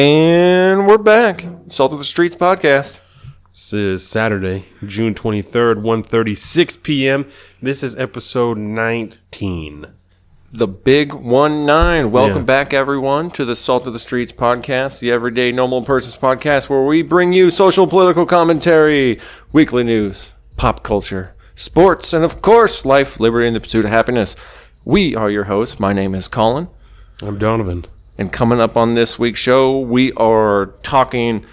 And we're back. Salt of the Streets podcast. This is Saturday, June 23rd, 1.36 p.m. This is episode 19. The big one nine. Welcome Yeah. back, everyone, to the Salt of the Streets podcast, the everyday normal person's podcast, where we bring you social political commentary, weekly news, pop culture, sports, and of course, life, liberty, and the pursuit of happiness. We are your hosts. My name is Colin. I'm Donovan. And coming up on this week's show, we are talking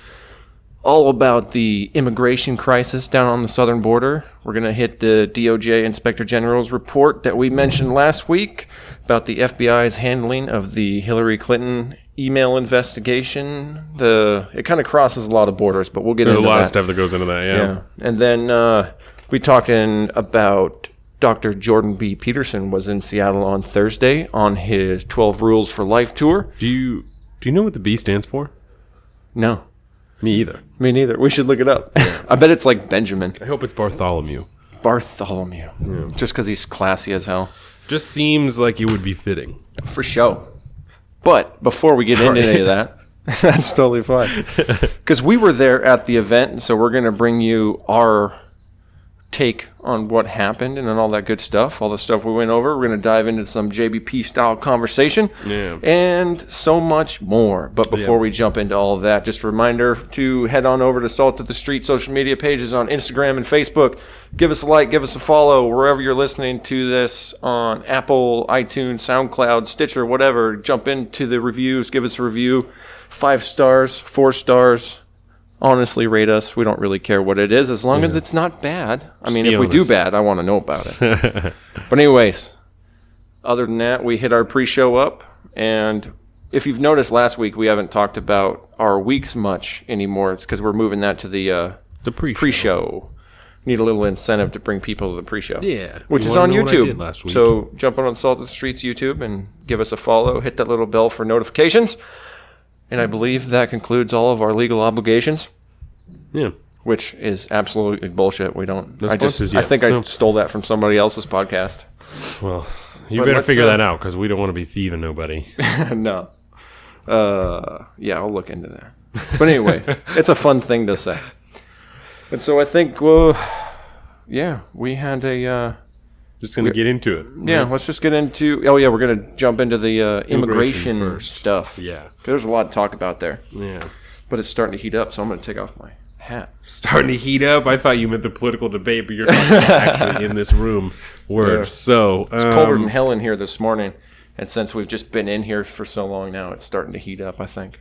all about the immigration crisis down on the southern border. We're going to hit the DOJ Inspector General's report that we mentioned last week about the FBI's handling of the Hillary Clinton email investigation. The it kind of crosses a lot of borders, but we'll get There's a lot that. of stuff that goes into that, yeah. Yeah. And then uh, we talking about Dr. Jordan B. Peterson was in Seattle on Thursday on his 12 Rules for Life tour. Do you do you know what the B stands for? No, Me either. me neither. We should look it up. I bet it's like Benjamin I hope it's Bartholomew. Bartholomew, just because he's classy as hell, Just seems like it would be fitting. for show. But before we get Sorry. into any of that, that's totally fine. Because we were there at the event, so we're going to bring you our take on what happened and then all that good stuff, all the stuff we went over. We're going to dive into some JBP style conversation Yeah. and so much more. But before Yeah. we jump into all of that, just a reminder to head on over to Salt of the Street social media pages on Instagram and Facebook. Give us a like, give us a follow wherever you're listening to this on Apple, iTunes, SoundCloud, Stitcher, whatever. Jump into the reviews, give us a review. Five stars, four stars. Honestly, rate us. We don't really care what it is as long as it's not bad. I mean, if we do bad, I want to know about it. But anyways, other than that, we hit our pre-show up, and if you've noticed last week, we haven't talked about our weeks much anymore. It's because we're moving that to the uh, The pre pre-show. Need a little incentive to bring people to the pre-show. Yeah. which You is on know what I YouTube. last week? So jump on Salt of the Streets YouTube and give us a follow. Hit that little bell for notifications. And I believe that concludes all of our legal obligations Yeah. which is absolutely bullshit. We don't. No I just. sponsors I yet, think I so- stole that from somebody else's podcast. Well, you But better let's, figure uh, that out because we don't want to be thieving nobody. no. Uh, yeah, I'll look into that. But anyways, it's a fun thing to say. And so I think, well, yeah, we had a. Uh, Just gonna get into it. yeah, let's just get into. Oh yeah, we're gonna jump into the uh, immigration, Immigration stuff. Yeah. There's a lot to talk about there, Yeah. but it's starting to heat up, so I'm gonna take off my hat. starting to heat up. I thought you meant the political debate, but you're actually in this room. Word. Yeah. So It's colder um, than hell in here this morning, and since we've just been in here for so long now, it's starting to heat up. I think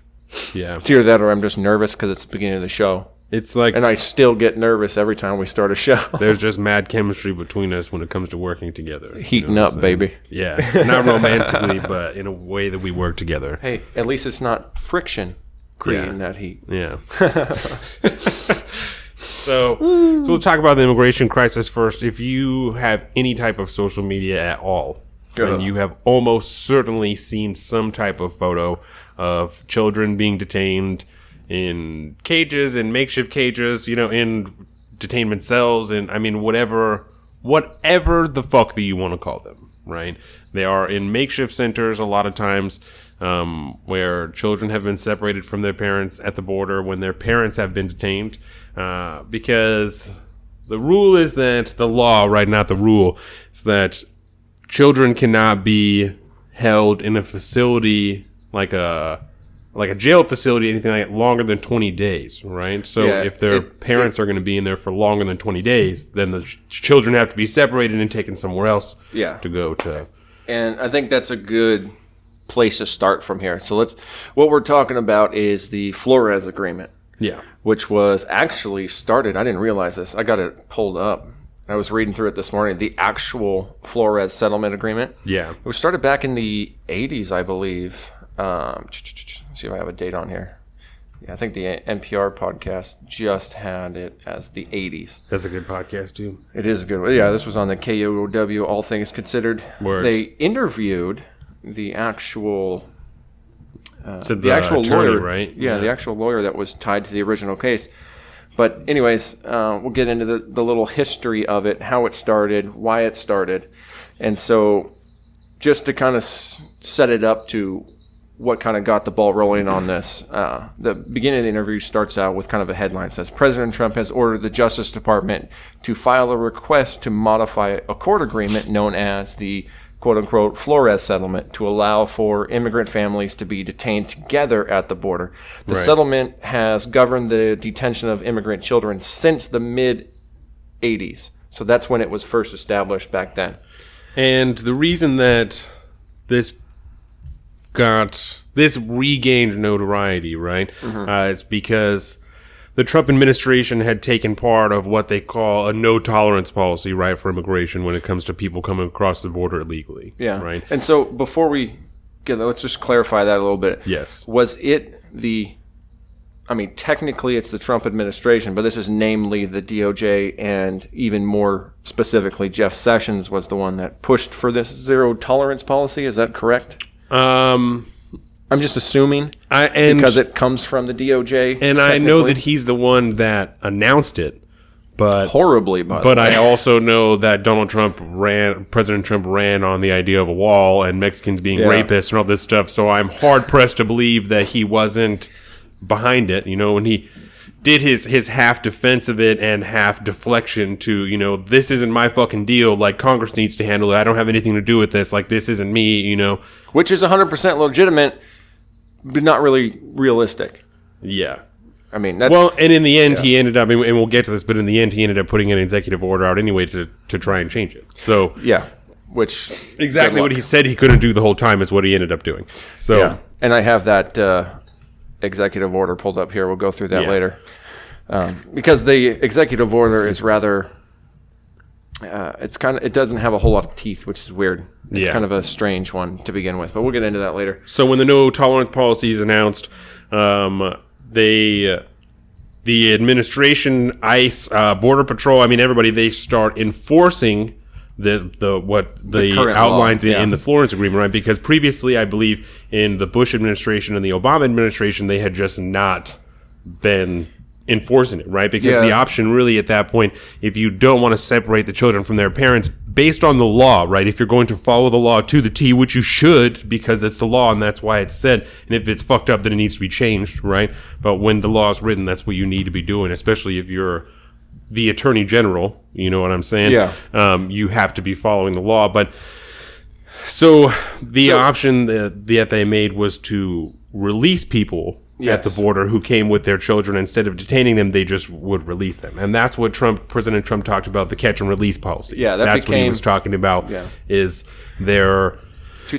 yeah, it's either that or I'm just nervous because it's the beginning of the show, it's like and I still get nervous every time we start a show. there's just mad chemistry between us when it comes to working together. You Heating know up, what I'm saying? baby. Yeah, not romantically, but in a way that we work together. Hey, at least it's not friction creating Yeah. that heat. Yeah. so, so we'll talk about the immigration crisis first. If you have any type of social media at all, Uh-huh. then you have almost certainly seen some type of photo of children being detained in cages, in makeshift cages, you know, in detainment cells, and I mean whatever, whatever the fuck that you want to call them, right? They are in makeshift centers a lot of times um, where children have been separated from their parents at the border when their parents have been detained uh, because the rule is that the law, right, not the rule, is that children cannot be held in a facility like a like a jail facility, anything like that, longer than 20 days, right? So Yeah, if their it- parents are going to be in there for longer than 20 days, then the ch- children have to be separated and taken somewhere else Yeah. to go to. And I think that's a good place to start from here. So let's. What we're talking about is the Flores Agreement. Yeah. which was actually started. I didn't realize this. I got it pulled up. I was reading through it this morning. The actual Flores settlement agreement. Yeah. It was started back in the 80s, I believe. Um, see if I have a date on here. Yeah, I think the NPR podcast just had it as the 80s. That's a good podcast, too. It is a good one. Yeah, this was on the KUOW, All Things Considered. Words. They interviewed the actual So the, actual attorney, lawyer, right? Yeah, the actual lawyer that was tied to the original case. But anyways, uh, we'll get into the, the little history of it, how it started, why it started, and so just to kind of s- set it up to what kind of got the ball rolling on this. Uh, the beginning of the interview starts out with kind of a headline it says President Trump has ordered the Justice Department to file a request to modify a court agreement known as the quote unquote Flores settlement to allow for immigrant families to be detained together at the border. The Right. settlement has governed the detention of immigrant children since the mid 80s. So that's when it was first established back then. And the reason that this got this regained notoriety, right, uh, is because the Trump administration had taken part of what they call a no tolerance policy, right, for immigration when it comes to people coming across the border illegally. Yeah. Right. And so before we get there, let's just clarify that a little bit. Yes. Was it the I mean, technically it's the Trump administration, but this is namely the DOJ and even more specifically Jeff Sessions was the one that pushed for this zero tolerance policy. Is that correct? Um. I'm just assuming I and because it comes from the DOJ. and I know that he's the one that announced it, but horribly, by the But. I also know that Donald Trump ran, President Trump ran on the idea of a wall and Mexicans being Yeah. rapists and all this stuff. So I'm hard pressed to believe that he wasn't behind it. You know, when he did his his half defense of it and half deflection to, you know, this isn't my fucking deal. Like Congress needs to handle it. I don't have anything to do with this. Like this isn't me. You know. which is 100% legitimate, but not really realistic. Yeah. I mean, that's Well, and in the end, he ended up, and we'll get to this, but in the end, he ended up putting an executive order out anyway to, to try and change it. So yeah, which exactly what he said he couldn't do the whole time is what he ended up doing. So Yeah, and I have that uh, executive order pulled up here. We'll go through that Yeah. later. Um, because the executive order is rather, uh, it's kind of, it doesn't have a whole lot of teeth, which is weird. It's Yeah. kind of a strange one to begin with, but we'll get into that later. So when the no tolerance policy is announced, um, they, uh, the administration, ICE, uh, Border Patrol, I mean everybody, they start enforcing the the what the, law, outlines in, yeah. in the Flores Agreement, right? Because previously, I believe in the Bush administration and the Obama administration, they had just not been enforcing it, right? Because Yeah. the option really at that point, if you don't want to separate the children from their parents based on the law, right? If you're going to follow the law to the T, which you should because it's the law and that's why it's said. And if it's fucked up, then it needs to be changed, right? But when the law is written, that's what you need to be doing, especially if you're the attorney general. You know what I'm saying? Yeah. Um, you have to be following the law. But so the So- option that, that they made was to release people at the border who came with their children. Instead of detaining them, they just would release them. And that's what Trump, President Trump talked about the catch and release policy. Yeah, that that's what he was talking about. Yeah. Is their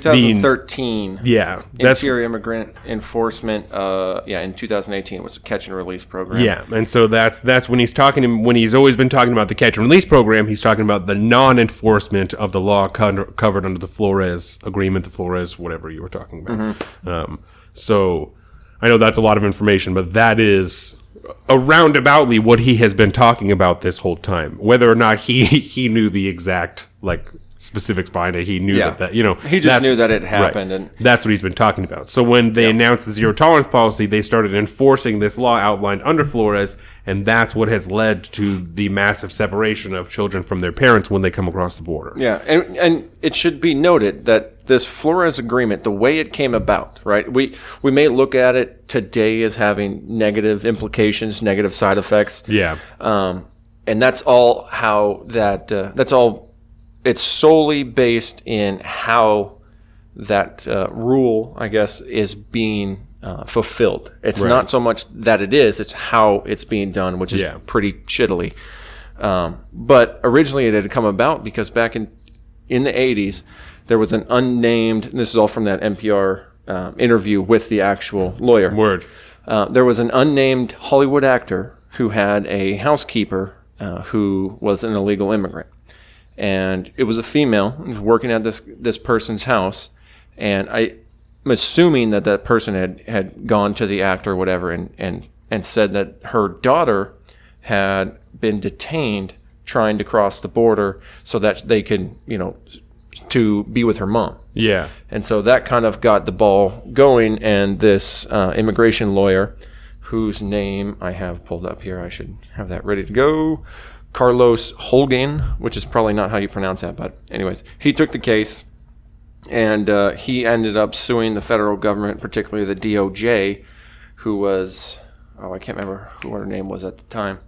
2013. yeah that's Interior Immigrant Enforcement, uh, yeah, in 2018 was a catch and release program. Yeah, and so that's that's when he's talking when he's always been talking about the catch and release program. He's talking about the non-enforcement of the law co- covered under the Flores agreement, the Flores whatever you were talking about. Mm-hmm. Um, so I know that's a lot of information, but that is a roundaboutly what he has been talking about this whole time. Whether or not he he knew the exact like specifics behind it, he knew Yeah. that, that you know He just knew that it right. happened and- That's what he's been talking about. So when they announced the zero tolerance policy, they started enforcing this law outlined under Flores, and that's what has led to the massive separation of children from their parents when they come across the border. Yeah, and and it should be noted that this Flores agreement, the way it came about, right? We we may look at it today as having negative implications, negative side effects. Yeah. Um, and that's all how that uh, that's all. It's solely based in how that uh, rule, I guess, is being uh, fulfilled. It's Right. not so much that it is; it's how it's being done, which is Yeah. pretty shittily. Um, but originally, it had come about because back in in the '80s, there was an unnamed. And this is all from that NPR um, interview with the actual lawyer. Word. Uh, there was an unnamed Hollywood actor who had a housekeeper uh, who was an illegal immigrant, and it was a female working at this this person's house, and I. I'm assuming that that person had, had gone to the actor or whatever and, and, and said that her daughter had been detained trying to cross the border so that they could, you know, to be with her mom. Yeah. And so that kind of got the ball going. And this uh, immigration lawyer, whose name I have pulled up here, I should have that ready to go. Carlos Holguin, which is probably not how you pronounce that, but anyways, he took the case and uh, he ended up suing the federal government, particularly the DOJ, who was oh I can't remember who her name was at the time.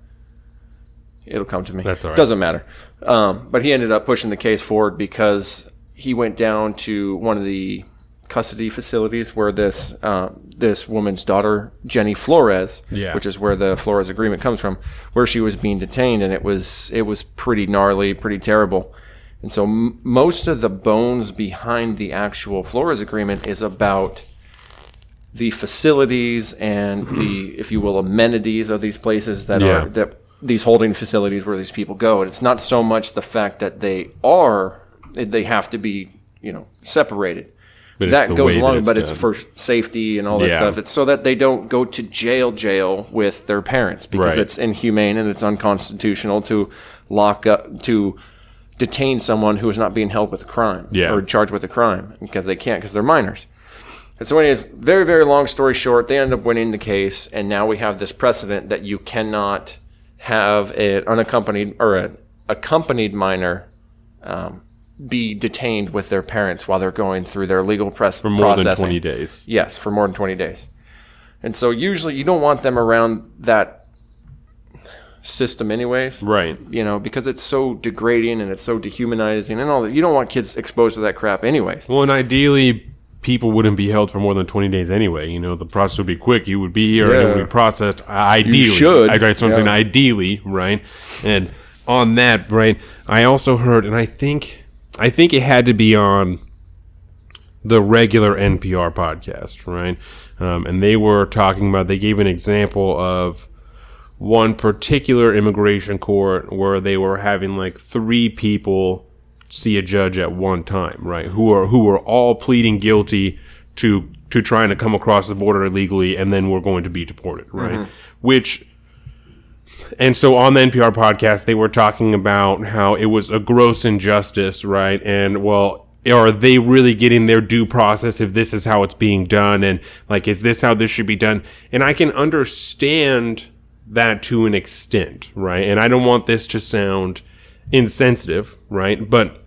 It'll come to me. That's all right. Doesn't matter. Um, but he ended up pushing the case forward because he went down to one of the custody facilities where this uh, this woman's daughter Jenny Flores, Yeah. which is where the Flores agreement comes from, where she was being detained, and it was it was pretty gnarly, pretty terrible. And so m- most of the bones behind the actual Flores agreement is about the facilities and the, if you will, amenities of these places that Yeah. are that these holding facilities where these people go. And it's not so much the fact that they are they have to be you know separated. But that goes that along, it's but it's for safety and all that Yeah. stuff. It's so that they don't go to jail, jail with their parents because Right. it's inhumane and it's unconstitutional to lock up to detain someone who is not being held with a crime Yeah. or charged with a crime because they can't because they're minors. And so, anyways, very, very long story short, they end up winning the case, and now we have this precedent that you cannot have an unaccompanied or an accompanied minor um, be detained with their parents while they're going through their legal press For more than 20 days. Yes, for more than 20 days. And so usually you don't want them around that system anyways. Right. You know, because it's so degrading and it's so dehumanizing and all that. You don't want kids exposed to that crap anyways. Well, and ideally, people wouldn't be held for more than 20 days anyway. You know, the process would be quick. You would be here and it would be processed. Uh, ideally. should. I got something Yeah. ideally, right? And on that, right, I also heard, and I think, I think it had to be on the regular NPR podcast, right? Um, and they were talking about, they gave an example of one particular immigration court where they were having like three people see a judge at one time, right? Who are who are all pleading guilty to to trying to come across the border illegally and then we're going to be deported, right? Which and so on the NPR podcast, they were talking about how it was a gross injustice, right? And well, are they really getting their due process if this is how it's being done? And like, is this how this should be done? And I can understand that to an extent, right? And I don't want this to sound insensitive, right? But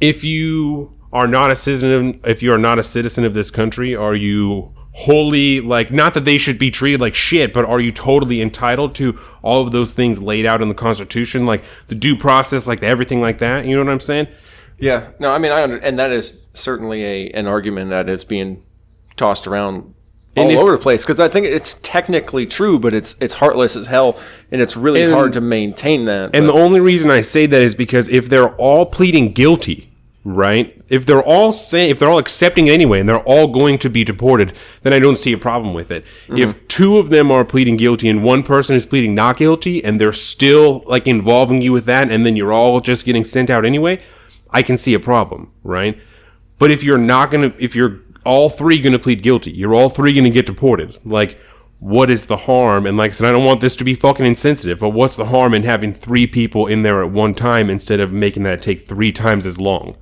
if you are not a citizen, if you are not a citizen of this country, are you wholly like not that they should be treated like shit, but are you totally entitled to all of those things laid out in the Constitution, like the due process, like everything like that? You know what I'm saying? Yeah. No, I mean, I under, and that is certainly a an argument that is being tossed around all if- over the place because I think it's technically true, but it's it's heartless as hell, and it's really And- hard to maintain that. And but- the only reason I say that is because if they're all pleading guilty, right? If they're all saying, if they're all accepting it anyway, and they're all going to be deported, then I don't see a problem with it. Mm-hmm. If two of them are pleading guilty and one person is pleading not guilty, and they're still like involving you with that, and then you're all just getting sent out anyway, I can see a problem, right? But if you're not gonna, if you're all three gonna plead guilty, you're all three gonna get deported. Like, what is the harm? And like I said, I don't want this to be fucking insensitive, but what's the harm in having three people in there at one time instead of making that take three times as long?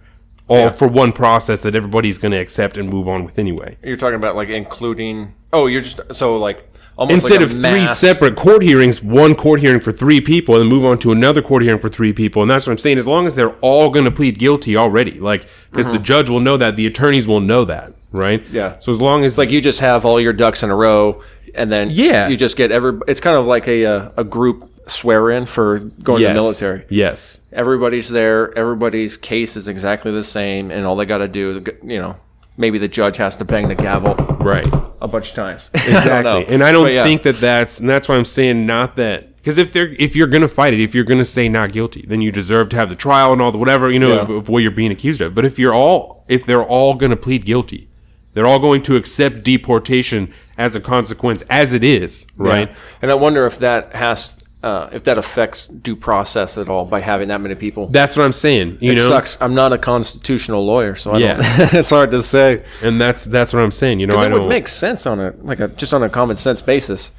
All for one process that everybody's gonna accept and move on with anyway. you're talking about like including. Oh, you're just so like almost Instead like of three separate court hearings, one court hearing for three people, and then move on to another court hearing for three people. And that's what I'm saying. As long as they're all going to plead guilty already, like, because the judge will know that, the attorneys will know that, right? Mm-hmm. Yeah. So as long as It's like you just have all your ducks in a row, and then Yeah. you just get every. It's kind of like a uh, a group swear in for going yes, to the military. yes, Everybody's there. Everybody's case is exactly the same, and all they got to do, you know, maybe the judge has to bang the gavel right. a bunch of times. Exactly. and I don't But yeah. think that that's and that's why I'm saying not that because if they're if you're gonna fight it, if you're gonna say not guilty, then you deserve to have the trial and all the whatever you know Yeah. of, of what you're being accused of. But if you're all if they're all gonna plead guilty, they're all going to accept deportation as a consequence, as it is, right? Yeah. And I wonder if that has, uh, if that affects due process at all by having that many people. That's what I'm saying. You it know, sucks. I'm not a constitutional lawyer, so I Yeah. don't. it's hard to say. and that's that's what I'm saying. You know, I it would make sense on a like a just on a common sense basis.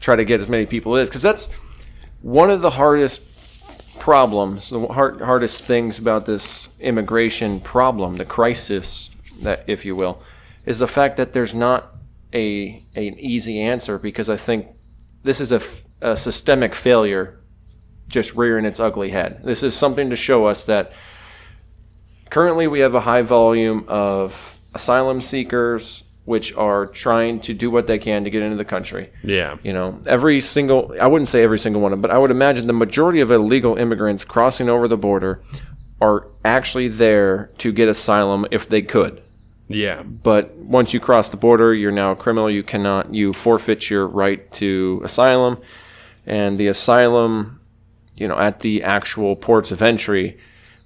Try to get as many people as because that's one of the hardest problems, the hard, hardest things about this immigration problem, the crisis that, if you will, is the fact that there's not a an easy answer because I think this is a, f- a systemic failure just rearing its ugly head. This is something to show us that currently we have a high volume of asylum seekers which are trying to do what they can to get into the country. Yeah. You know, every single, I wouldn't say every single one, of them, but I would imagine the majority of illegal immigrants crossing over the border are actually there to get asylum if they could. Yeah. But once you cross the border, you're now a criminal. You cannot, you forfeit your right to asylum. And the asylum, you know, at the actual ports of entry,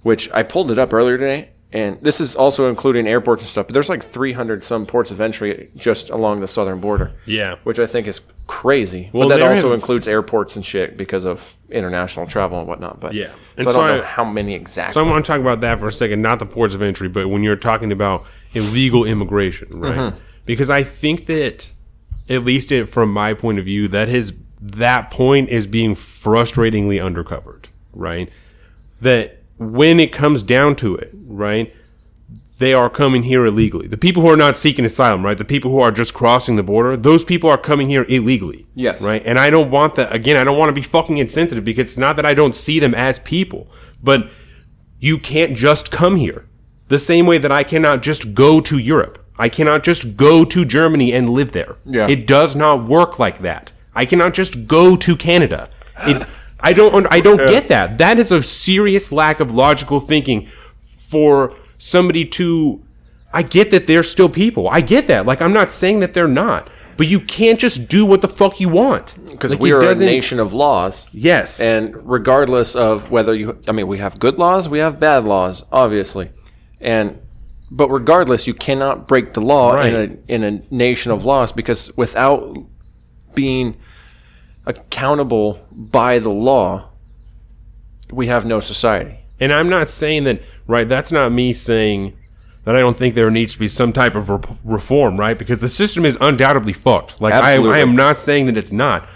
which I pulled it up earlier today, and this is also including airports and stuff, but there's like 300 some ports of entry just along the southern border. Yeah. Which I think is crazy. Well, but that also have- includes airports and shit because of international travel and whatnot. But Yeah. So And I so don't I- know how many exactly. So I want to talk about that for a second, not the ports of entry, but when you're talking about illegal immigration, right? Mm-hmm. Because I think that, at least it, from my point of view, that his that point is being frustratingly undercovered, right? That when it comes down to it, right? They are coming here illegally. The people who are not seeking asylum, right? The people who are just crossing the border, those people are coming here illegally. Yes. Right? And I don't want that. Again, I don't want to be fucking insensitive because it's not that I don't see them as people, but you can't just come here. The same way that I cannot just go to Europe. I cannot just go to Germany and live there. Yeah. It does not work like that. I cannot just go to Canada. It, I don't I don't get that. That is a serious lack of logical thinking for somebody to I get that they're still people. I get that. Like I'm not saying that they're not. But you can't just do what the fuck you want. because Like, we are a nation of laws. Yes. And regardless of whether you, I mean, we have good laws, we have bad laws, obviously, and but regardless, you cannot break the law in a in a nation of laws because without being accountable by the law, we have no society. And I'm not saying that, right? That's not me saying that I don't think there needs to be some type of re- reform, right? Because the system is undoubtedly fucked. Like, I, I am not saying that it's not.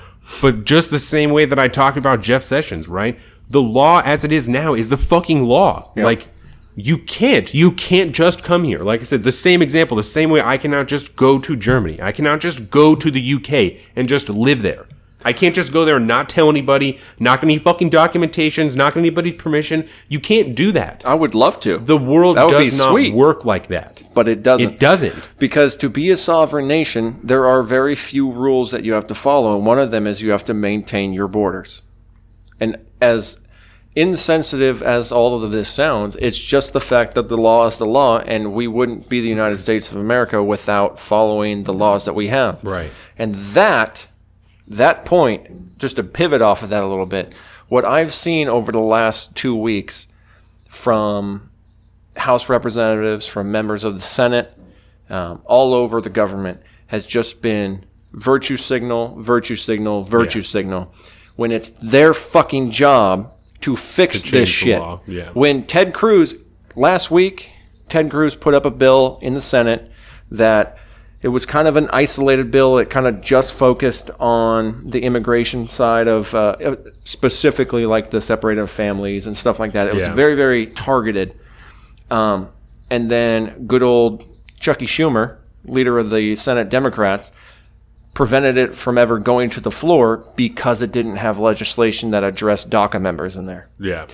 But just the same way that I talked about Jeff Sessions, right? The law as it is now is the fucking law. Like, you can't. You can't just come here. Like I said, the same example, the same way I cannot just go to Germany. I cannot just go to the UK and just live there. I can't just go there and not tell anybody, not any fucking documentations, not anybody's permission. You can't do that. I would love to. The world That would does be not sweet. work like that. but it doesn't. It doesn't. Because to be a sovereign nation, there are very few rules that you have to follow, and one of them is you have to maintain your borders. And as insensitive as all of this sounds, it's just the fact that the law is the law, and we wouldn't be the United States of America without following the laws that we have. Right. And that, that point, just to pivot off of that a little bit, what I've seen over the last two weeks from House representatives, from members of the Senate, um, all over the government, has just been virtue signal, virtue signal, virtue Yeah. signal. When it's their fucking job to fix change this shit. yeah. When Ted Cruz last week, Ted Cruz put up a bill in the Senate that it was kind of an isolated bill. It kind of just focused on the immigration side of uh, specifically like the separated of families and stuff like that. It was Yeah. very, very targeted. Um, and then good old Chucky Schumer, leader of the Senate Democrats, prevented it from ever going to the floor because it didn't have legislation that addressed DACA members in there. Yeah.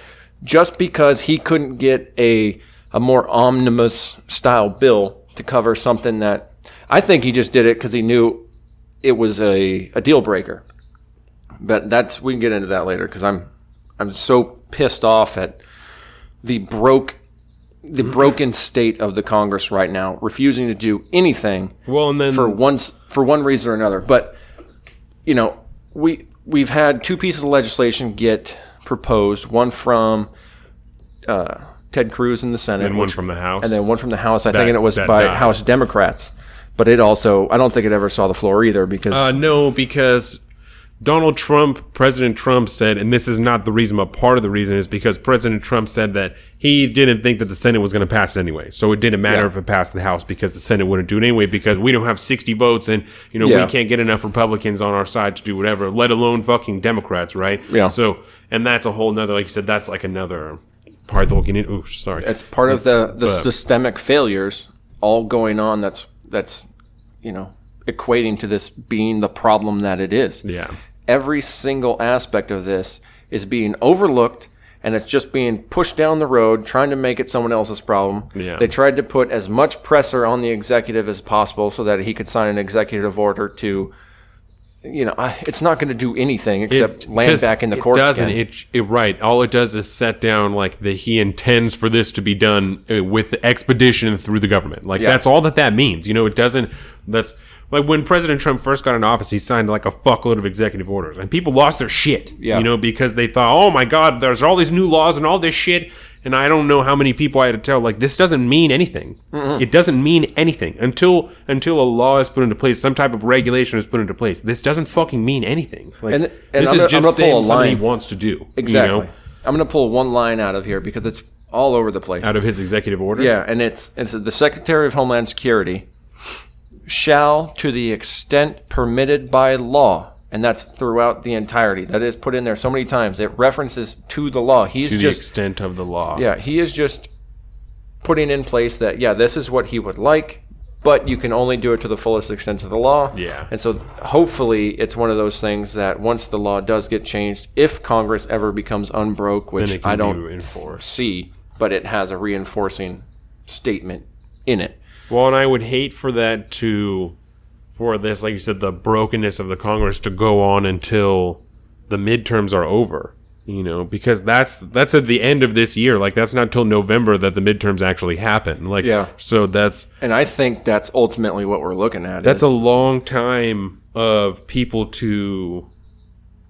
Just because he couldn't get a a more omnibus style bill to cover something that I think he just did it because he knew it was a, a deal breaker. But that's we can get into that later because I'm I'm so pissed off at the broke the broken state of the Congress right now, refusing to do anything Well, and then for once for one reason or another. But you know, we we've had two pieces of legislation get proposed. One from uh, Ted Cruz in the Senate, and one which- from the House. and then one from the House. I That- think it was by died. House Democrats. But it also, I don't think it ever saw the floor either because Uh, no, because Donald Trump, President Trump said, and this is not the reason, but part of the reason is because President Trump said that he didn't think that the Senate was going to pass it anyway. So it didn't matter Yeah. if it passed the House because the Senate wouldn't do it anyway because we don't have 60 votes and, you know, Yeah. we can't get enough Republicans on our side to do whatever, let alone fucking Democrats, right? Yeah. So, and that's a whole nother, like you said, that's like another part that we'll get into. Ooh, sorry. it's part of the the but- systemic failures all going on. That's that's you know equating to this being the problem that it is. yeah. every single aspect of this is being overlooked and it's just being pushed down the road, trying to make it someone else's problem. Yeah. They tried to put as much pressure on the executive as possible so that he could sign an executive order to, you know, I- it's not going to do anything except It- land back in the courts. it doesn't it, it right all it does is set down like that he intends for this to be done uh, with the expedition through the government like Yeah. that's all that that means you know it doesn't that's like when president trump first got in office he signed like a fuckload of executive orders and people lost their shit Yeah. you know because they thought oh my god there's all these new laws and all this shit and i don't know how many people i had to tell like this doesn't mean anything it doesn't mean anything until until a law is put into place some type of regulation is put into place this doesn't fucking mean anything like, And- and this I'm is gonna- just something line. wants to do. Exactly. You know, I'm going to pull one line out of here because it's all over the place. out of his executive order. Yeah, and it's it's the Secretary of Homeland Security shall, to the extent permitted by law, and that's throughout the entirety. That is put in there so many times. It references to the law. He's just To the just extent of the law. yeah, he is just putting in place that yeah, this is what he would like, but you can only do it to the fullest extent of the law. Yeah. And so hopefully it's one of those things that once the law does get changed, if Congress ever becomes unbroke, which Then it can I don't see, but it has a reinforcing statement in it. Well, and I would hate for that to, for this, like you said, the brokenness of the Congress to go on until the midterms are over. You know, because that's that's at the end of this year. Like that's not till November that the midterms actually happen. Like, Yeah. So that's And I think that's ultimately what we're looking at. that's is- a long time of people to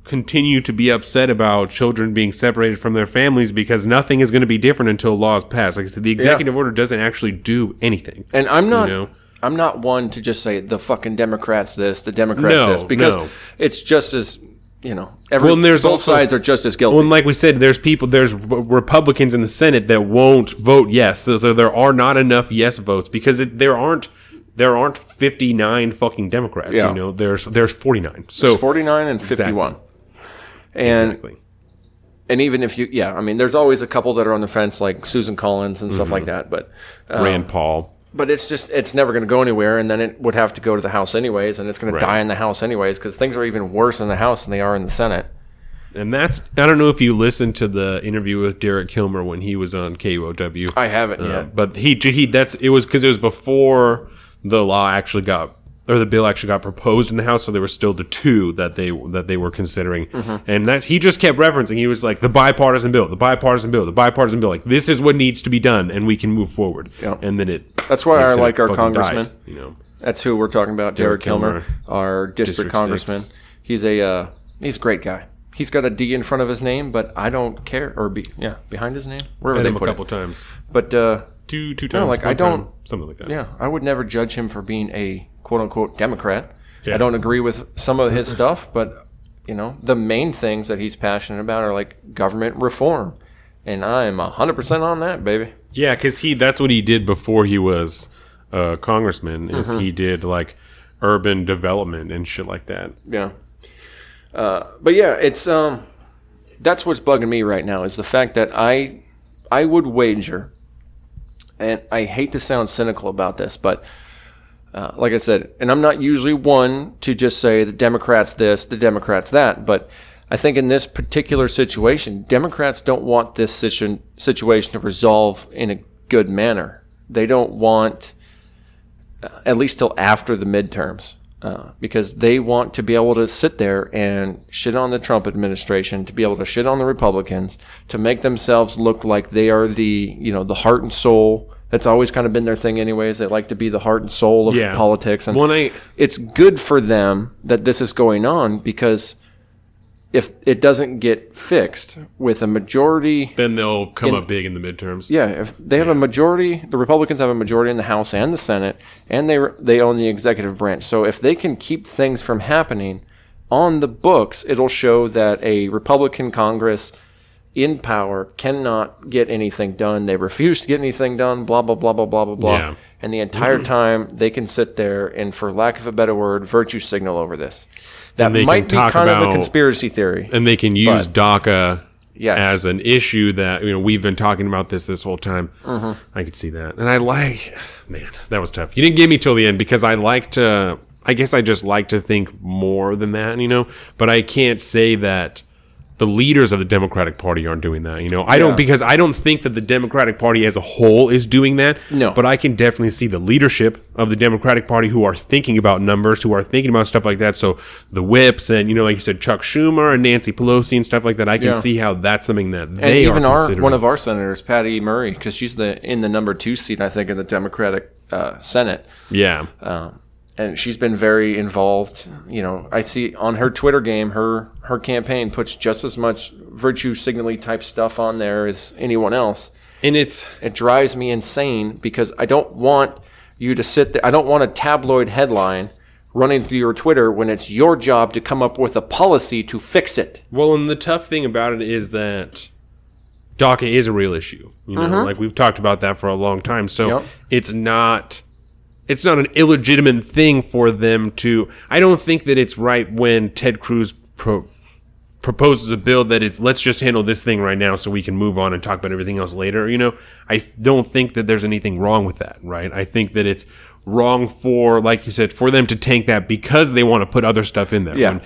continue to be upset about children being separated from their families because nothing is going to be different until laws pass. Like I said, the executive order doesn't actually do anything. And I'm not. know? I'm not one to just say the fucking Democrats this, the Democrats No, this, because no. it's just as you know. Every, Well, and there's both also- sides are just as guilty. Well, and like we said, there's people, there's Republicans in the Senate that won't vote yes. So there, there are not enough yes votes because it, there aren't there aren't 59 fucking Democrats. Yeah. You know, there's there's 49. So 49 and 51. And exactly. and even if you yeah, I mean there's always a couple that are on the fence like Susan Collins and Mm-hmm. stuff like that, but uh, Rand Paul. But it's just it's never going to go anywhere and then it would have to go to the House anyways and it's going Right. to die in the House anyways cuz things are even worse in the House than they are in the Senate. And that's I don't know if you listened to the interview with Derek Kilmer when he was on KUOW. I haven't Uh, yet. but he he that's it was because it was before the law actually got or the bill actually got proposed in the House, so there were still the two that they that they were considering, Mm-hmm. and that's he just kept referencing. He was like the bipartisan bill, the bipartisan bill, the bipartisan bill. Like this is what needs to be done, and we can move forward. Yeah. And then it. That's why I like our congressman. died, you know. That's who we're talking about, Derek, Derek Kilmer, Kilmer, our district, District congressman. six. He's a uh, he's a great guy. He's got a D in front of his name, but I don't care. Or be yeah behind his name, wherever they him a couple it. times, But uh, two two times. like, I don't- time, something like that. yeah, I would never judge him for being a quote unquote Democrat. Yeah. I don't agree with some of his stuff, but you know the main things that he's passionate about are like government reform, and I am hundred percent on that, baby. Yeah, because he that's what he did before he was a congressman. Is Mm-hmm. he did like urban development and shit like that. Yeah. Uh, but yeah, it's um, that's what's bugging me right now is the fact that I, I would wager, and I hate to sound cynical about this, but uh, like I said, and I'm not usually one to just say the Democrats this, the Democrats that, but I think in this particular situation, Democrats don't want this situ- situation to resolve in a good manner. They don't want at least till after the midterms, uh, because they want to be able to sit there and shit on the Trump administration, to be able to shit on the Republicans, to make themselves look like they are the you know the heart and soul. That's always kind of been their thing, anyways. They like to be the heart and soul of Yeah. politics, and it's good for them that this is going on because if it doesn't get fixed with a majority then they'll come up big in the midterms. yeah, if they have a majority, the Republicans have a majority in the House and the Senate, and they they own the executive branch. So if they can keep things from happening on the books, it'll show that a Republican Congress in power cannot get anything done. They refuse to get anything done. Blah blah blah blah blah blah blah. Yeah. And the entire time they can sit there and, for lack of a better word, virtue signal over this. That might be talk kind of a conspiracy theory. and they can use DACA Yes. as an issue that you know we've been talking about this this whole time. Mm-hmm. I could see that, and I like, man, that was tough. You didn't get me till the end because I like to. I guess I just like to think more than that, you know. But I can't say that the leaders of the Democratic Party aren't doing that. You know, I Yeah. don't because I don't think that the Democratic Party as a whole is doing that. No. but I can definitely see the leadership of the Democratic Party who are thinking about numbers, who are thinking about stuff like that. So the whips and you know, like you said, Chuck Schumer and Nancy Pelosi and stuff like that. I can Yeah. see how that's something that And they even are our one of our senators, Patty Murray, because she's the in the number two seat, I think, in the Democratic uh, Senate. yeah. Um, and she's been very involved. You know, I see on her Twitter game, her her campaign puts just as much virtue signaling type stuff on there as anyone else. and it's It drives me insane because I don't want you to sit there. I don't want a tabloid headline running through your Twitter when it's your job to come up with a policy to fix it. Well, and the tough thing about it is that DACA is a real issue. You know, like we've talked about that for a long time. So Mm-hmm. Yep. it's not it's not an illegitimate thing for them to. I don't think that it's right when Ted Cruz pro, proposes a bill that is let's just handle this thing right now so we can move on and talk about everything else later. You know, I don't think that there's anything wrong with that. Right? I think that it's wrong for, like you said, for them to tank that because they want to put other stuff in there. Yeah. When,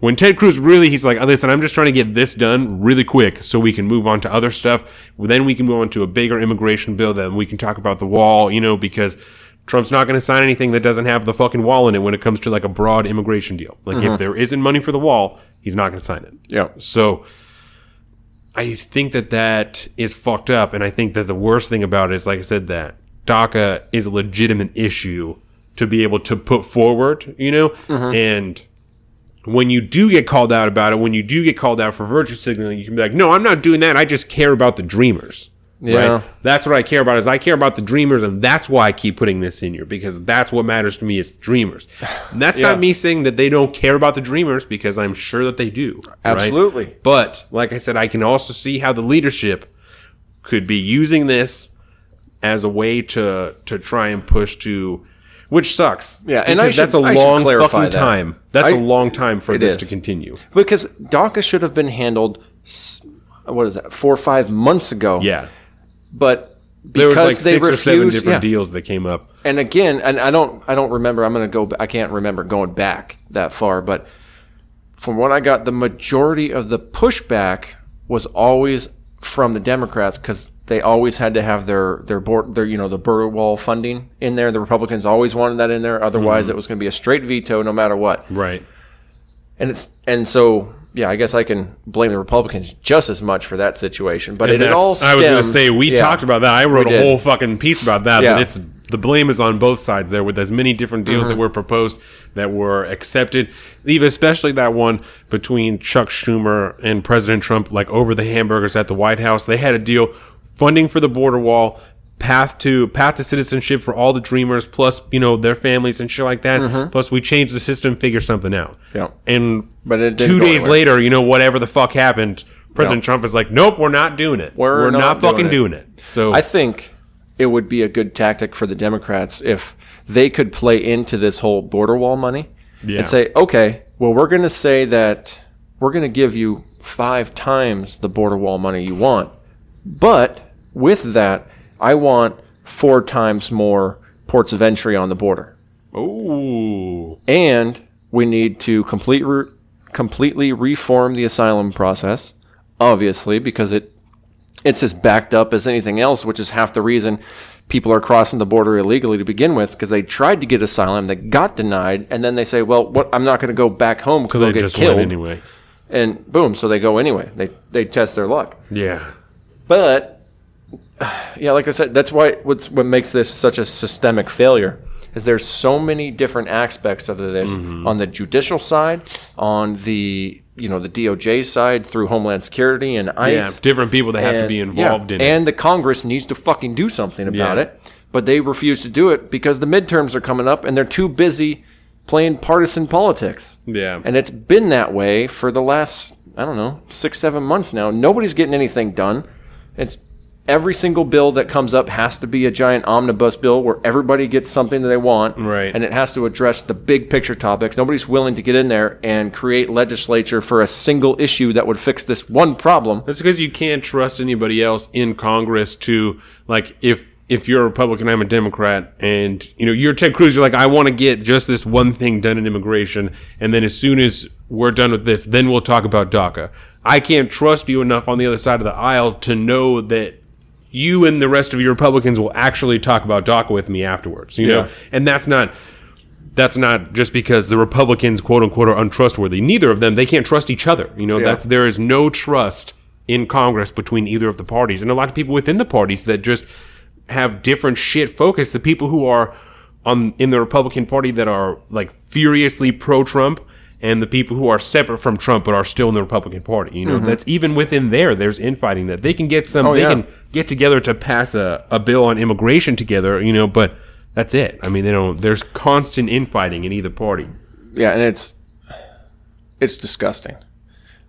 when Ted Cruz really, he's like, listen, I'm just trying to get this done really quick so we can move on to other stuff. Then we can move on to a bigger immigration bill. Then we can talk about the wall, you know, because Trump's not going to sign anything that doesn't have the fucking wall in it when it comes to like a broad immigration deal. Like if mm-hmm. there isn't money for the wall, he's not going to sign it. Yeah. So I think that that is fucked up. And I think that the worst thing about it is, like I said, that DACA is a legitimate issue to be able to put forward, you know? Mm-hmm. And when you do get called out about it, when you do get called out for virtue signaling, you can be like, no, I'm not doing that. I just care about the dreamers. Yeah. Right? That's what I care about is I care about the dreamers and that's why I keep putting this in here because that's what matters to me is dreamers. And that's Yeah. not me saying that they don't care about the dreamers because I'm sure that they do. right? Absolutely. But like I said, I can also see how the leadership could be using this as a way to to try and push to which sucks. Yeah, and I Because that's a should- I long fucking that. time. That's a I- long time for this is. to continue. Because DACA should have been handled, what is that, four or five months ago. Yeah. But There was like six or seven different yeah. deals that came up. and again, and I don't, I don't remember. I'm going to go. I can't remember going back that far, but from what I got, the majority of the pushback was always from the Democrats because they always had to have their their board, their you know the border wall funding in there. The Republicans always wanted that in there. Otherwise, mm-hmm. it was going to be a straight veto, no matter what. Right. And it's and so yeah, I guess I can blame the Republicans just as much for that situation. But And it, it all that's- I was going to say we yeah. talked about that. I wrote a whole fucking piece about that. Yeah. That it's the blame is on both sides there with as many different deals Mm-hmm. that were proposed that were accepted. Even especially that one between Chuck Schumer and President Trump, like over the hamburgers at the White House. They had a deal funding for the border wall. Path to path to citizenship for all the dreamers, plus you know their families and shit like that. Plus, we change the system, figure something out. Mm-hmm. Yeah. And But it two days anywhere. later, you know, whatever the fuck happened, President Trump is like, "Nope, we're not doing it. We're not, not fucking doing doing it." So I think it would be a good tactic for the Democrats if they could play into this whole border wall money Yeah. and say, okay, well, we're going to say that we're going to give you five times the border wall money you want, but with that, I want four times more ports of entry on the border. ooh, and we need to complete re- completely reform the asylum process, obviously, because it it's as backed up as anything else, which is half the reason people are crossing the border illegally to begin with, because they tried to get asylum, they got denied, and then they say, "Well, what? I'm not going to go back home because they I'll get just killed." anyway. And boom, so they go anyway. They they test their luck. Yeah, But yeah, like I said, that's why what's what makes this such a systemic failure is there's so many different aspects of this Mm-hmm. on the judicial side, on the you know the DOJ side through Homeland Security and yeah, ICE. different people that have to be involved yeah, in it. and the Congress needs to fucking do something about Yeah. it, but they refuse to do it because the midterms are coming up and they're too busy playing partisan politics. Yeah, And it's been that way for the last, I don't know, six, seven months now. Nobody's getting anything done. It's every single bill that comes up has to be a giant omnibus bill where everybody gets something that they want. Right. And it has to address the big picture topics. Nobody's willing to get in there and create legislature for a single issue that would fix this one problem. That's because you can't trust anybody else in Congress to like if if you're a Republican, I'm a Democrat, and you know you're Ted Cruz. You're like, I want to get just this one thing done in immigration, and then as soon as we're done with this, then we'll talk about DACA. I can't trust you enough on the other side of the aisle to know that you and the rest of your Republicans will actually talk about DACA with me afterwards. You know, and that's not that's not just because the Republicans quote unquote are untrustworthy. Neither of them they can't trust each other. You know, Yeah. that's there is no trust in Congress between either of the parties, and a lot of people within the parties that just have different shit focus. The people who are on in the Republican Party that are like furiously pro Trump. And the people who are separate from Trump but are still in the Republican Party, you know, that's even within there. There's infighting that they can get some. they Mm-hmm. Oh, yeah. can get together to pass a, a bill on immigration together, you know, but that's it. I mean, they don't. There's constant infighting in either party. Yeah, and it's it's disgusting.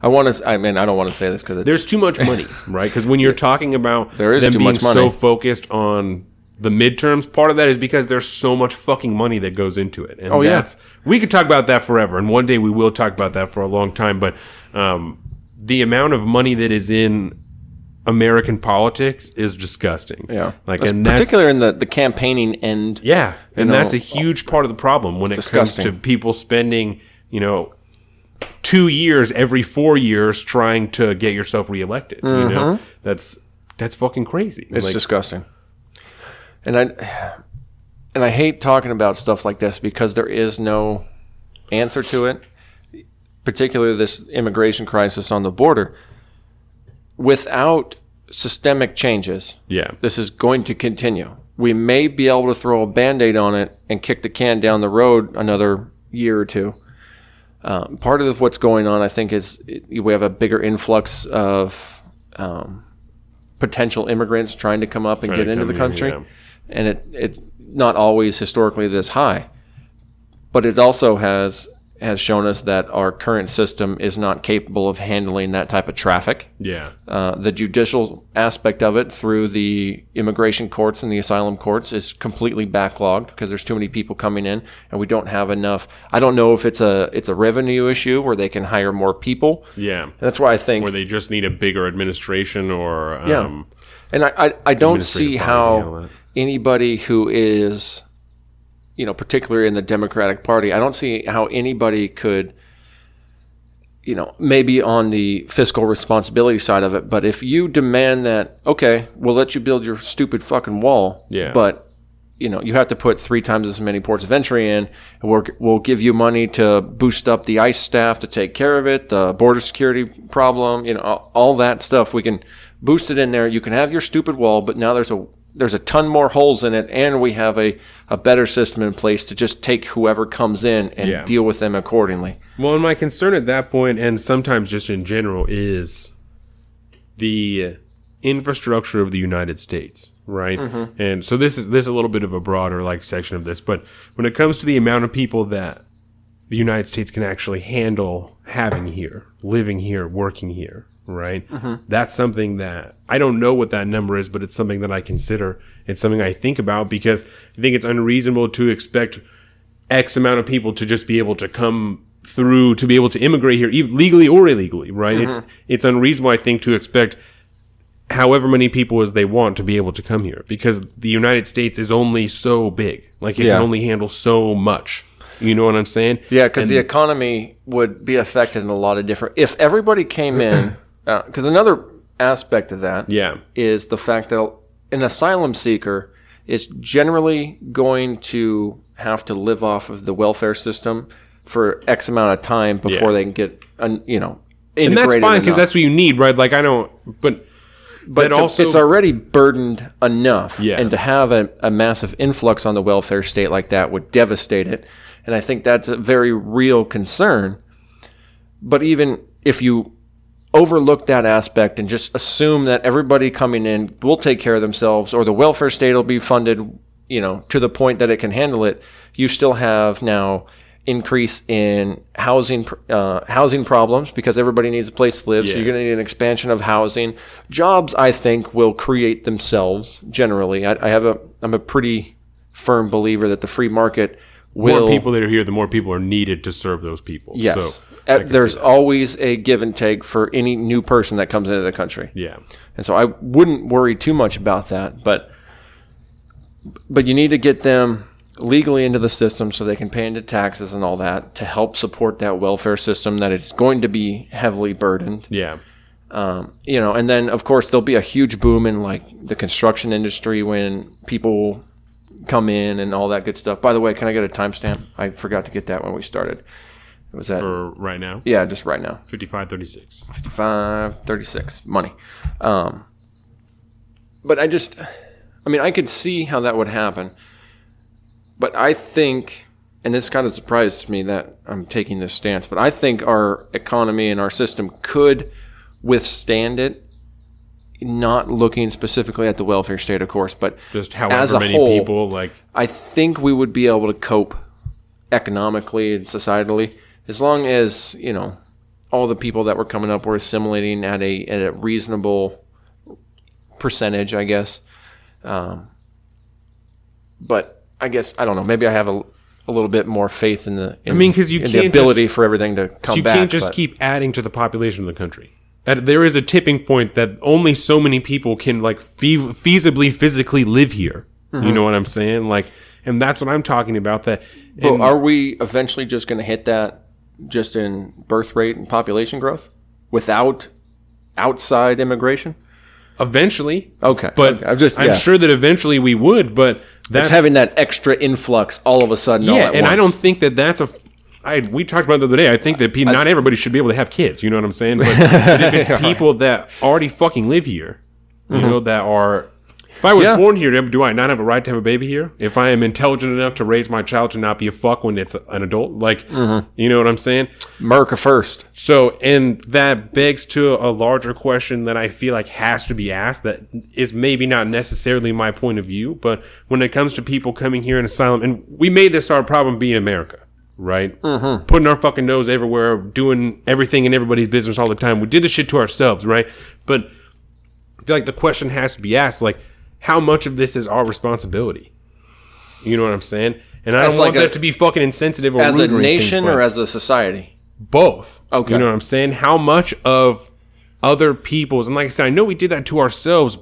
I want to. I mean, I don't want to say this because There's too much money, right? Because when you're talking about There is them too being much money. so focused on the midterms, part of that is because there's so much fucking money that goes into it. And Oh, yeah. that's we could talk about that forever, and one day we will talk about that for a long time. But um, the amount of money that is in American politics is disgusting. yeah, like That's and that's particularly in the the campaigning end. Yeah, and know, that's a huge part of the problem when it disgusting. comes to people spending, you know, two years every four years trying to get yourself reelected. You know, that's that's fucking crazy. Mm-hmm. It's Like, disgusting. And I and I hate talking about stuff like this because there is no answer to it, particularly this immigration crisis on the border. Without systemic changes, yeah, this is going to continue. We may be able to throw a band aid on it and kick the can down the road another year or two. Um, part of what's going on, I think, is we have a bigger influx of um, potential immigrants trying to come up and Trying get into the country, yeah. And it it's not always historically this high, but it also has has shown us that our current system is not capable of handling that type of traffic yeah, uh, the judicial aspect of it through the immigration courts and the asylum courts is completely backlogged because there's too many people coming in and we don't have enough. I don't know if it's a it's a revenue issue where they can hire more people. yeah. That's why I think where they just need a bigger administration, or um, Yeah. And I, I, I don't see Administrative body to handle how. Anybody who is, you know, particularly in the Democratic Party, I don't see how anybody could, you know, maybe on the fiscal responsibility side of it, but if you demand that, okay, we'll let you build your stupid fucking wall, Yeah. but you know, you have to put three times as many ports of entry in, and we're, we'll give you money to boost up the ICE staff to take care of it, the border security problem, you know, all, all that stuff. We can boost it in there. You can have your stupid wall, but now there's a there's a ton more holes in it, and we have a, a better system in place to just take whoever comes in and Yeah. deal with them accordingly. Well, and my concern at that point, and sometimes just in general, is the infrastructure of the United States, right? Mm-hmm. And so this is this is a little bit of a broader like section of this, but when it comes to the amount of people that the United States can actually handle having here, living here, working here, right? Mm-hmm. That's something that I don't know what that number is, but it's something that I consider. It's something I think about because I think it's unreasonable to expect X amount of people to just be able to come through to be able to immigrate here, legally or illegally, right? It's mm-hmm. it's unreasonable, I think, to expect however many people as they want to be able to come here because the United States is only so big, like it Yeah. can only handle so much. You know what I'm saying? Yeah, because the economy would be affected in a lot of different. If everybody came in, Uh, because another aspect of that Yeah. is the fact that an asylum seeker is generally going to have to live off of the welfare system for X amount of time before Yeah. they can get, un, you know, And that's fine because that's what you need, right? Like I don't, but but also it's already burdened enough. Yeah. And to have a, a massive influx on the welfare state like that would devastate it. And I think that's a very real concern. But even if you overlook that aspect and just assume that everybody coming in will take care of themselves or the welfare state will be funded, you know, to the point that it can handle it, you still have now increase in housing uh, housing problems because everybody needs a place to live. So you're going to need an expansion of housing. Jobs, I think, will create themselves generally. I, I have a I'm a pretty firm believer that the free market will more people that are here, the more people are needed to serve those people. Yes. So, See there's always a give and take for any new person that comes into the country. yeah. And so I wouldn't worry too much about that, but but you need to get them legally into the system so they can pay into taxes and all that to help support that welfare system that is going to be heavily burdened. Yeah. Um, you know, and then of course there'll be a huge boom in like the construction industry when people come in and all that good stuff. By the way, can I get a timestamp? I forgot to get that when we started. Was that? For right now, yeah, just right now. 5536. 55 36 money. Um, but i just i mean i could see how that would happen. But i think and this kind of surprised me that i'm taking this stance but i think our economy and our system could withstand it not looking specifically at the welfare state of course but Just as however a many whole, people, like, I think we would be able to cope economically and societally as long as you know all the people that were coming up were assimilating at a at a reasonable percentage, I guess. Um, but I guess I don't know. Maybe I have a, a little bit more faith in the. In, mean, 'cause you can't the ability for everything to come you back. can't just but- keep adding to the population of the country. And there is a tipping point that only so many people can like fe- feasibly physically live here. Mm-hmm. You know what I'm saying? Like, and that's what I'm talking about. That and are we eventually just going to hit that just in birth rate and population growth without outside immigration? eventually, Okay, but okay. I'm just I'm sure that eventually we would. But that's it's having that extra influx all of a sudden. yeah, and I don't think that that's a. I, we talked about it the other day. I think that pe- not everybody should be able to have kids. You know what I'm saying? But, but if it's people that already fucking live here, you mm-hmm. know, that are. If I was. Yeah. born here, do I not have a right to have a baby here? If I am intelligent enough to raise my child to not be a fuck when it's an adult, like, Mm-hmm. you know what I'm saying? America first. So, and that begs to a larger question that I feel like has to be asked that is maybe not necessarily my point of view, but when it comes to people coming here in asylum, and we made this our problem being America, right? Mm-hmm. Putting our fucking nose everywhere, doing everything in everybody's business all the time. We did this shit to ourselves, right? But I feel like the question has to be asked, like, how much of this is our responsibility? You know what I'm saying? And I As don't want a- that to be fucking insensitive or As a or anything, nation but- or as a society? both. Okay. You know what I'm saying? How much of other people's, and like I said, I know we did that to ourselves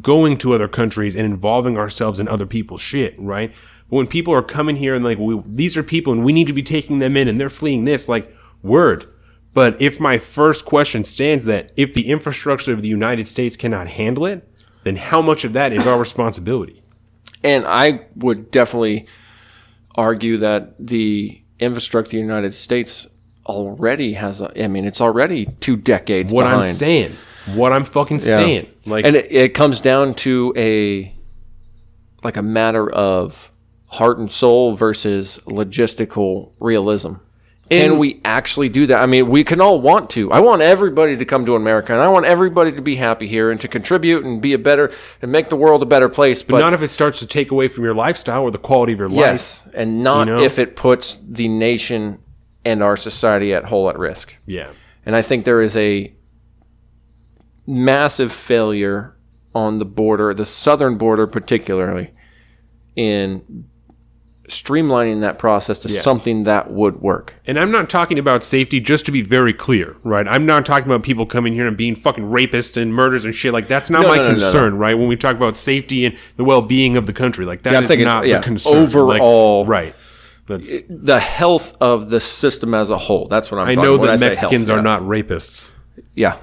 going to other countries and involving ourselves in other people's shit, right? But when people are coming here and like, we, these are people and we need to be taking them in and they're fleeing this, like, word. But if my first question stands that if the infrastructure of the United States cannot handle it, then how much of that is our responsibility? And I would definitely argue that the infrastructure of the United States already has a. I mean, it's already two decades What behind. I'm saying, what I'm fucking Yeah. saying, like, and it, it comes down to a like a matter of heart and soul versus logistical realism. Can we actually do that? I mean, we can all want to. I want everybody to come to America, and I want everybody to be happy here and to contribute and be a better and make the world a better place. But, not if it starts to take away from your lifestyle or the quality of your life. yes, and not You know? if it puts the nation and our society at whole at risk. Yeah. And I think there is a massive failure on the border, the southern border particularly, in streamlining that process to something that would work. And I'm not talking about safety, just to be very clear, right? I'm not talking about people coming here and being fucking rapists and murders and shit. Like, that's not No, my no, no, concern, right? When we talk about safety and the well being of the country, like, that I'm is not yeah, the concern. Like, overall- right. That's, The health of the system as a whole. That's what I'm I know that Mexicans health, are yeah. not rapists. Yeah.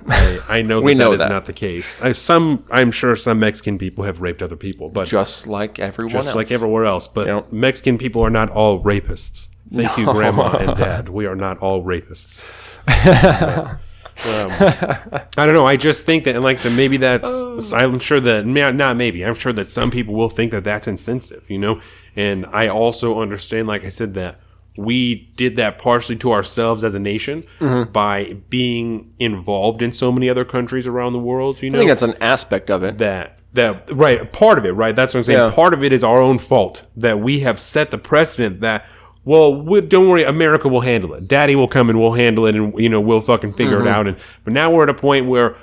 I know that We know that is that. not the case. I, some, I'm sure some Mexican people have raped other people, but Just like everyone just else. like everywhere else. But Yep. Mexican people are not all rapists. Thank you, Grandma and Dad. We are not all rapists. Um, I don't know. I just think that, and like I said, maybe that's. I'm sure that not maybe. I'm sure that some people will think that that's insensitive. You know, and I also understand, like I said, that we did that partially to ourselves as a nation Mm-hmm. by being involved in so many other countries around the world. You know, I think that's an aspect of it. that that right part of it right that's what i'm saying Yeah. part of it is our own fault that we have set the precedent that well we, don't worry america will handle it daddy will come and we'll handle it and you know we'll fucking figure Mm-hmm. it out and but now we're at a point where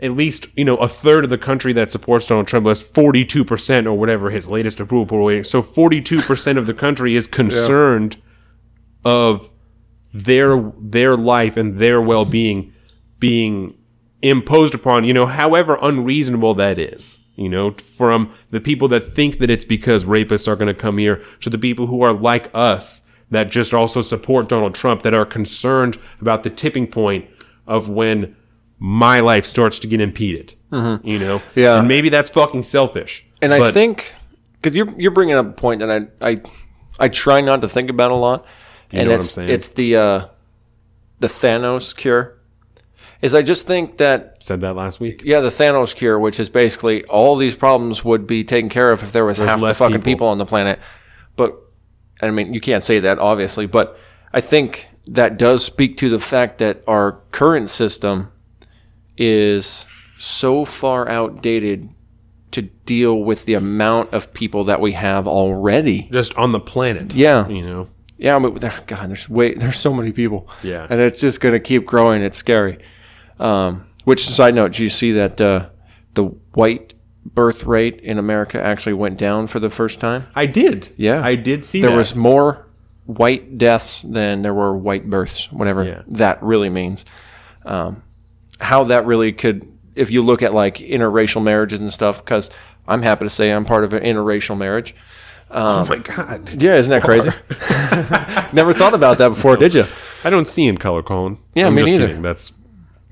at least you know a third of the country that supports Donald Trump has 42% or whatever his latest approval rating so 42% of the country is concerned of their their life and their well-being being imposed upon you know however unreasonable that is You know, from the people that think that it's because rapists are going to come here to the people who are like us that just also support Donald Trump that are concerned about the tipping point of when my life starts to get impeded. You know, Mm-hmm. Yeah. and maybe that's fucking selfish. And I think because you're you're bringing up a point that I I I try not to think about a lot, and know what it's I'm saying? it's the uh, the Thanos cure. Is I just think that said that last week. yeah, the Thanos cure, which is basically all these problems would be taken care of if there was half the fucking people. people. on the planet. But I mean, you can't say that obviously, but I think that does speak to the fact that our current system is so far outdated to deal with the amount of people that we have already. Just on the planet. Yeah. You know, Yeah, but there, God, there's way there's so many people. Yeah. and it's just gonna keep growing. It's scary. Um, which side note? Do you see that uh, the white birth rate in America actually went down for the first time? I did. Yeah. I did see that There that. was more white deaths than there were white births, whatever Yeah. that really means. Um, how that really could, if you look at like interracial marriages and stuff, because I'm happy to say I'm part of an interracial marriage. Oh my god. Yeah, isn't that crazy? Never thought about that before, did you? I don't see in color, Colin. Yeah, I'm me just neither. kidding. That's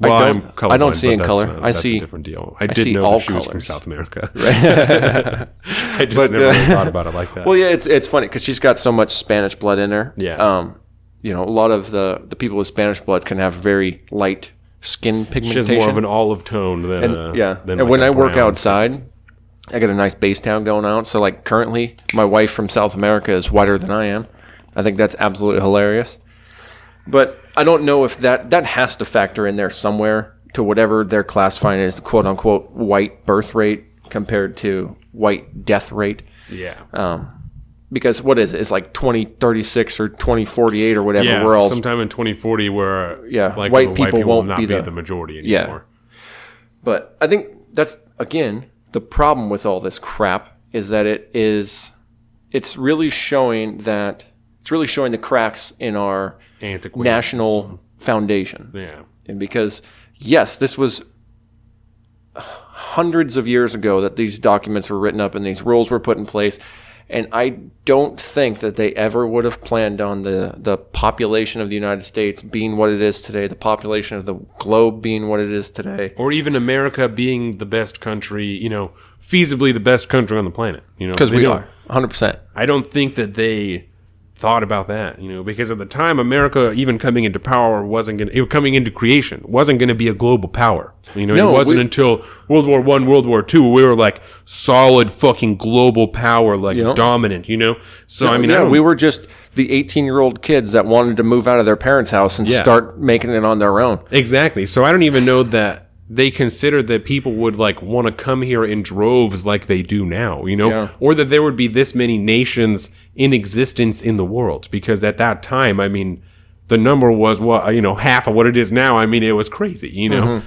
well, don't- I'm colorblind, I don't see in color. not- I that's see- a different deal. I, did see know all she was from. South America. I just But, never uh, really thought about it like that. Well, yeah, it's it's funny because she's got so much Spanish blood in her. Yeah. Um, you know, a lot of the the people with Spanish blood can have very light skin she pigmentation. has more of an olive tone than and, uh, yeah. Than and like when I work outside, I got a nice base town going out. So like currently, my wife from South America is whiter than I am. I think that's absolutely hilarious. But I don't know if that that has to factor in there somewhere to whatever they're classifying as the quote unquote white birth rate compared to white death rate. yeah, Um, Because what is it? It's like 2036 or 2048 or whatever. yeah. All sometime in 2040, where Yeah, like white the people will won't not be be, the- the majority Yeah. anymore. But I think that's again the problem with all this crap is that it is it's really showing that it's really showing the cracks in our Antiquated national system. foundation. Yeah, And because yes, this was hundreds of years ago that these documents were written up and these rules were put in place. And I don't think that they ever would have planned on the, the population of the United States being what it is today, the population of the globe being what it is today. or even America being the best country. You know, feasibly the best country on the planet. You know, Because we don't- are, 100%. I don't think that they thought about that, you know, because at the time America even coming into power wasn't going to coming into creation wasn't going to be a global power. You know, No, it wasn't we- until World War 1, World War 2 we were like solid fucking global power like Yeah. dominant, you know? So I mean, I yeah, we were just the 18 year old kids that wanted to move out of their parents' house and Yeah. start making it on their own. Exactly. So I don't even know that they considered that people would like want to come here in droves like they do now, you know, Yeah. or that there would be this many nations in existence in the world because at that time, I mean, the number was what you know half of what it is now. I mean, it was crazy, you know.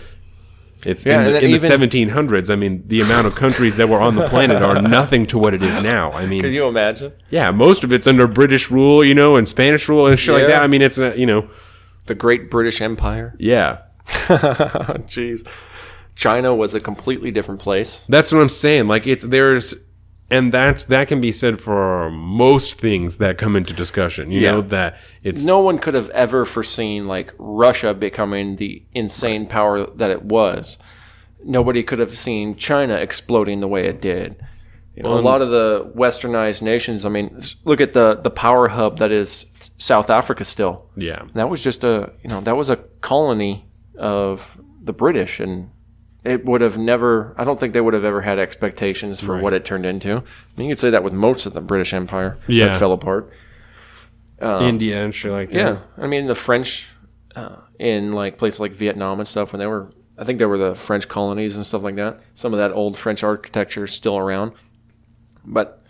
It's Mm-hmm. Yeah, in, the, in the 1700s. I mean, the amount of countries that were on the planet are nothing to what it is now. I mean, Can you imagine? yeah, most of it's under British rule, you know, and Spanish rule and shit like Yeah. that. I mean, it's a, you know, The Great British Empire. yeah. Jeez. China was a completely different place. That's what I'm saying. Like it's there's and that that can be said for most things that come into discussion. You Yeah. know that it's No one could have ever foreseen like Russia becoming the insane power that it was. Nobody could have seen China exploding the way it did. You know, a lot of the westernized nations, I mean, look at the the power hub that is South Africa still. yeah. That was just a, you know, that was a colony of the British and it would have never I don't think they would have ever had expectations for what it turned into. I mean, you could say that with most of the British Empire Yeah. that fell apart. India and shit like that. Yeah, I mean the French uh, in like places like Vietnam and stuff when they were, I think they were the French colonies and stuff like that. Some of that old French architecture is still around, but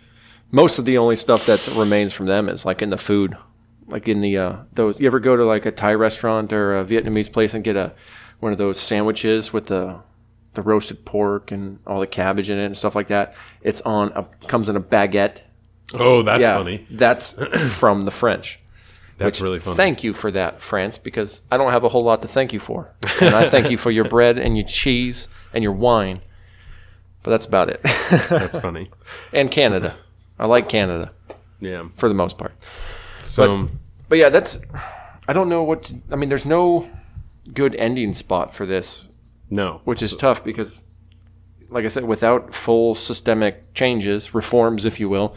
most of the only stuff that remains from them is like in the food, like in the uh, those. You ever go to like a Thai restaurant or a Vietnamese place and get a one of those sandwiches with the the roasted pork and all the cabbage in it and stuff like that? It's on a comes in a baguette. Oh, that's yeah, funny. That's from the French. That's really funny. Thank you for that, France, because I don't have a whole lot to thank you for. And I thank you for your bread and your cheese and your wine. but that's about it. That's funny. and Canada. I like Canada Yeah. for the most part. So But yeah, that's. I don't know what. To, I mean, there's no good ending spot for this, no, which is tough because, like I said, without full systemic changes, reforms, if you will,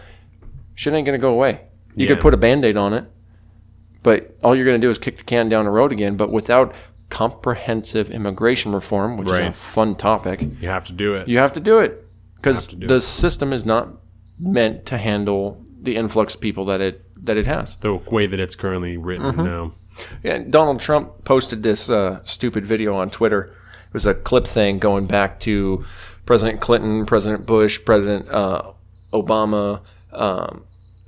shit ain't gonna go away. You could put a band aid on it, but all you're gonna do is kick the can down the road again. But without comprehensive immigration reform, which is a fun topic, you have to do it. you have to do it because the it. system is not meant to handle the influx of people that it that it has. the way that it's currently written Mm-hmm. now. Yeah, Donald Trump posted this uh, stupid video on Twitter. It was a clip thing going back to President Clinton, President Bush, President uh, Obama. Um,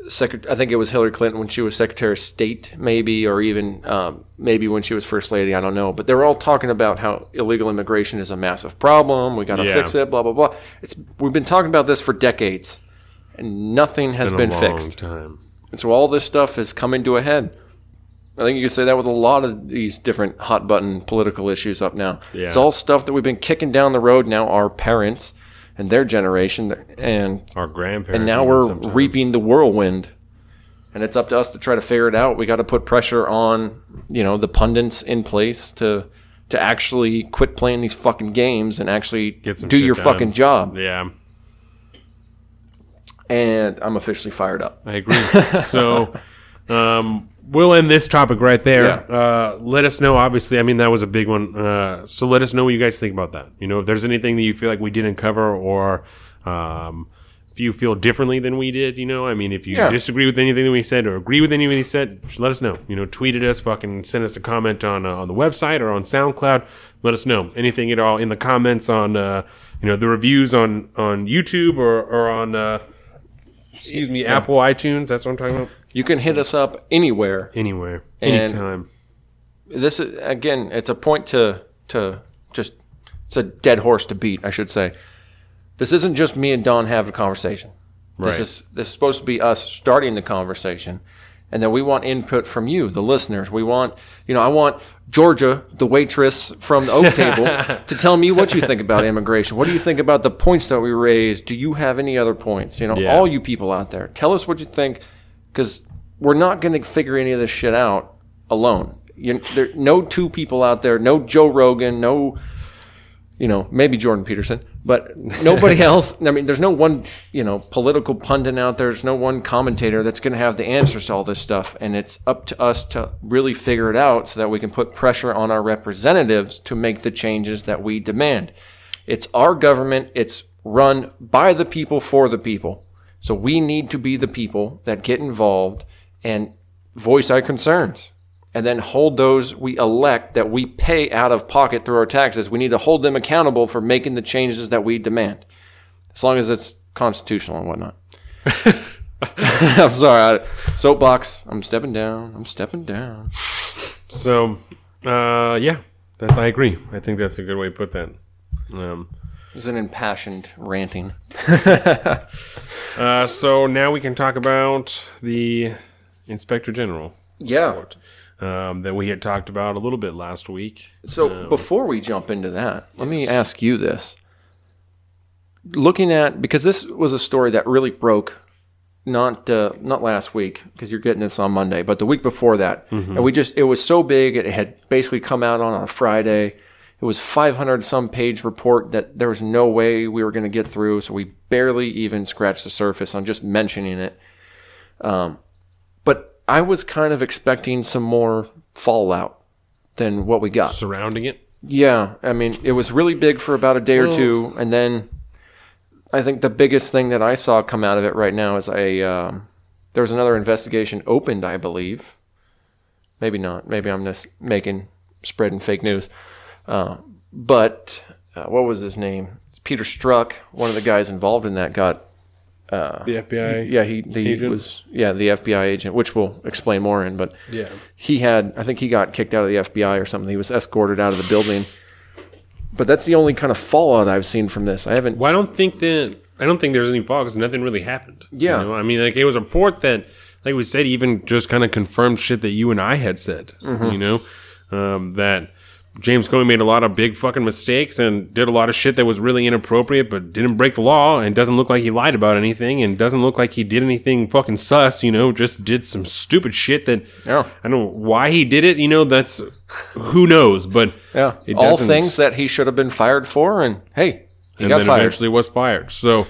Secret- I think it was Hillary Clinton when she was Secretary of State, maybe, or even um, maybe when she was First Lady. I don't know. But they were all talking about how illegal immigration is a massive problem. We got to Yeah. fix it. Blah blah blah. It's we've been talking about this for decades, and nothing has Been been, a long fixed. time. And so all this stuff is coming to a head. I think you could say that with a lot of these different hot button political issues up now. Yeah. It's all stuff that we've been kicking down the road now, our parents and their generation, and Our grandparents. and now we're sometimes. reaping the whirlwind. And it's up to us to try to figure it out. We got to put pressure on, you know, the pundits in place to to actually quit playing these fucking games and actually do your done. fucking job. Yeah, And I'm officially fired up. I agree. so, um, we'll end this topic right there. Yeah. Uh, let us know. Obviously, I mean that was a big one. Uh, so let us know what you guys think about that. You know, if there's anything that you feel like we didn't cover, or um, if you feel differently than we did, you know, I mean, if you Yeah. disagree with anything that we said or agree with anything we said, just let us know. You know, tweet at us, fucking send us a comment on uh, on the website or on SoundCloud. Let us know anything at all in the comments on uh, you know the reviews on on YouTube or or on. Uh, Excuse me, Apple iTunes. That's what I'm talking about. You can hit us up anywhere Anywhere, And- anytime. this is again it's a point to to just it's a dead horse to beat i should say this isn't just me and don having a conversation this is this is supposed to be us starting the conversation and then we want input from you the listeners we want you know i want georgia the waitress from the oak table to tell me what you think about immigration what do you think about the points that we raised do you have any other points you know Yeah. all you people out there tell us what you think because we're not going to figure any of this shit out alone. You, there, no two people out there, no Joe Rogan, no, you know, maybe Jordan Peterson, but nobody else. I mean, there's no one, you know, political pundit out there. There's no one commentator that's going to have the answers to all this stuff. And it's up to us to really figure it out so that we can put pressure on our representatives to make the changes that we demand. It's our government. It's run by the people for the people. So we need to be the people that get involved and voice our concerns. And then hold those we elect that we pay out of pocket through our taxes. We need to hold them accountable for making the changes that we demand. As long as it's constitutional and whatnot. I'm sorry. I, soapbox. I'm stepping down. I'm stepping down. So, uh, yeah, that's. I agree. I think that's a good way to put that. Um, It was an impassioned ranting. uh, so now we can talk about the inspector general Yeah. Um, that we had talked about a little bit last week. So before we jump into that, let me ask you this. Looking at because this was a story that really broke not uh, not last week because you're getting this on Monday, but the week before that, and we just it was so big it had basically come out on a Friday. It was 500 some page report that there was no way we were going to get through, so we barely even scratched the surface on just mentioning it. Um, but I was kind of expecting some more fallout than what we got. Surrounding it, Yeah, I mean, it was really big for about a day or two, and then I think the biggest thing that I saw come out of it right now is a um, there was another investigation opened, I believe. Maybe not. Maybe I'm just making spreading fake news. Uh, but uh, what was his name? Peter Strzok, one of the guys involved in that, got the FBI. yeah he, he Agent? was yeah the FBI agent, which we'll explain more in, but Yeah. he had I think he got kicked out of the FBI or something. He was escorted out of the building. But that's the only kind of fallout I've seen from this. I haven't. Well, I don't think that I don't think there's any fog because nothing really happened. Yeah. You know? I mean, like it was a report that, like we said, even just kind of confirmed shit that you and I had said. Mm-hmm. You know, um, that James Comey made a lot of big fucking mistakes and did a lot of shit that was really inappropriate, but didn't break the law and doesn't look like he lied about anything and doesn't look like he did anything fucking sus, you know, just did some stupid shit that Yeah. I don't know why he did it, you know, that's who knows, but Yeah, it all things that he should have been fired for, and hey, he and got then fired. eventually was fired. So,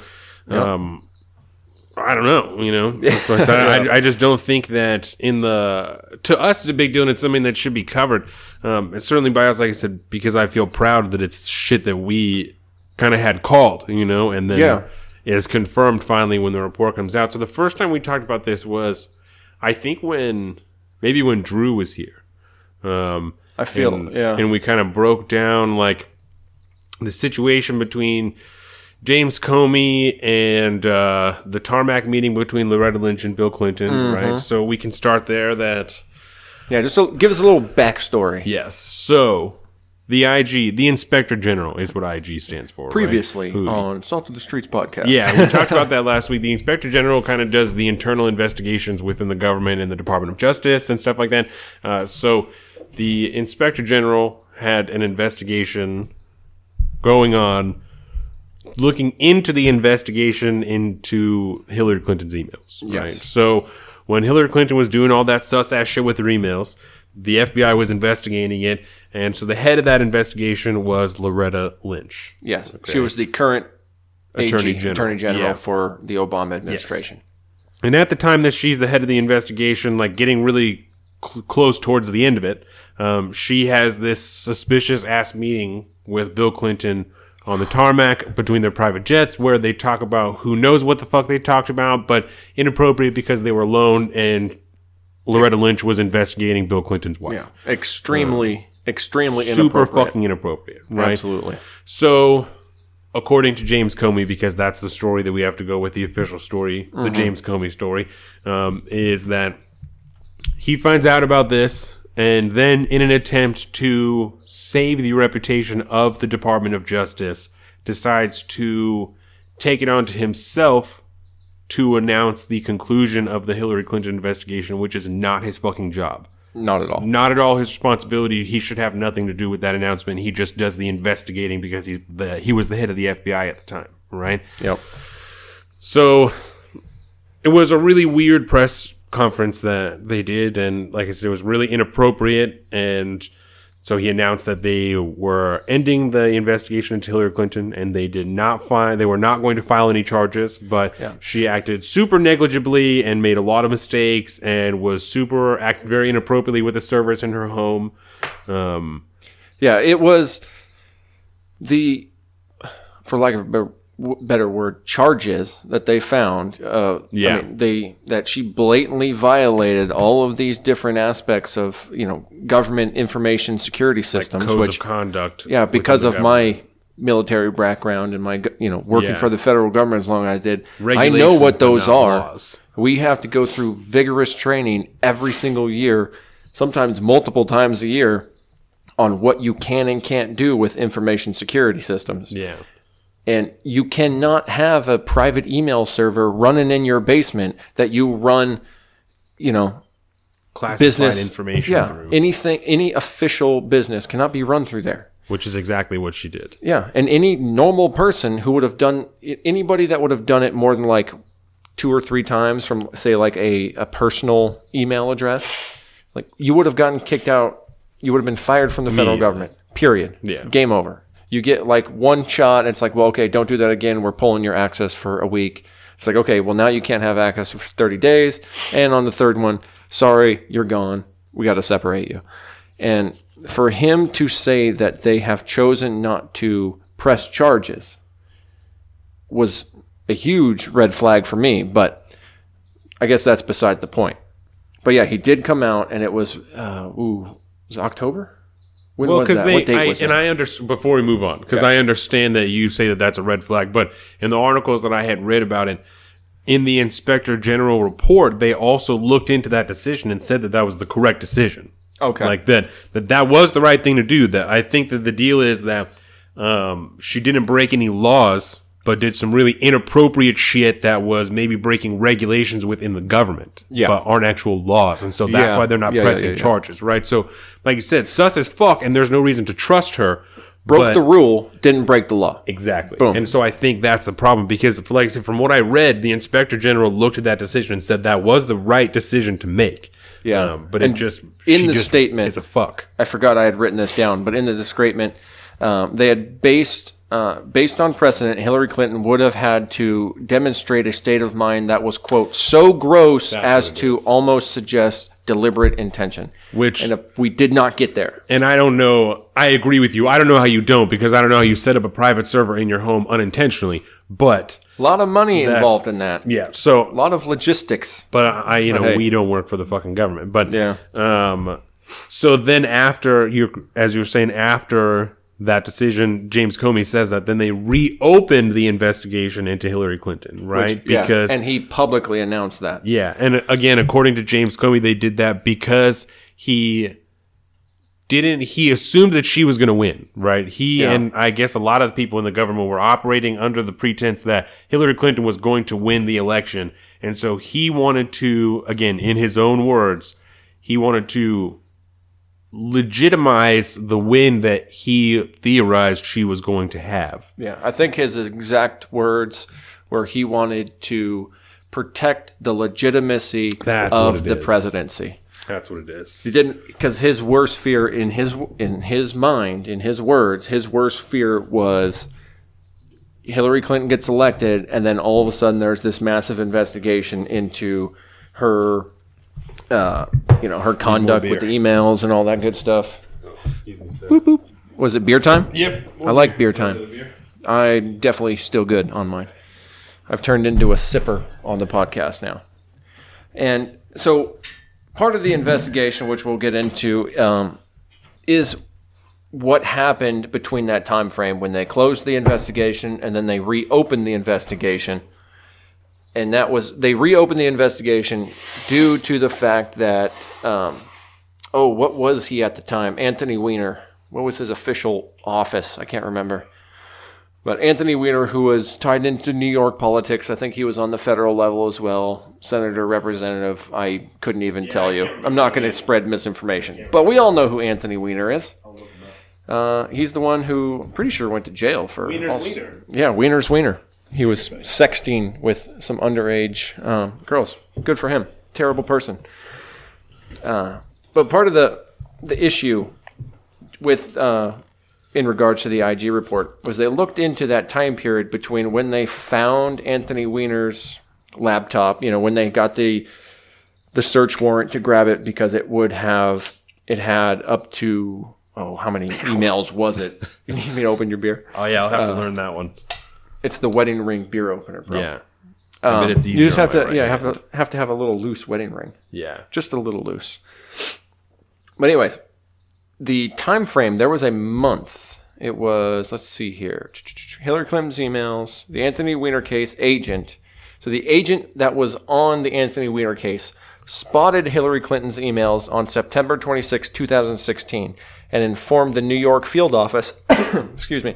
um, I don't know. You know, that's why I, said, I, I just don't think that in the to us it's a big deal and it's something that should be covered. Um, and certainly by us, like I said, because I feel proud that it's shit that we kind of had called. You know, and then Yeah. is confirmed finally when the report comes out. So the first time we talked about this was, I think when maybe when Drew was here. Um, I feel, and, yeah, and we kind of broke down like the situation between James Comey and uh, the tarmac meeting between Loretta Lynch and Bill Clinton, Mm-hmm. right? So we can start there. That yeah. Just so, give us a little backstory. yes. So the IG, the Inspector General, is what IG stands for. Previously Who- on Salt of the Streets podcast. Yeah, we talked about that last week. The Inspector General kind of does the internal investigations within the government and the Department of Justice and stuff like that. Uh, so the Inspector General had an investigation going on looking into the investigation into Hillary Clinton's emails. Right. Yes. So when Hillary Clinton was doing all that sus ass shit with her emails, the FBI was investigating it, and so the head of that investigation was Loretta Lynch. Yes, she was the current Attorney AG, General. Attorney General Yeah. for the Obama administration. And at the time that she's the head of the investigation, like getting really cl- close towards the end of it, um, she has this suspicious ass meeting with Bill Clinton on the tarmac between their private jets where they talk about who knows what the fuck they talked about, but inappropriate because they were alone and Loretta Lynch was investigating Bill Clinton's wife. Yeah, extremely, extremely Super inappropriate. fucking inappropriate, right? Absolutely. So, according to James Comey, because that's the story that we have to go with, the official story, the James Comey story, um, is that he finds out about this, and then in an attempt to save the reputation of the Department of Justice, decides to take it onto himself to announce the conclusion of the Hillary Clinton investigation, which is not his fucking job Not at all. not at all his responsibility. He should have nothing to do with that announcement. He just does the investigating because he's the he was the head of the FBI at the time, right? Yep. So it was a really weird press conference that they did, and like I said, it was really inappropriate. And so he announced that they were ending the investigation into Hillary Clinton, and they did not find they were not going to file any charges. But Yeah. she acted super negligibly and made a lot of mistakes, and was super act very inappropriately with the servers in her home. Um, Yeah, it was the, for lack of a better, better word, charges that they found. Uh, Yeah. I mean, they that she blatantly violated all of these different aspects of you know government information security systems, codes which of conduct. yeah, because of my military background and my you know working Yeah. for the federal government as long as I did, I know what those are. laws. We have to go through vigorous training every single year, sometimes multiple times a year, on what you can and can't do with information security systems. yeah. And you cannot have a private email server running in your basement that you run, you know, classified business information Yeah, through, anything, any official business cannot be run through there. which is exactly what she did. Yeah, and any normal person who would have done anybody that would have done it more than like two or three times from say like a, a personal email address, like you would have gotten kicked out. You would have been fired from the federal government. Period. Yeah. Game over. You get like one shot, and it's like, well, okay, don't do that again. We're pulling your access for a week. It's like, okay, well now you can't have access for 30 days, and on the third one, sorry, you're gone. We got to separate you. And for him to say that they have chosen not to press charges was a huge red flag for me, but I guess that's beside the point. But yeah, he did come out, and it was, uh, ooh, was it October? When Well, because they, I, was and? I understand before we move on, because I understand that you say that that's a red flag, but in the articles that I had read about it, in the inspector general report, they also looked into that decision and said that that was the correct decision. Okay. like that that that was the right thing to do. That I think that the deal is that um, she didn't break any laws but did some really inappropriate shit that was maybe breaking regulations within the government, Yeah. but aren't actual laws, and so that's Yeah. why they're not Yeah, pressing charges, right? So, like you said, sus as fuck, and there's no reason to trust her. Broke but- the rule, didn't break the law. Exactly. Boom. And so I think that's the problem because, like I said, from what I read, the inspector general looked at that decision and said that was the right decision to make. Yeah. Um, but And it just in she the just statement- is a fuck. I forgot I had written this down, but in the discreetment, um, they had based uh, based on precedent, Hillary Clinton would have had to demonstrate a state of mind that was quote so gross as to is. almost suggest deliberate intention. Which- and uh, we did not get there. And I don't know. I agree with you. I don't know how you don't because I don't know how you set up a private server in your home unintentionally. But A lot of money involved in that. yeah, so A lot of logistics. but I, you know, we don't work for the fucking government. But Yeah. Um, so then after you, as you were saying, after that decision, James Comey says that then they reopened the investigation into Hillary Clinton, right? Yeah, because and he publicly announced that. yeah, and uh, again, according to James Comey, they did that because he didn't. He assumed that she was going to win, right? He Yeah. and I guess a lot of the people in the government were operating under the pretense that Hillary Clinton was going to win the election, and so he wanted to, again, in his own words, he wanted to legitimize the win that he theorized she was going to have. Yeah, I think his exact words were he wanted to protect the legitimacy That's of the is. presidency. That's what it is. He didn't because his worst fear in his in his mind, in his words, his worst fear was Hillary Clinton gets elected, and then all of a sudden there's this massive investigation into her, uh, you know, her conduct with the emails and all that good stuff. Excuse me, sir. Boop boop. Was it beer time? Yep. I like beer time. I definitely still good on mine. I've turned into a sipper on the podcast now. And so part of the investigation, which we'll get into, um, is what happened between that time frame when they closed the investigation and then they reopened the investigation. And that was they reopened the investigation due to the fact that um, oh, what was he at the time? Anthony Weiner. What was his official office? I can't remember. But Anthony Weiner, who was tied into New York politics, I think he was on the federal level as well. Senator, representative, I couldn't even tell you. I'm not going to spread misinformation. But we all know who Anthony Weiner is. Uh, he's the one who, I'm pretty sure, went to jail for. Wiener's Wiener. Yeah, Wiener's Wiener. He was sexting with some underage um, girls. Good for him. Terrible person. Uh, but part of the the issue with uh, in regards to the IG report was they looked into that time period between when they found Anthony Weiner's laptop, you know, when they got the the search warrant to grab it because it would have it had up to oh how many emails was it? You need me to open your beer? Oh yeah, I'll have to learn that one. It's the wedding ring beer opener, bro. Yeah. I Um, it's you easier just have to my yeah right have to have to have a little loose wedding ring Yeah. just a little loose. But anyways, the time frame there was a month. It was let's see here, Hillary Clinton's emails, the Anthony Weiner case agent. So the agent that was on the Anthony Weiner case spotted Hillary Clinton's emails on September 26, 2016, and informed the New York field office, excuse me,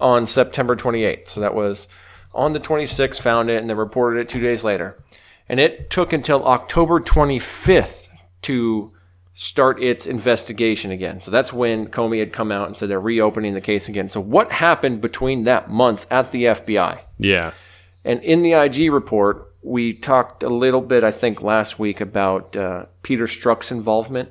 on September 28th. So that was on the 26th, found it, and then reported it two days later. And it took until October 25th to start its investigation again. So that's when Comey had come out and said they're reopening the case again. So what happened between that month at the FBI? Yeah. And in the IG report, we talked a little bit, I think, last week about uh, Peter Strzok's involvement,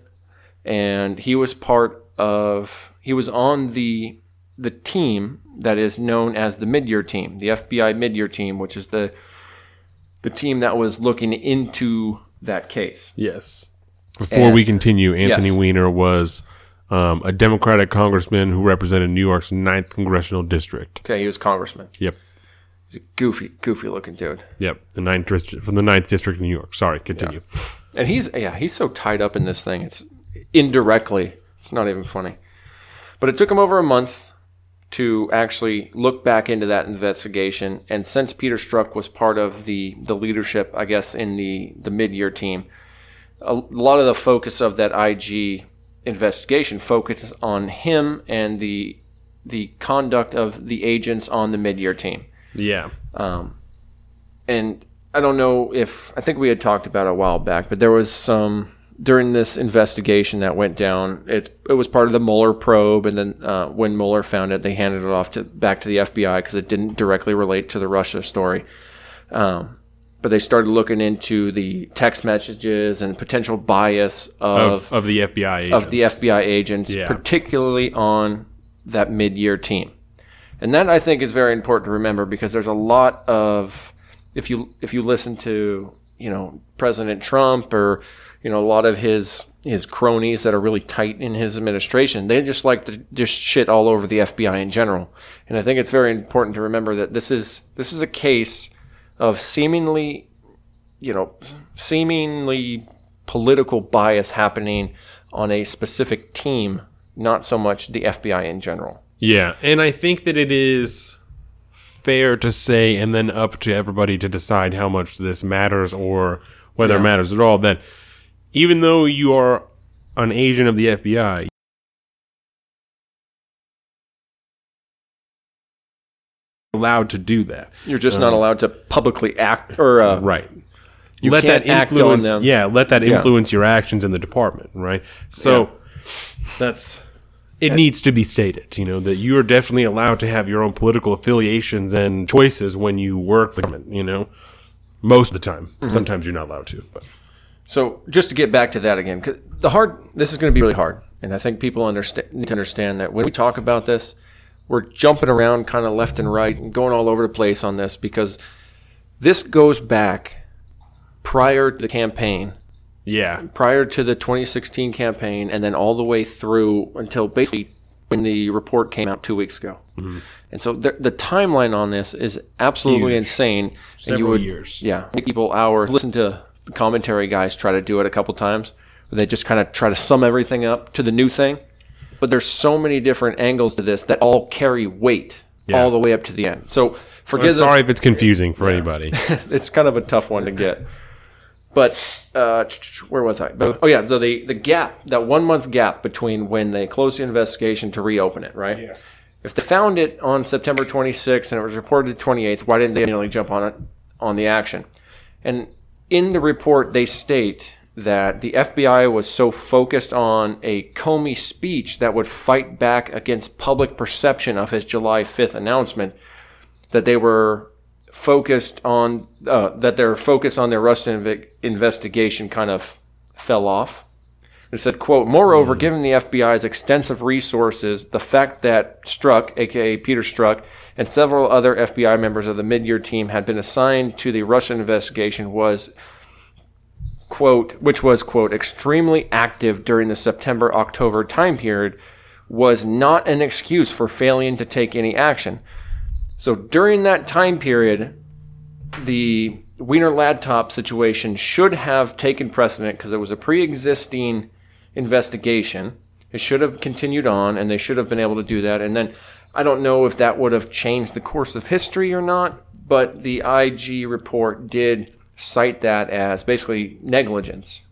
and he was part of. He was on the the team that is known as the mid-year team, the FBI mid-year team, which is the the team that was looking into that case. Yes. Before And- we continue, Anthony Yes. Weiner was um, a Democratic congressman who represented New York's 9th congressional district. Okay, he was congressman. Yep. He's a goofy, goofy looking dude. Yep. The ninth district from the ninth district in New York. Sorry, continue. And he's yeah, he's so tied up in this thing. It's indirectly. It's not even funny. But it took him over a month to actually look back into that investigation. And since Peter Strzok was part of the the leadership, I guess in the the mid year team, a lot of the focus of that IG investigation focused on him and the the conduct of the agents on the mid year team. Yeah. Um, and I don't know if I think we had talked about it a while back, but there was some during this investigation that went down. It it was part of the Mueller probe, and then uh, when Mueller found it, they handed it off to back to the FBI because it didn't directly relate to the Russia story. Um, but they started looking into the text messages and potential bias of Of, of the FBI agents. of the FBI agents, Yeah. particularly on that mid-year team. And that I think is very important to remember because there's a lot of if you if you listen to you know President Trump or you know a lot of his his cronies that are really tight in his administration, they just like to just shit all over the FBI in general. And I think it's very important to remember that this is this is a case of seemingly you know, seemingly political bias happening on a specific team, not so much the FBI in general. Yeah, and I think that it is fair to say, and then up to everybody to decide how much this matters or whether it matters at all, that even though you are an agent of the FBI, allowed to do that. You're just not allowed to publicly act or uh, Right. You let that act on influence, them. yeah, let that influence your actions in the department, right? So that's it needs to be stated, you know, that you are definitely allowed to have your own political affiliations and choices when you work for the government, you know. Most of the time. Mm-hmm. Sometimes you're not allowed to. But. So just to get back to that again, 'cause the hard this is going to be really hard, and I think people understand need to understand that when we talk about this, we're jumping around kind of left and right and going all over the place on this because this goes back prior to the campaign, Yeah. prior to the 2016 campaign, and then all the way through until basically when the report came out two weeks ago. Mm-hmm. And so the, the timeline on this is absolutely Huge. insane. and Several you would, years. Yeah, people hours. Listen to commentary guys try to do it a couple times. Where they just kind of try to sum everything up to the new thing. But there's so many different angles to this that all carry weight Yeah. all the way up to the end. So forgive us sorry if it's confusing for anybody. it's kind of a tough one to get. But uh, where was I? Oh yeah, so the the gap, that one month gap between when they closed the investigation to reopen it, right? Yes. If they found it on September 26th and it was reported 28th, why didn't they immediately jump on it on the action? And in the report, they state that the FBI was so focused on a Comey speech that would fight back against public perception of his July 5th announcement that they were focused on uh, that their focus on their Russia inve- investigation kind of fell off. It said, quote, moreover, given the FBI's extensive resources, the fact that Strzok, aka Peter Strzok, and several other FBI members of the mid-year team had been assigned to the Russian investigation was, quote, which was, quote, extremely active during the September-October time period, was not an excuse for failing to take any action. So during that time period, the Weiner Ladtop situation should have taken precedent because it was a pre-existing investigation. It should have continued on, and they should have been able to do that. And then I don't know if that would have changed the course of history or not, but the IG report did cite that as basically negligence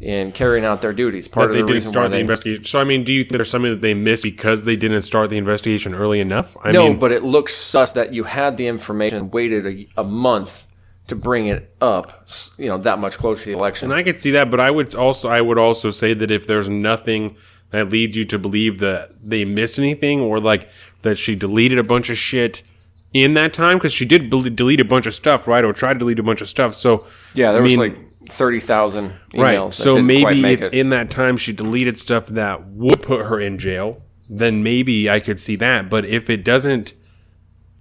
in carrying out their duties. Part But of they the didn't start the they investigation. So, I mean, do you think there's something that they missed because they didn't start the investigation early enough? I no, mean, but it looks sus that you had the information and waited a, a month to bring it up, you know, that much closer to the election. And I could see that, but I would also I would also say that if there's nothing that leads you to believe that they missed anything or like that she deleted a bunch of shit in that time because she did bel- delete a bunch of stuff, right? Or tried to delete a bunch of stuff. So yeah, there I was like 30,000 emails. right. So maybe if it. in that time she deleted stuff that would put her in jail, then maybe I could see that. But if it doesn't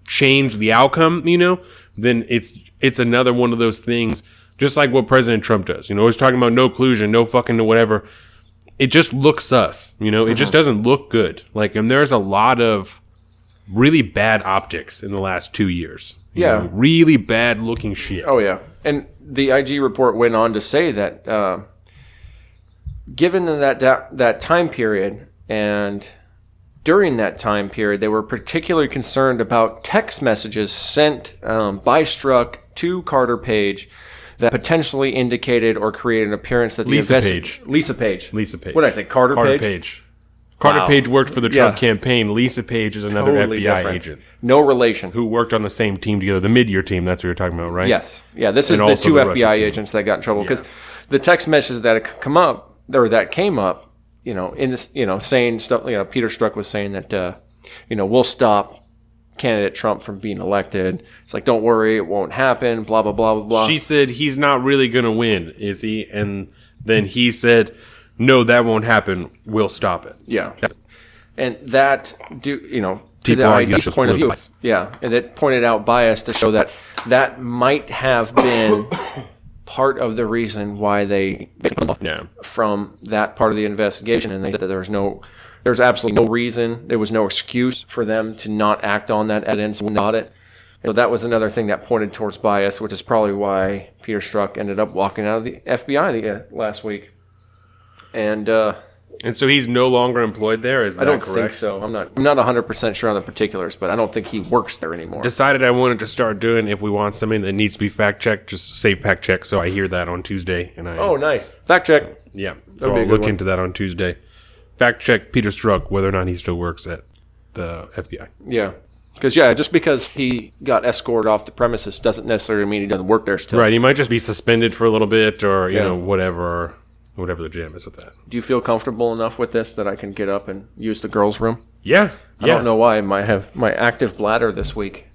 change the outcome, you know, then it's it's another one of those things, just like what President Trump does. You know, he's talking about no collusion, no fucking no whatever. It just looks sus, you know. It just mm-hmm. doesn't look good. Like, and there's a lot of really bad optics in the last two years. you Yeah. know, really bad looking shit. Oh yeah, and the IG report went on to say that uh, given that da- that time period and during that time period, they were particularly concerned about text messages sent um, by Strzok to Carter Page that potentially indicated or created an appearance that the Lisa investi- Page. Lisa Page, Lisa Page. What did I say? Carter, Carter Page. Page. Carter Wow. Page worked for the Trump Yeah. campaign. Lisa Page is another Totally FBI different. agent No relation. who worked on the same team together, the mid-year team. That's what you're talking about, right? Yes. Yeah, this is And the two the FBI team. agents that got in trouble because the text messages that come up or that came up, you know, in this, you know, saying stuff, you know, Peter Strzok was saying that, uh, you know, we'll stop candidate Trump from being elected. It's like, don't worry, it won't happen, blah, blah, blah, blah, blah. She said he's not really going to win, is he? And then he said, "No, that won't happen. We'll stop it." Yeah. And that do you know to People the argue ID it's just point of view. bias. Yeah, and that pointed out bias to show that that might have been part of the reason why they Yeah. from that part of the investigation, and they said that there was no, there's absolutely no reason, there was no excuse for them to not act on that evidence and audit. So that was another thing that pointed towards bias, which is probably why Peter Strzok ended up walking out of the FBI the, uh, last week. And uh, And so he's no longer employed there. Is that I don't correct? think so. I'm not. I'm not 100 percent sure on the particulars, but I don't think he works there anymore. Decided I wanted to start doing if we want something that needs to be fact checked, just say fact check. So I hear that on Tuesday, and I oh, nice. Fact check. yeah. That'd So I'll look one. into that on Tuesday. Fact check Peter Strzok whether or not he still works at the FBI. Yeah. Because yeah, just because he got escorted off the premises doesn't necessarily mean he doesn't work there still. Right. He might just be suspended for a little bit, or you Yeah. know whatever, whatever the jam is with that. Do you feel comfortable enough with this that I can get up and use the girls' room? Yeah. I don't know why I might have my active bladder this week.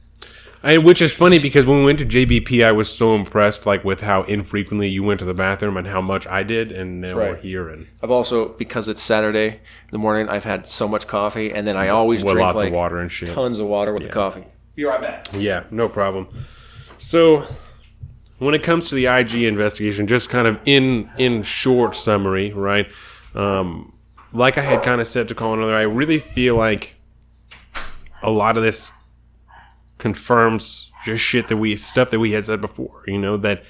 And which is funny because when we went to JBP, I was so impressed, like with how infrequently you went to the bathroom and how much I did, and now we're right. here and I've also because it's Saturday in the morning. I've had so much coffee, and then I always with drink lots like of water and shit. tons of water with the coffee. Be right back. Yeah, no problem. So, when it comes to the IG investigation, just kind of in in short summary, right? Um, like I had kind of said to Colin earlier, I really feel like a lot of this confirms just shit that we stuff that we had said before. You know that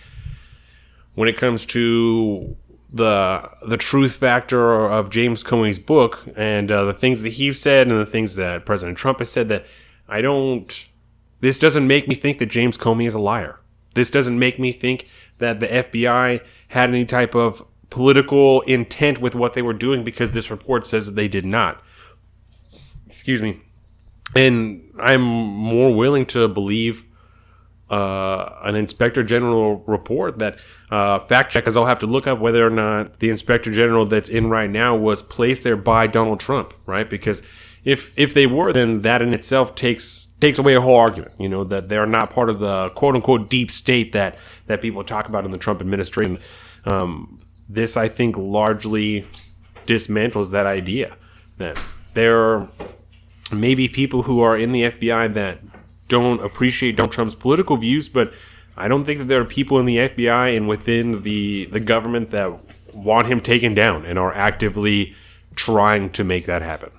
when it comes to the the truth factor of James Comey's book and uh, the things that he said and the things that President Trump has said that I don't this doesn't make me think that James Comey is a liar. This doesn't make me think that the FBI had any type of political intent with what they were doing because this report says that they did not. Excuse me. And I'm more willing to believe uh, an inspector general report that uh, fact checkers will have to look up whether or not the inspector general that's in right now was placed there by Donald Trump, right? Because if if they were, then that in itself takes takes away a whole argument. You know that they're not part of the quote unquote deep state that that people talk about in the Trump administration. Um, this, I think, largely dismantles that idea that there maybe people who are in the FBI that don't appreciate Donald Trump's political views, but I don't think that there are people in the FBI and within the the government that want him taken down and are actively trying to make that happen.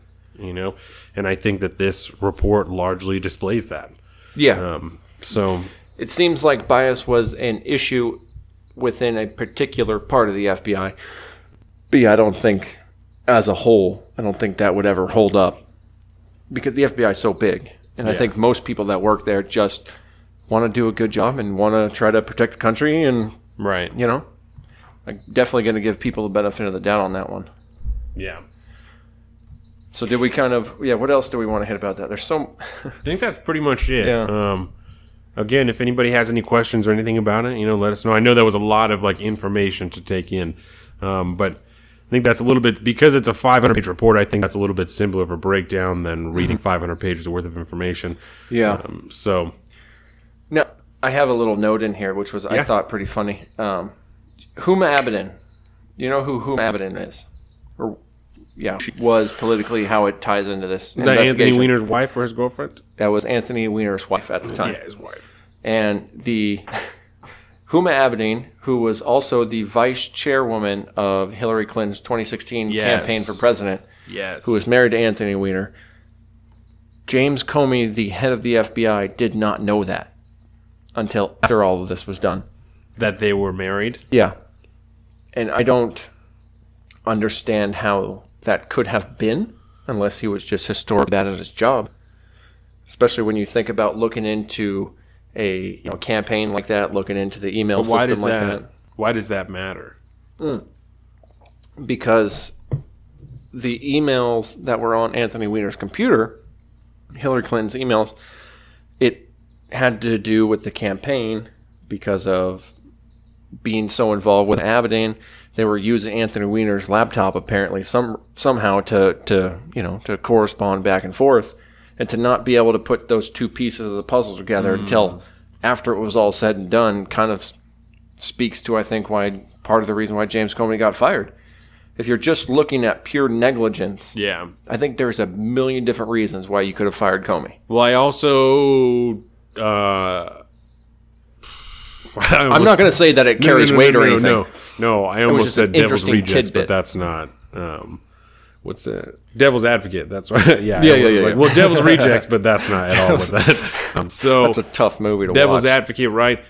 You know, and I think that this report largely displays that. Yeah. Um, so it seems like bias was an issue within a particular part of the FBI. But yeah, I don't think, as a whole, I don't think that would ever hold up because the FBI is so big. And I think most people that work there just want to do a good job and want to try to protect the country. And, right, you know, I'm definitely going to give people the benefit of the doubt on that one. yeah. So, did we kind of, yeah, what else do we want to hit about that? There's so, I think that's pretty much it. Yeah. Um, again, if anybody has any questions or anything about it, you know, let us know. I know that was a lot of like information to take in, um, but I think that's a little bit because it's a 500 page report. I think that's a little bit simpler of a breakdown than reading 500 pages worth of information. yeah. Um, so Now, I have a little note in here, which was I thought pretty funny. Um, Huma Abedin, you know who Huma Abedin is, or yeah, she was politically how it ties into this is that Anthony. Weiner's wife or his girlfriend? That was Anthony Weiner's wife at the time, Yeah, his wife. and the Huma Abedin, who was also the vice chairwoman of Hillary Clinton's 2016 Yes. campaign for president, Yes. who was married to Anthony Weiner. James Comey, the head of the FBI, did not know that until after all of this was done. that they were married. Yeah. And I don't understand how that could have been unless he was just historically bad at his job. Especially when you think about looking into a you know, campaign like that, looking into the email Why system does like that, that. Why does that matter? Hmm. Because the emails that were on Anthony Weiner's computer, Hillary Clinton's emails, it had to do with the campaign because of being so involved with Abedin. They were using Anthony Weiner's laptop apparently some somehow to to you know to correspond back and forth, and to not be able to put those two pieces of the puzzle together until after it was all said and done, kind of speaks to I think why part of the reason why James Comey got fired. If you're just looking at pure negligence, Yeah. I think there's a million different reasons why you could have fired Comey. Well, I also. Uh, I'm not going to say that it carries weight or anything. No, no, I almost said devil's rejects, tidbit. but that's not. Um, what's that? Devil's advocate. That's right. yeah, Yeah, yeah, yeah, like, yeah. Well, devil's rejects, but that's not at all what that. Um, so That's a tough movie to watch. devil's watch. advocate, right?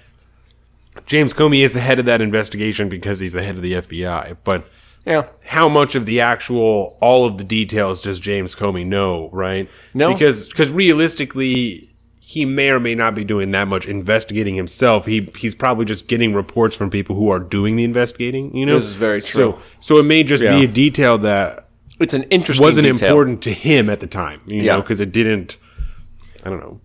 James Comey is the head of that investigation because he's the head of the FBI, but yeah, how much of the actual all of the details does James Comey know, right? No. because because realistically, he may or may not be doing that much investigating himself. He he's probably just getting reports from people who are doing the investigating. You know, This is very true. So so it may just Yeah. be a detail that it's an interesting. wasn't detail. important to him at the time. You Yeah. know, because it didn't. I don't know.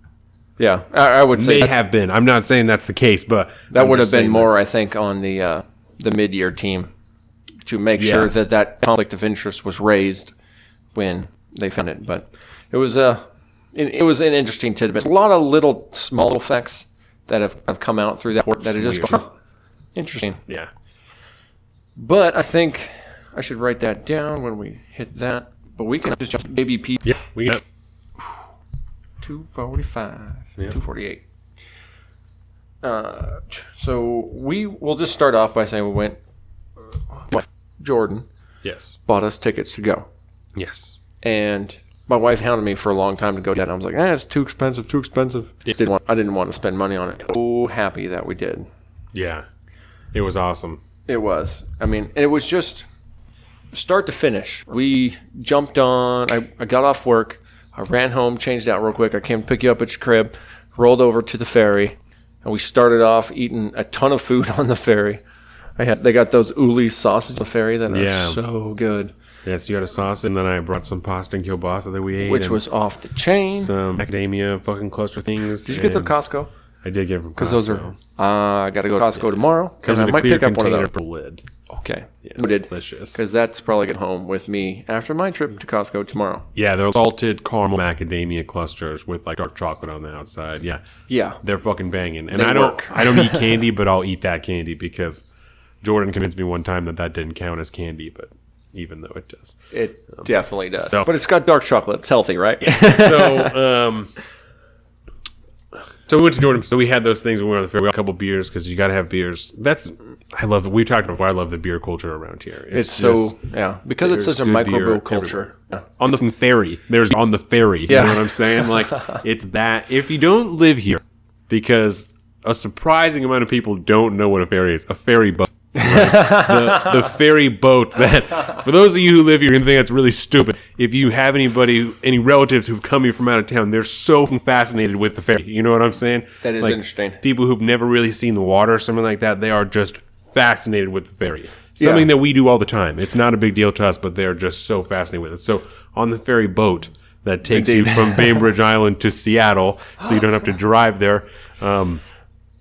Yeah, I, I would say May have been. I'm not saying that's the case, but that I'm would have been more, I think, on the uh, the mid year team to make Yeah. sure that that conflict of interest was raised when they found it. But it was a it, it was an interesting tidbit. A lot of little small effects that have, have come out through that report that are just huh, interesting. yeah. But I think I should write that down when we hit that. But we can just jump P Yeah, we forty five, Yeah. two forty eight. Uh, so we will just start off by saying we went. What Jordan Yes. bought us tickets to go, Yes. and my wife hounded me for a long time to go. And I was like, "Ah, it's too expensive, too expensive." Didn't want, I didn't want to spend money on it. So happy that we did. Yeah. It was awesome. It was. I mean, it was just start to finish. We jumped on. I, I got off work. I ran home, changed out real quick. I came to pick you up at your crib, rolled over to the ferry, and we started off eating a ton of food on the ferry. I had they got those Uli sausage on the ferry that are Yeah. so good, Yes, you had a sauce, and then I brought some pasta and kielbasa that we ate. which and was off the chain. some macadamia fucking cluster things. Did you get the and Costco? I did get from Because those are. Uh, I got to go to Costco tomorrow. comes I in I a might clear pick up one of container those. per lid. Okay, noted. Delicious. Because that's probably get home with me after my trip to Costco tomorrow. Yeah, they're salted caramel macadamia clusters with like dark chocolate on the outside. Yeah, Yeah, they're fucking banging. And They I don't, work. I don't eat candy, but I'll eat that candy because Jordan convinced me one time that that didn't count as candy, but even though it does. It definitely does. so- but it's got dark chocolate. It's healthy, right? so um so we went to Jordan. So we had those things when we were on the fair. We got a couple beers because you got to have beers. That's I love it. We talked before. I love the beer culture around here. it's so yeah because it's such a microbrew culture. on the ferry. There's on the ferry. You know what I'm saying? Like it's that. If you don't live here, because a surprising amount of people don't know what a ferry is. A ferry boat. The, the ferry boat that for those of you who live here and think that's really stupid. If you have anybody any relatives who've come here from out of town they're so fascinated with the ferry. You know what i'm saying? That is Like, interesting. people who've never really seen the water or something like that they are just fascinated with the ferry. Something Yeah. that we do all the time. It's not a big deal to us but they're just so fascinated with it. So on the ferry boat that takes you from bainbridge island to seattle so you don't have to drive there um,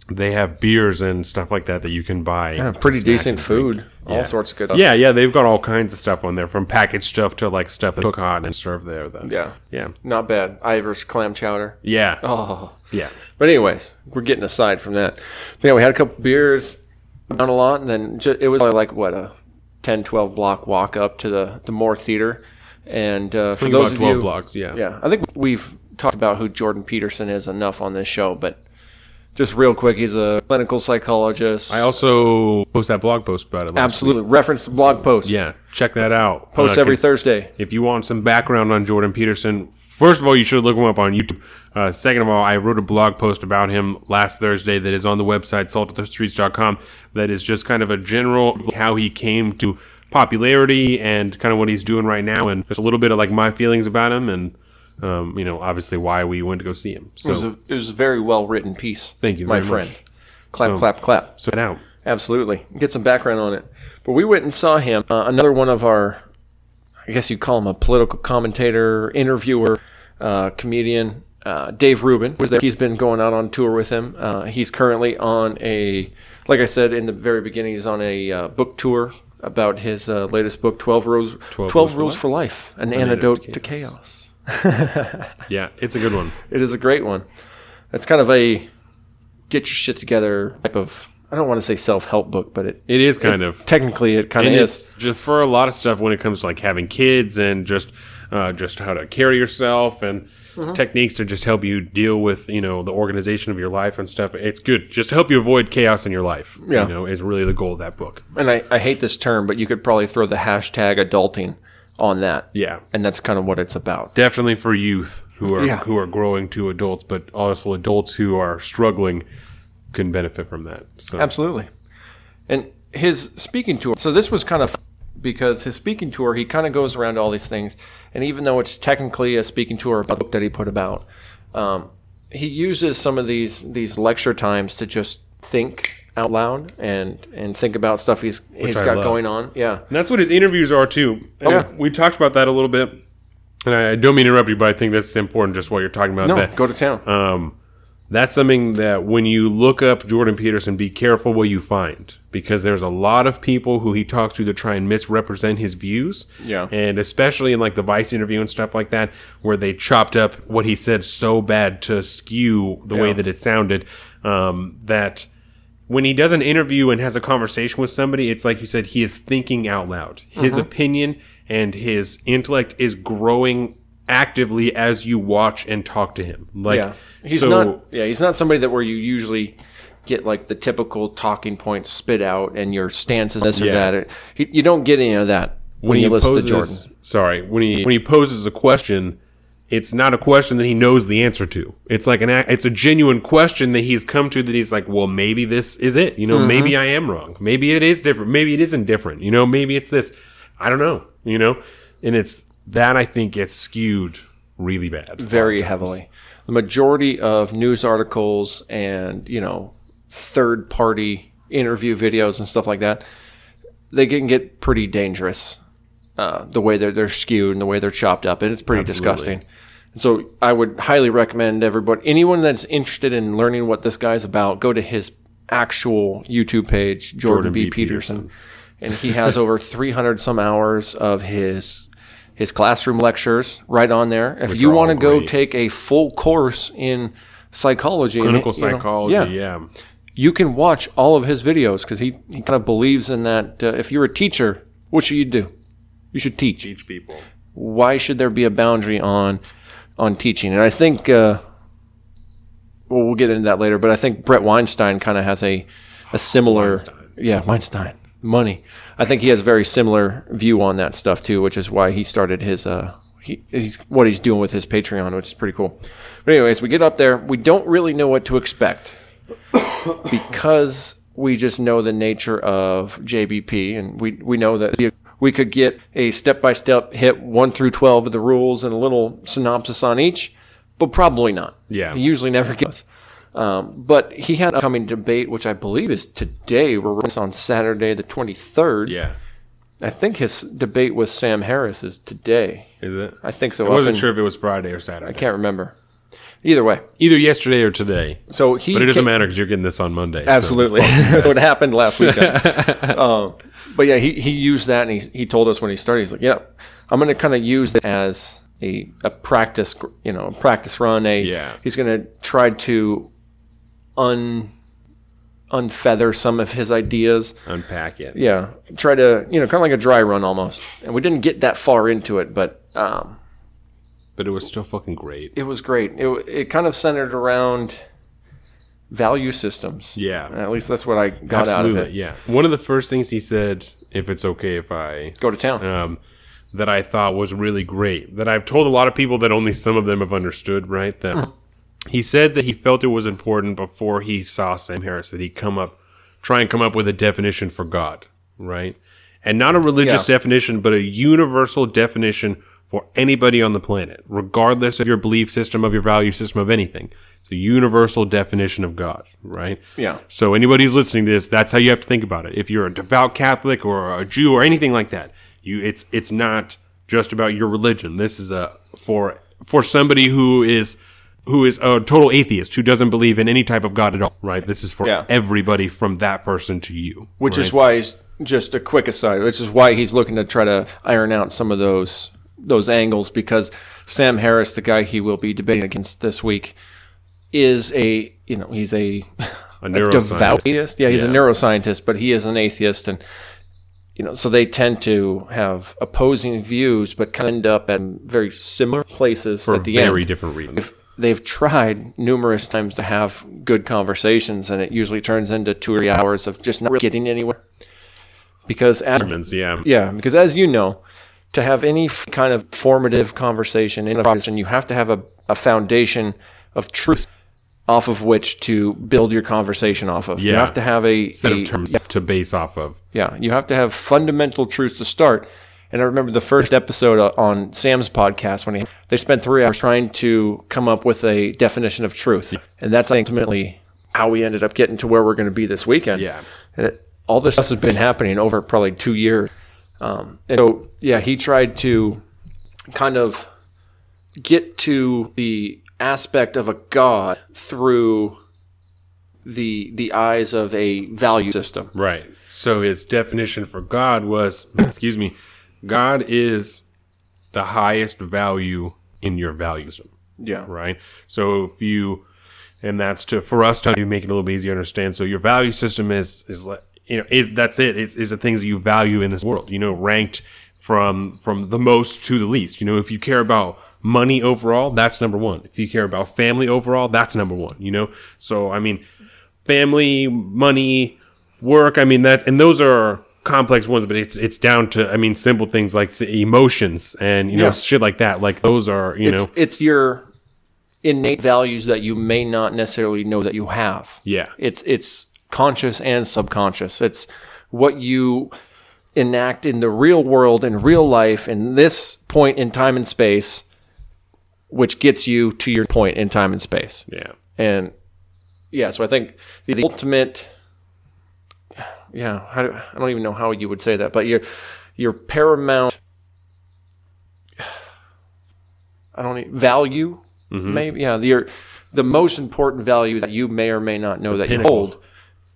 they have beers and stuff like that that you can buy Yeah, pretty decent and drink. food. All Yeah. sorts of good stuff. Yeah, yeah, they've got all kinds of stuff on there, from packaged stuff to like stuff that cook hot and serve there. Then. Yeah. yeah, Not bad. Ivar's clam chowder. yeah, Oh. yeah. But anyways, we're getting aside from that. But yeah, we had a couple beers, done a lot, and then ju- it was only like what a 10, 12 block walk up to the the Moore Theater. And uh, for those about of twelve you, blocks. Yeah, yeah, I think we've talked about who Jordan Peterson is enough on this show, but just real quick, he's a clinical psychologist. I also post that blog post about it. last absolutely reference the blog post. Yeah, check that out. post Uh, every Thursday. If you want some background on Jordan Peterson, first of all, you should look him up on YouTube. Uh, second of all, I wrote a blog post about him last Thursday that is on the website saltofthestreets.com. That is just kind of a general how he came to popularity and kind of what he's doing right now, and just a little bit of like my feelings about him, and um, you know, obviously why we went to go see him. It was a, it was a very well written piece. Thank you my very friend. much. Clap, So- clap, clap. so out. Absolutely. Get some background on it. But we went and saw him. Uh, another one of our, I guess you'd call him a political commentator, interviewer, uh, comedian. Uh, Dave Rubin was there. He's been going out on tour with him. Uh, he's currently on a, like I said in the very beginning, he's on a uh, book tour about his uh, latest book, 12 Rules, 12, Rules Rules, for for Life, an antidote to Chaos. chaos. Yeah, it's a good one. It is a great one. It's kind of a get your shit together type of, I don't want to say self help book, but it, It is kind of. technically it kind of is. just for a lot of stuff when it comes to like having kids and just uh, just how to carry yourself and Mm-hmm. techniques to just help you deal with you know the organization of your life and stuff. It's good just to help you avoid chaos in your life. Yeah. you know, is really the goal of that book. And I, I hate this term, but you could probably throw the hashtag adulting on that. Yeah, And that's kind of what it's about. definitely for youth who are Yeah. who are growing to adults, but also adults who are struggling can benefit from that. So Absolutely. And his speaking tour. So this was kind of because his speaking tour, he kind of goes around all these things, and even though it's technically a speaking tour about the book that he put about, um, he uses some of these these lecture times to just think out loud and and think about stuff he's he's I got love. going on. Yeah. And that's what his interviews are too. And yeah. we talked about that a little bit. And I, I don't mean to interrupt you, but I think that's important. Just what you're talking about. No, that go to town. um, that's something that when you look up Jordan Peterson, be careful what you find because there's a lot of people who he talks to that try and misrepresent his views. Yeah. and especially in like the Vice interview and stuff like that, where they chopped up what he said so bad to skew the way that it sounded. Um, that when he does an interview and has a conversation with somebody, it's like you said, he is thinking out loud. His Mm-hmm. opinion and his intellect is growing actively as you watch and talk to him. Like yeah. He's so- not. Yeah, he's not somebody that where you usually get like the typical talking points spit out and your stance is this or Yeah. that. He, you don't get any of that when, you listen poses, to Jordan. Sorry, when he when he poses a question, it's not a question that he knows the answer to. It's like an it's a genuine question that he's come to that he's like, well, maybe this is it. You know, Mm-hmm. maybe I am wrong. Maybe it is different. Maybe it isn't different. You know, maybe it's this. I don't know. You know, and it's that I think gets skewed really bad. very heavily. The majority of news articles and you know third party interview videos and stuff like that, they can get pretty dangerous. Uh, the way they're, they're skewed and the way they're chopped up, and it's pretty Absolutely. disgusting. And so I would highly recommend everybody, anyone that's interested in learning what this guy's about, go to his actual YouTube page, Jordan, Jordan B. B. Peterson, and he has over 300 some hours of his his classroom lectures right on there. If you want to go take a full course in psychology, and, clinical know, psychology. yeah, yeah. you can watch all of his videos because he, he kind of believes in that. Uh, if you're a teacher, what should you do? You should teach. Teach people. Why should there be a boundary on on teaching? And I think, uh, well, we'll get into that later. But I think Bret Weinstein kind of has a a similar, Weinstein. yeah, Weinstein money. I think he has a very similar view on that stuff too, which is why he started his uh, he, he's what he's doing with his Patreon, which is pretty cool. But anyways, we get up there, we don't really know what to expect because we just know the nature of JBP, and we we know that we could get a step by step hit one through twelve of the rules and a little synopsis on each, but probably not. Yeah. he usually never gets. Um, but he had a coming debate, which I believe is today. We're on Saturday, the twenty third. Yeah. I think his debate with Sam Harris is today. Is it? I think so. I wasn't in- sure if it was Friday or Saturday. I can't remember. Either way, Either yesterday or today. so he. But it doesn't ca- matter because you're getting this on Monday. so- Absolutely, that's what happened last weekend. um, but yeah, he, he used that, and he, he told us when he started, he's like, "Yeah, I'm going to kind of use it as a, a practice, you know, a practice run. A Yeah. he's going to try to un unfeather some of his ideas. Unpack it. Yeah, try to you know, kind of like a dry run almost. And we didn't get that far into it, but um, But it was still fucking great. it was great. It it kind of centered around value systems. Yeah. At least that's what I got out of Absolutely. it. Yeah. One of the first things he said, if it's okay if I Go to town. um, that I thought was really great. That I've told a lot of people that only some of them have understood. Right? That he said that he felt it was important before he saw Sam Harris that he come up, try and come up with a definition for God. Right? And not a religious Yeah. definition, but a universal definition for anybody on the planet, regardless of your belief system, of your value system, of anything. It's a universal definition of God, right? Yeah. So anybody who's listening to this, that's how you have to think about it. If you're a devout Catholic or a Jew or anything like that, you it's it's not just about your religion. This is a for for somebody who is who is a total atheist who doesn't believe in any type of God at all, right? This is for Yeah. everybody from that person to you. Which right? is why he's just a quick aside. Which is why he's looking to try to iron out some of those those angles because Sam Harris, the guy he will be debating against this week, is a you know he's a, a a devout atheist. Yeah, he's a neuroscientist, but he is an atheist, and you know so they tend to have opposing views, but kind of end up at very similar places for at the very end. different reasons. They've tried numerous times to have good conversations, and it usually turns into two or three hours of just not really getting anywhere. Because as Yeah. yeah, because as you know, to have any f- kind of formative conversation in a conversation, you have to have a, a foundation of truth off of which to build your conversation off of. Yeah. You have to have a, Set of terms to base off of. yeah, you have to have fundamental truths to start. And I remember the first episode uh, on Sam's podcast when he, they spent three hours trying to come up with a definition of truth, and that's ultimately how we ended up getting to where we're going to be this weekend. Yeah. and it, all this stuff has been happening over probably two years. Um, and so, yeah, he tried to kind of get to the aspect of a god through the the eyes of a value system. Right. So his definition for God was, excuse me, God is the highest value in your value system. Yeah. Right. So if you, and that's to for us to make it a little bit easier to understand. So your value system is is like you know is that's it. It's is the things that you value in this world. You know, ranked from from the most to the least. You know, if you care about money overall, that's number one. If you care about family overall, that's number one. You know, so I mean, family, money, work. I mean that, and those are complex ones, but it's it's down to I mean simple things like emotions and you know Yeah. shit like that. Like those are you it's, know it's your innate values that you may not necessarily know that you have. yeah It's it's conscious and subconscious. It's what you enact in the real world in real life in this point in time and space which gets you to your point in time and space. yeah And yeah, so I think the, the ultimate yeah, how do, I don't even know how you would say that, but your your paramount I don't value mm-hmm. maybe yeah, the your, the most important value that you may or may not know that you pinnacle. hold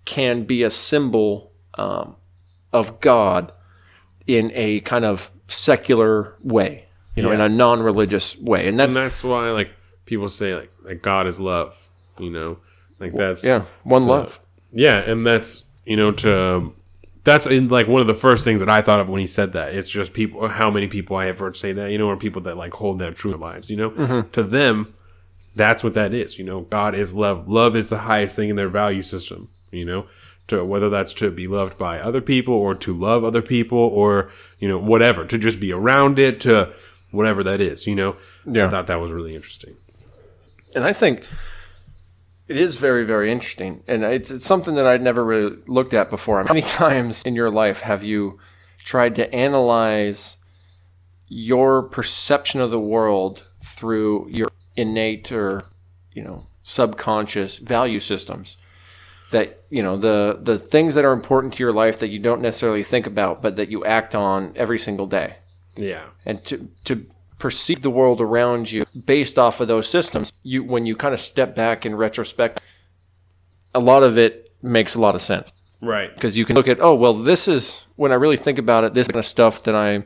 can be a symbol um, of God in a kind of secular way, you know, in a non-religious way, and that's and that's why like people say like like God is love. You know, like that's yeah, one love. Yeah, and that's you know to that's in like one of the first things that I thought of when he said that. It's just people how many people I have heard say that, you know, or people that like hold that true lives, you know? Mm-hmm. To them, that's what that is, you know. God is love. Love is the highest thing in their value system, you know. To whether that's to be loved by other people or to love other people or, you know, whatever, to just be around it, to whatever that is, you know. Yeah. I thought that was really interesting. And I think it is very, very interesting. And it's, it's something that I'd never really looked at before. How many times in your life have you tried to analyze your perception of the world through your innate or, you know, subconscious value systems? That, you know, the, the things that are important to your life that you don't necessarily think about, but that you act on every single day Yeah. and to to perceive the world around you based off of those systems you when you kind of step back in retrospect a lot of it makes a lot of sense Right. because you can look at oh well this is when i really think about it this kind of stuff that i'm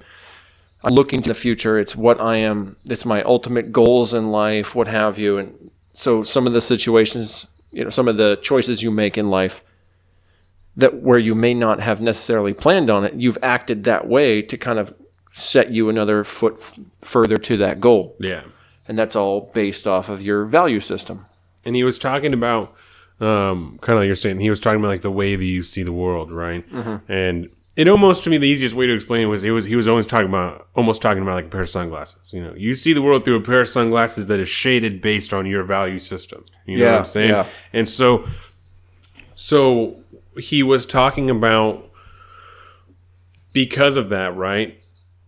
i'm looking to the future it's what i am it's my ultimate goals in life what have you and so some of the situations you know some of the choices you make in life that where you may not have necessarily planned on it you've acted that way to kind of set you another foot f- further to that goal. Yeah. and that's all based off of your value system. And he was talking about um, kind of like you're saying he was talking about like the way that you see the world right? And it almost to me the easiest way to explain it was it was he was always talking about almost talking about like a pair of sunglasses you know? You see the world through a pair of sunglasses that is shaded based on your value system you know what i'm saying? yeah. and so so he was talking about because of that right?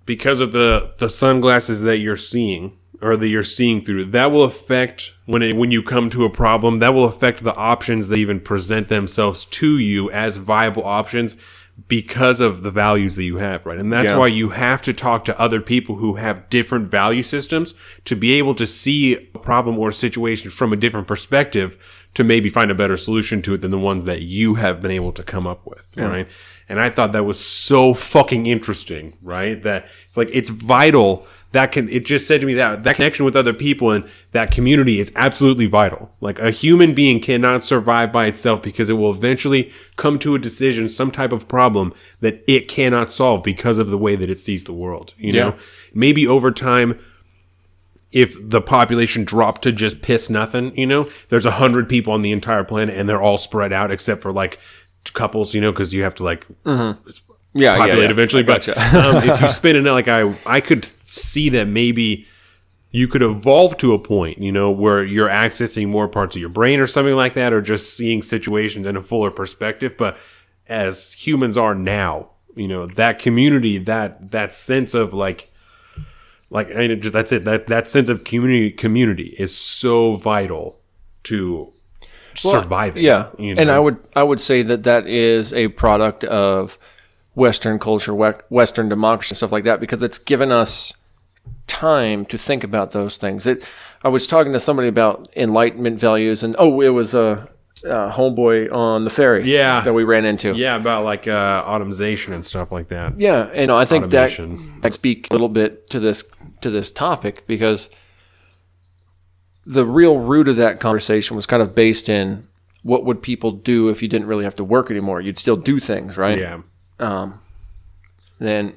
Because of the the sunglasses that you're seeing or that you're seeing through that will affect when it, when you come to a problem that will affect the options that even present themselves to you as viable options because of the values that you have, right? And that's Yeah. why you have to talk to other people who have different value systems to be able to see a problem or a situation from a different perspective to maybe find a better solution to it than the ones that you have been able to come up with, right? And I thought that was so fucking interesting, right? That it's like it's vital that can it just said to me that that connection with other people and that community is absolutely vital. Like a human being cannot survive by itself because it will eventually come to a decision, some type of problem that it cannot solve because of the way that it sees the world. You know, maybe over time if the population dropped to just piss nothing, you know, there's a hundred people on the entire planet and they're all spread out except for like couples, you know, because you have to like Yeah, populate eventually. I But gotcha. um, if you spin it like I, I could see that maybe you could evolve to a point, you know, where you're accessing more parts of your brain or something like that, or just seeing situations in a fuller perspective. But as humans are now, you know, that community, that that sense of like, like and it just, that's it. That that sense of community community is so vital to surviving. Yeah, you and? I would I would say that that is a product of Western culture, Western democracy, stuff like that, because it's given us time to think about those things. It. I was talking to somebody about enlightenment values, and oh, it was a, a homeboy on the ferry, Yeah. that we ran into. yeah, about like uh, automation and stuff like that. Yeah, and I think Automation. that that speak a little bit to this to this topic because the real root of that conversation was kind of based in what would people do if you didn't really have to work anymore? You'd still do things, right? Yeah. Um, then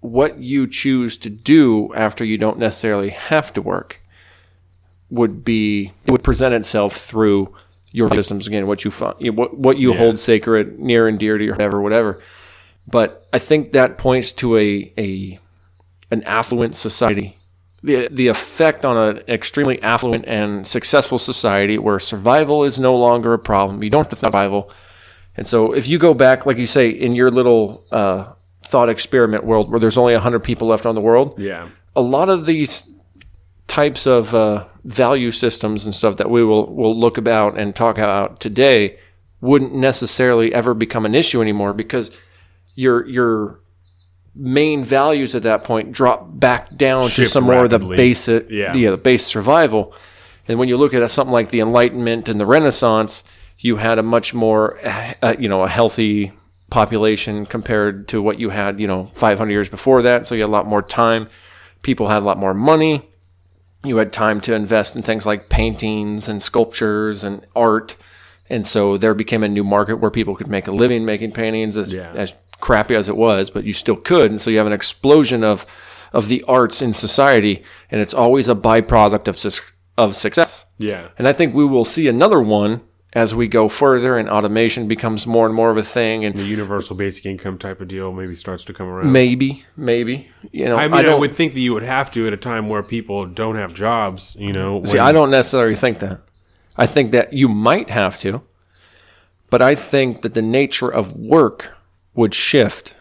what you choose to do after you don't necessarily have to work would be it would present itself through your systems again what you find what what you Yeah. hold sacred near and dear to your whatever whatever. But I think that points to a a an affluent society. The the effect on an extremely affluent and successful society where survival is no longer a problem. You don't have to survival and so if you go back like you say in your little uh, thought experiment world where there's only 100 people left on the world Yeah. a lot of these types of uh, value systems and stuff that we will will look about and talk about today wouldn't necessarily ever become an issue anymore because your your main values at that point drop back down to Shift some more of the basic Yeah. the, the base survival and when you look at something like the enlightenment and the renaissance you had a much more uh, you know a healthy population compared to what you had you know 500 years before that. So you had a lot more time. People had a lot more money. You had time to invest in things like paintings and sculptures and art. And so there became a new market where people could make a living making paintings as, Yeah. as crappy as it was but you still could. And so you have an explosion of of the arts in society and it's always a byproduct of sus- of success. Yeah. and I think we will see another one as we go further and automation becomes more and more of a thing and The universal basic income type of deal maybe starts to come around. maybe maybe you know I mean, I, don't would think that you would have to at a time where people don't have jobs. You know, See, I don't necessarily think that. I think that you might have to, but I think that the nature of work would shift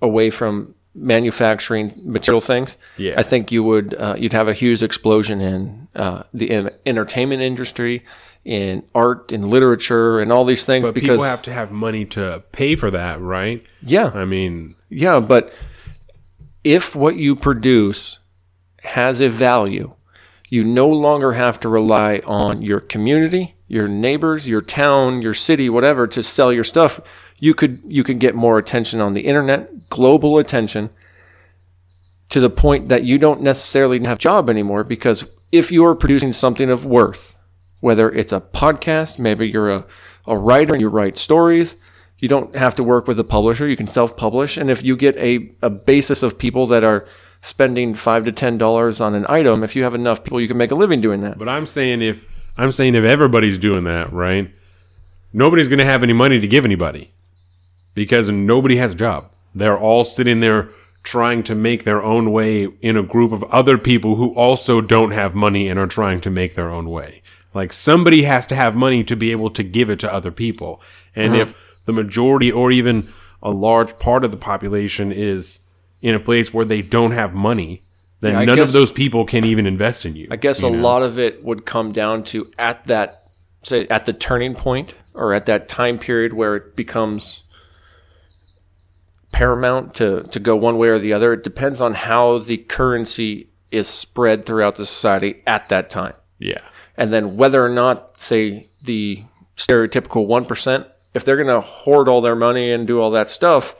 away from manufacturing material things. Yeah. I think you would uh, you'd have a huge explosion in uh, the en- entertainment industry, in art, and literature, and all these things But because people have to have money to pay for that, right? yeah, I mean, Yeah, but if what you produce has a value, you no longer have to rely on your community, your neighbors, your town, your city, whatever to sell your stuff. You could you could get more attention on the internet, global attention to the point that you don't necessarily have a job anymore because if you are producing something of worth, whether it's a podcast, maybe you're a, a writer and you write stories, you don't have to work with a publisher, you can self-publish. And if you get a, a basis of people that are spending five to ten dollars on an item, if you have enough people you can make a living doing that. but I'm saying if I'm saying if everybody's doing that, right? Nobody's going to have any money to give anybody because nobody has a job. They're all sitting there trying to make their own way in a group of other people who also don't have money and are trying to make their own way. Like somebody has to have money to be able to give it to other people. And uh-huh. if the majority or even a large part of the population is in a place where they don't have money, then Yeah, none guess- of those people can even invest in you. I guess you a know? lot of it would come down to at that say at the turning point or at that time period where it becomes paramount to, to go one way or the other. It depends on how the currency is spread throughout the society at that time. Yeah. And then whether or not, say, the stereotypical 1%, if they're going to hoard all their money and do all that stuff,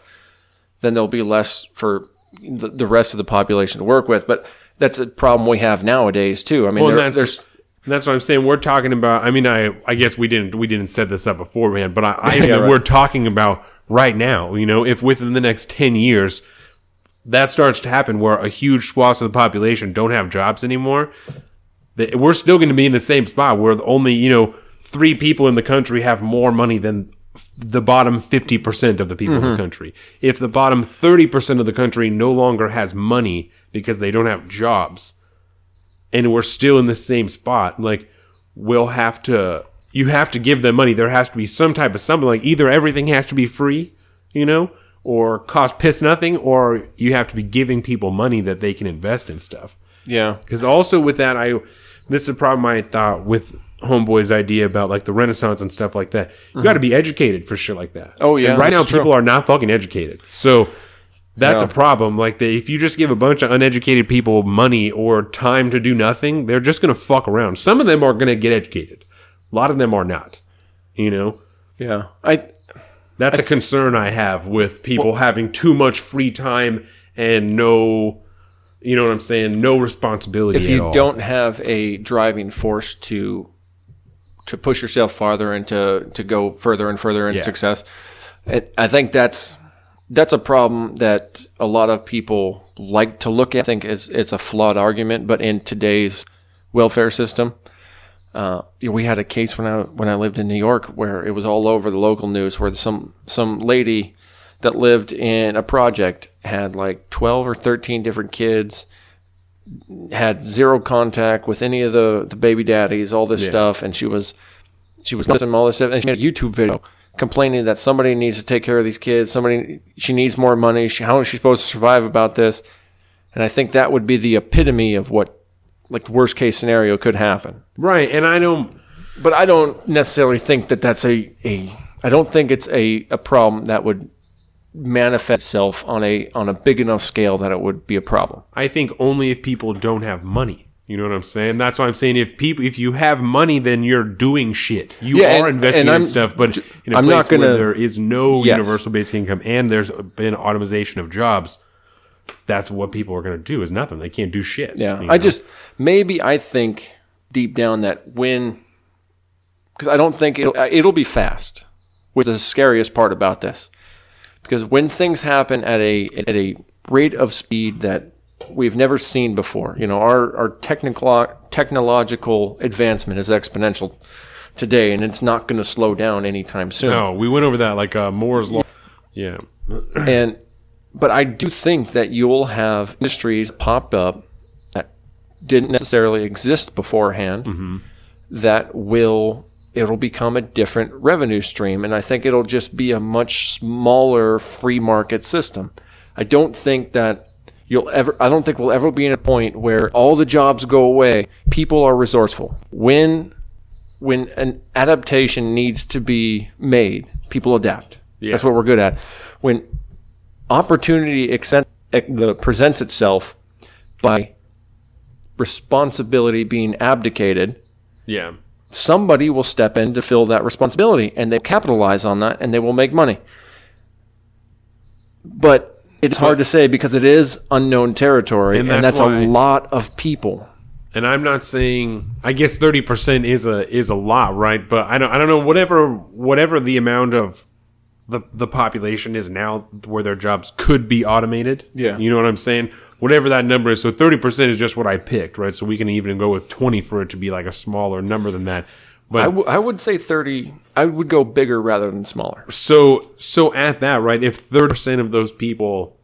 then there'll be less for the, the rest of the population to work with. But that's a problem we have nowadays too. I mean, Well, there- that's there's that's what I'm saying. We're talking about. I mean, I I guess we didn't we didn't set this up beforehand, but I, I Yeah, right. we're talking about right now. You know, if within the next ten years that starts to happen, where a huge swath of the population don't have jobs anymore, that we're still going to be in the same spot where only you know three people in the country have more money than the bottom 50% of the people in the mm-hmm. country. If the bottom 30% of the country no longer has money because they don't have jobs, and we're still in the same spot, like we'll have to you have to give them money. There has to be some type of something like either everything has to be free, you know, or cost piss nothing, or you have to be giving people money that they can invest in stuff. yeah, Because also with that, I this is a problem I thought with Homeboy's idea about like the Renaissance and stuff like that. You got to be educated for shit like that. Mm-hmm. Oh, yeah, And right now true. people are not fucking educated. So that's Yeah. a problem. Like the, if you just give a bunch of uneducated people money or time to do nothing, they're just gonna fuck around. Some of them are gonna get educated. A lot of them are not. You know. yeah. I That's a concern I have with people having too much free time and no, you know what I'm saying, no responsibility. if you don't have a driving force to to push yourself farther and to to go further and further in Yeah. success, I think that's that's a problem that a lot of people like to look at. I think is it's a flawed argument, but in today's welfare system, uh, we had a case when I when I lived in New York where it was all over the local news where some some lady that lived in a project had like 12 or 13 different kids had zero contact with any of the, the baby daddies, all this stuff, and she was she was listening to all this stuff, and she made a YouTube video complaining that somebody needs to take care of these kids. Somebody she needs more money. She, how is she supposed to survive about this? And I think that would be the epitome of what like worst case scenario could happen. right, and I don't. But I don't necessarily think that that's a, a I don't think it's a, a problem that would manifest itself on a on a big enough scale that it would be a problem. I think only if people don't have money. You know what I'm saying? That's why I'm saying if people, if you have money, then you're doing shit. You Yeah, are and- investing and in stuff. But in a I'm place gonna- there is no Yes. universal basic income and there's been automation of jobs, that's what people are going to do. Is nothing. They can't do shit. Yeah, you I just maybe I think deep down that when because I don't think it'll it'll be fast, which is the scariest part about this. Because when things happen at a at a rate of speed that we've never seen before, you know, our our technical technological advancement is exponential today, and it's not going to slow down anytime soon. no. We went over that like uh, Moore's law. Yeah. and but I do think that you'll have industries pop up that didn't necessarily exist beforehand that will it'll become a different revenue stream and I think it'll just be a much smaller free market system. I don't think that you'll ever I don't think we'll ever be in a point where all the jobs go away. People are resourceful. When when an adaptation needs to be made, people adapt. That's what we're good at. When opportunity accent, presents itself by responsibility being abdicated, Yeah. Somebody will step in to fill that responsibility and they capitalize on that and they will make money. But it's hard to say because it is unknown territory And and, that's a lot of people. and I'm not saying I guess thirty percent is a is a lot, right? But I don't I don't know whatever whatever the amount of the the population is now where their jobs could be automated. Yeah. you know what I'm saying. Whatever that number is, so thirty percent is just what I picked, right? So we can even go with twenty for it to be like a smaller number than that. But I, w- I would say 30, I would go bigger rather than smaller. so so at that right if 30% of those people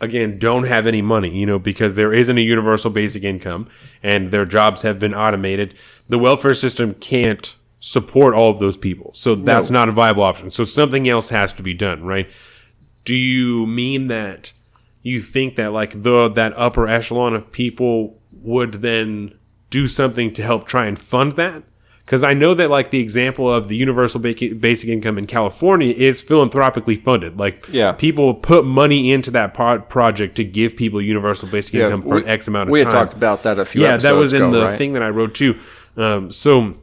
again don't have any money you know because there isn't a universal basic income and their jobs have been automated the welfare system can't support all of those people so that's not a viable option so something else has to be done right do you mean that you think that like the that upper echelon of people would then do something to help try and fund that Because I know that like the example of the universal basic income in California is philanthropically funded. Like Yeah. people put money into that pro- project to give people universal basic income for we- X amount of we time. had talked about that a few yeah, that was in ago, the right? thing that I wrote too. Um, so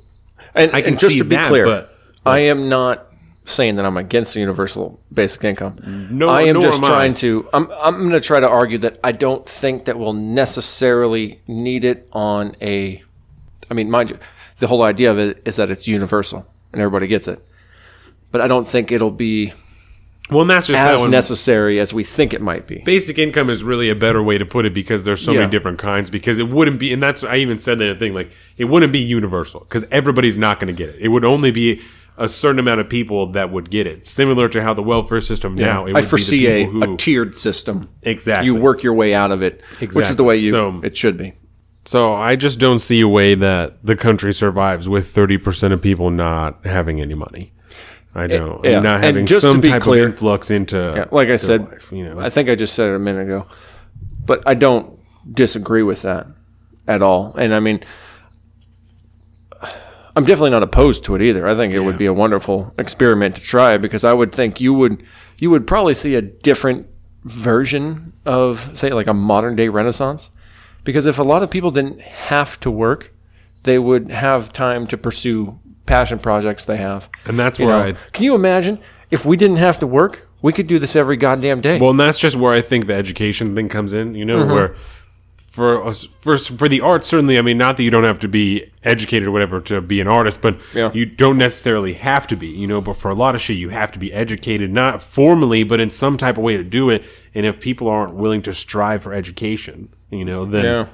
And, I can and just to be that, clear, but- I am not saying that I'm against the universal basic income. No, I am just am I. trying to. I'm I'm going to try to argue that I don't think that we'll necessarily need it on a. I mean, mind you, the whole idea of it is that it's universal and everybody gets it, but I don't think it'll be well, and that's just as one. necessary as we think it might be. basic income is really a better way to put it because there's so Yeah. many different kinds because it wouldn't be and that's I even said that thing like it wouldn't be universal because everybody's not going to get it. It would only be a certain amount of people that would get it. Similar to how the welfare system now it would I foresee a, who a tiered system. Exactly. You work your way out of it, which is the way you So- it should be. So I just don't see a way that the country survives with 30% of people not having any money. I don't. yeah. And not And having just to some be type clear- of influx into Yeah, like I said, life, you know. I think I just said it a minute ago, but I don't disagree with that at all. And I mean, I'm definitely not opposed to it either. I think it would be a wonderful experiment to try because I would think you would you would probably see a different version of say like a modern day Renaissance because if a lot of people didn't have to work, they would have time to pursue passion projects they have. and that's You where I can you imagine if we didn't have to work? We could do this every goddamn day. Well, and that's just where I think the education thing comes in. You Mm-hmm. know, where for uh, us- for for the arts, certainly. I mean, not that you don't have to be educated or whatever to be an artist, but Yeah. you don't necessarily have to be. You know, but for a lot of shit, you have to be educated, not formally, but in some type of way to do it. And if people aren't willing to strive for education, you know, then yeah.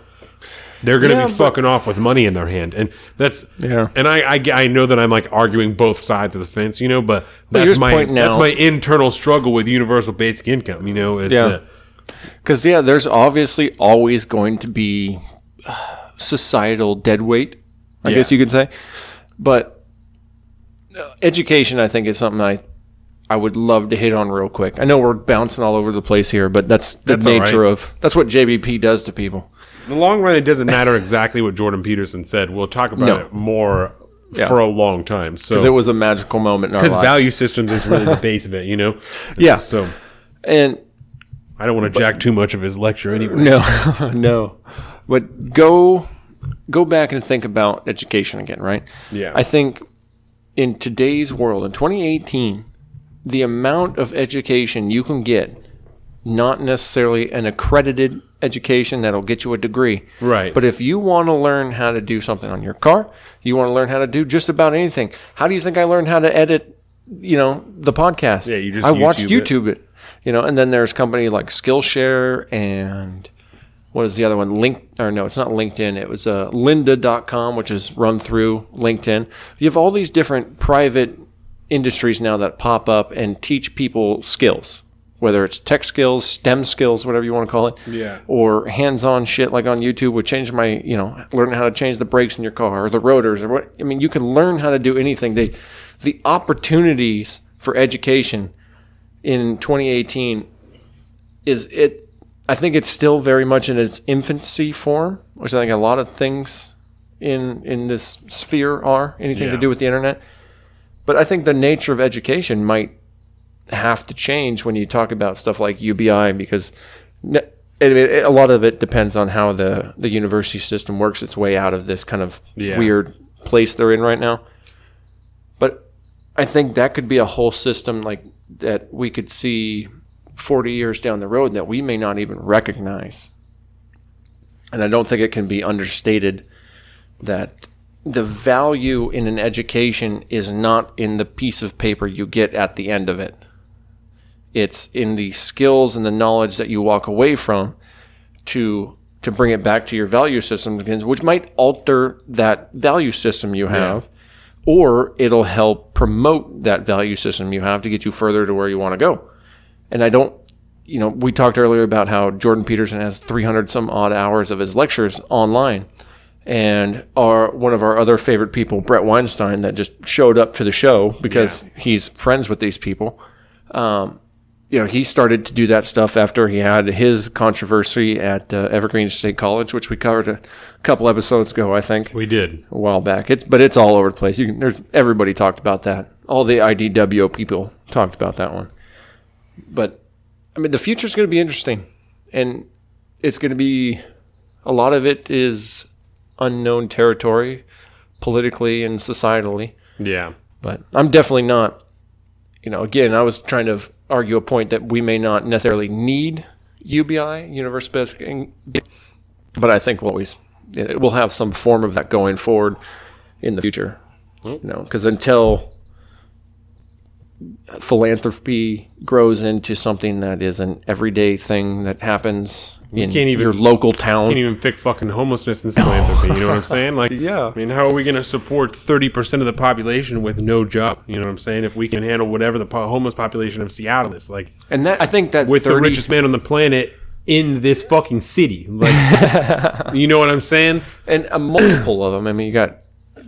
they're going to Yeah, be fucking off with money in their hand, and that's Yeah. And I, I I know that I'm like arguing both sides of the fence, you know, but that's my that's my internal struggle with universal basic income. You know, is Yeah. that Because yeah, there's obviously always going to be uh, societal dead weight, I Yeah. guess you could say. But uh, education, I think, is something I I would love to hit on real quick. I know we're bouncing all over the place here, but that's the That's nature right. of that's what JBP does to people. In the long run, it doesn't matter exactly what Jordan Peterson said. We'll talk about No. it more Yeah. for a long time. So Because it was a magical moment in our because lives. value systems is really the base of it, you know. Yeah. So and I don't want to jack too much of his lecture anyway. No, no. But go go back and think about education again, right? Yeah. I think in today's world, in 2018, the amount of education you can get, not necessarily an accredited education that'll get you a degree. Right. But if you want to learn how to do something on your car, you want to learn how to do just about anything. How do you think I learned how to edit, you know, the podcast? Yeah, you just I watched YouTube it. It. You know, and then there's company like Skillshare and what is the other one? Link or no, it's not LinkedIn. It was uh, lynda.com, which is run through LinkedIn. You have all these different private industries now that pop up and teach people skills, whether it's tech skills, STEM skills, whatever you want to call it. Yeah. Or hands-on shit like on YouTube would change my, you know, learning how to change the brakes in your car or the rotors or what. I mean, you can learn how to do anything. They, the opportunities for education in 2018 is it I think it's still very much in its infancy form, which I think a lot of things in in this sphere are anything to do with the internet. But I think the nature of education might have to change when you talk about stuff like UBI because it, it, a lot of it depends on how the the university system works its way out of this kind of Yeah. weird place they're in right now. But I think that could be a whole system like that we could see 40 years down the road that we may not even recognize. And I don't think it can be understated that the value in an education is not in the piece of paper you get at the end of it. It's in the skills and the knowledge that you walk away from to to bring it back to your value system which might alter that value system you have or it'll help promote that value system you have to get you further to where you want to go. And I don't, you know, we talked earlier about how Jordan Peterson has 300 some odd hours of his lectures online. And our one of our other favorite people, Bret Weinstein, that just showed up to the show because he's friends with these people, um, you know, he started to do that stuff after he had his controversy at uh, Evergreen State College, which we covered a couple episodes ago, I think, We did. a while back. It's but it's all over the place. You can, there's everybody talked about that. All the IDWO people talked about that one. But I mean, the future is going to be interesting, and it's going to be a lot of it is unknown territory, politically and societally. Yeah. But I'm definitely not. You know, again, I was trying to argue a point that we may not necessarily need UBI, Universal Basic, but I think we'll always it will have some form of that going forward in the future. Hmm. You know, because until philanthropy grows into something that is an everyday thing that happens in can't even- your local town, Can't even fix fucking homelessness and philanthropy. You know what I'm saying? Like, Yeah. I mean, how are we going to support 30% of the population with no job? You know what I'm saying? If we can handle whatever the po- homeless population of Seattle is, like, and that I think that with 30, the richest man on the planet in this fucking city. Like, you know what I'm saying? and a multiple of them. I mean, you got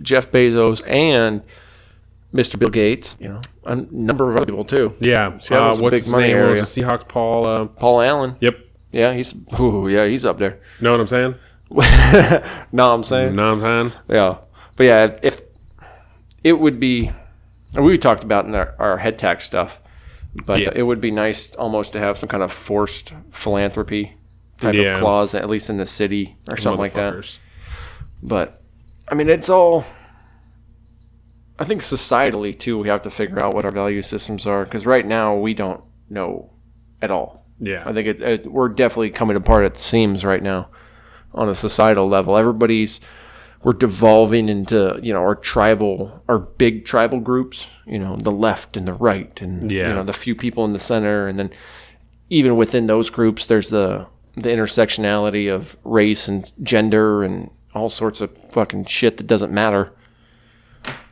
Jeff Bezos and Mr. Bill Gates. You know, a number of other people too. Yeah. Seattle's uh, a what's big his money name? area. What's the Seahawks? Paul. Uh, Paul Allen. yep. Yeah, he's ooh, yeah, he's up there. Know what I'm saying? no, I'm saying Know what I'm saying? yeah, but yeah, if it would be, we talked about in our, our head tax stuff, but Yeah. it would be nice almost to have some kind of forced philanthropy type Yeah. of clause, at least in the city or something like that. But I mean, it's all. I think societally too, we have to figure out what our value systems are because right now we don't know at all. Yeah. I think it, it, we're definitely coming apart at the seams right now on a societal level. Everybody's we're devolving into you know our tribal, our big tribal groups. You know, the left and the right, and Yeah. you know the few people in the center, and then even within those groups, there's the the intersectionality of race and gender and all sorts of fucking shit that doesn't matter.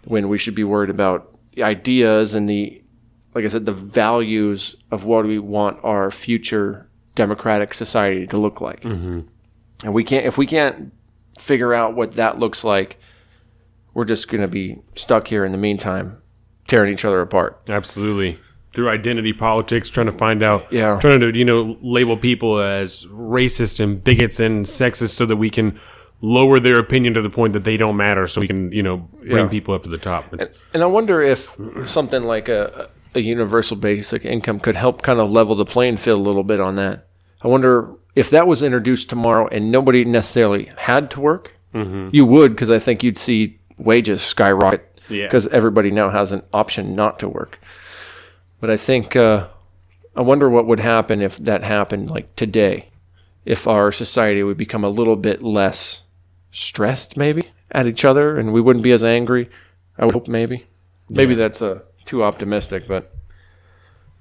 When we should be worried about the ideas and the like I said, the values of what we want our future democratic society to look like. Mm-hmm. And we can't, if we can't figure out what that looks like, we're just going to be stuck here in the meantime, tearing each other apart. Absolutely. Through identity politics, trying to find out, Yeah. trying to you know label people as racist and bigots and sexist, so that we can lower their opinion to the point that they don't matter, so we can you know bring Yeah. people up to the top. And I wonder if something like a, a universal basic income could help kind of level the playing field a little bit on that. I wonder if that was introduced tomorrow and nobody necessarily had to work. Mm-hmm. You would, because I think you'd see wages skyrocket Yeah. because everybody now has an option not to work. But I think uh, I wonder what would happen if that happened like today. If our society would become a little bit less stressed, maybe at each other, and we wouldn't be as angry. I would hope maybe. Maybe that's uh, too optimistic, but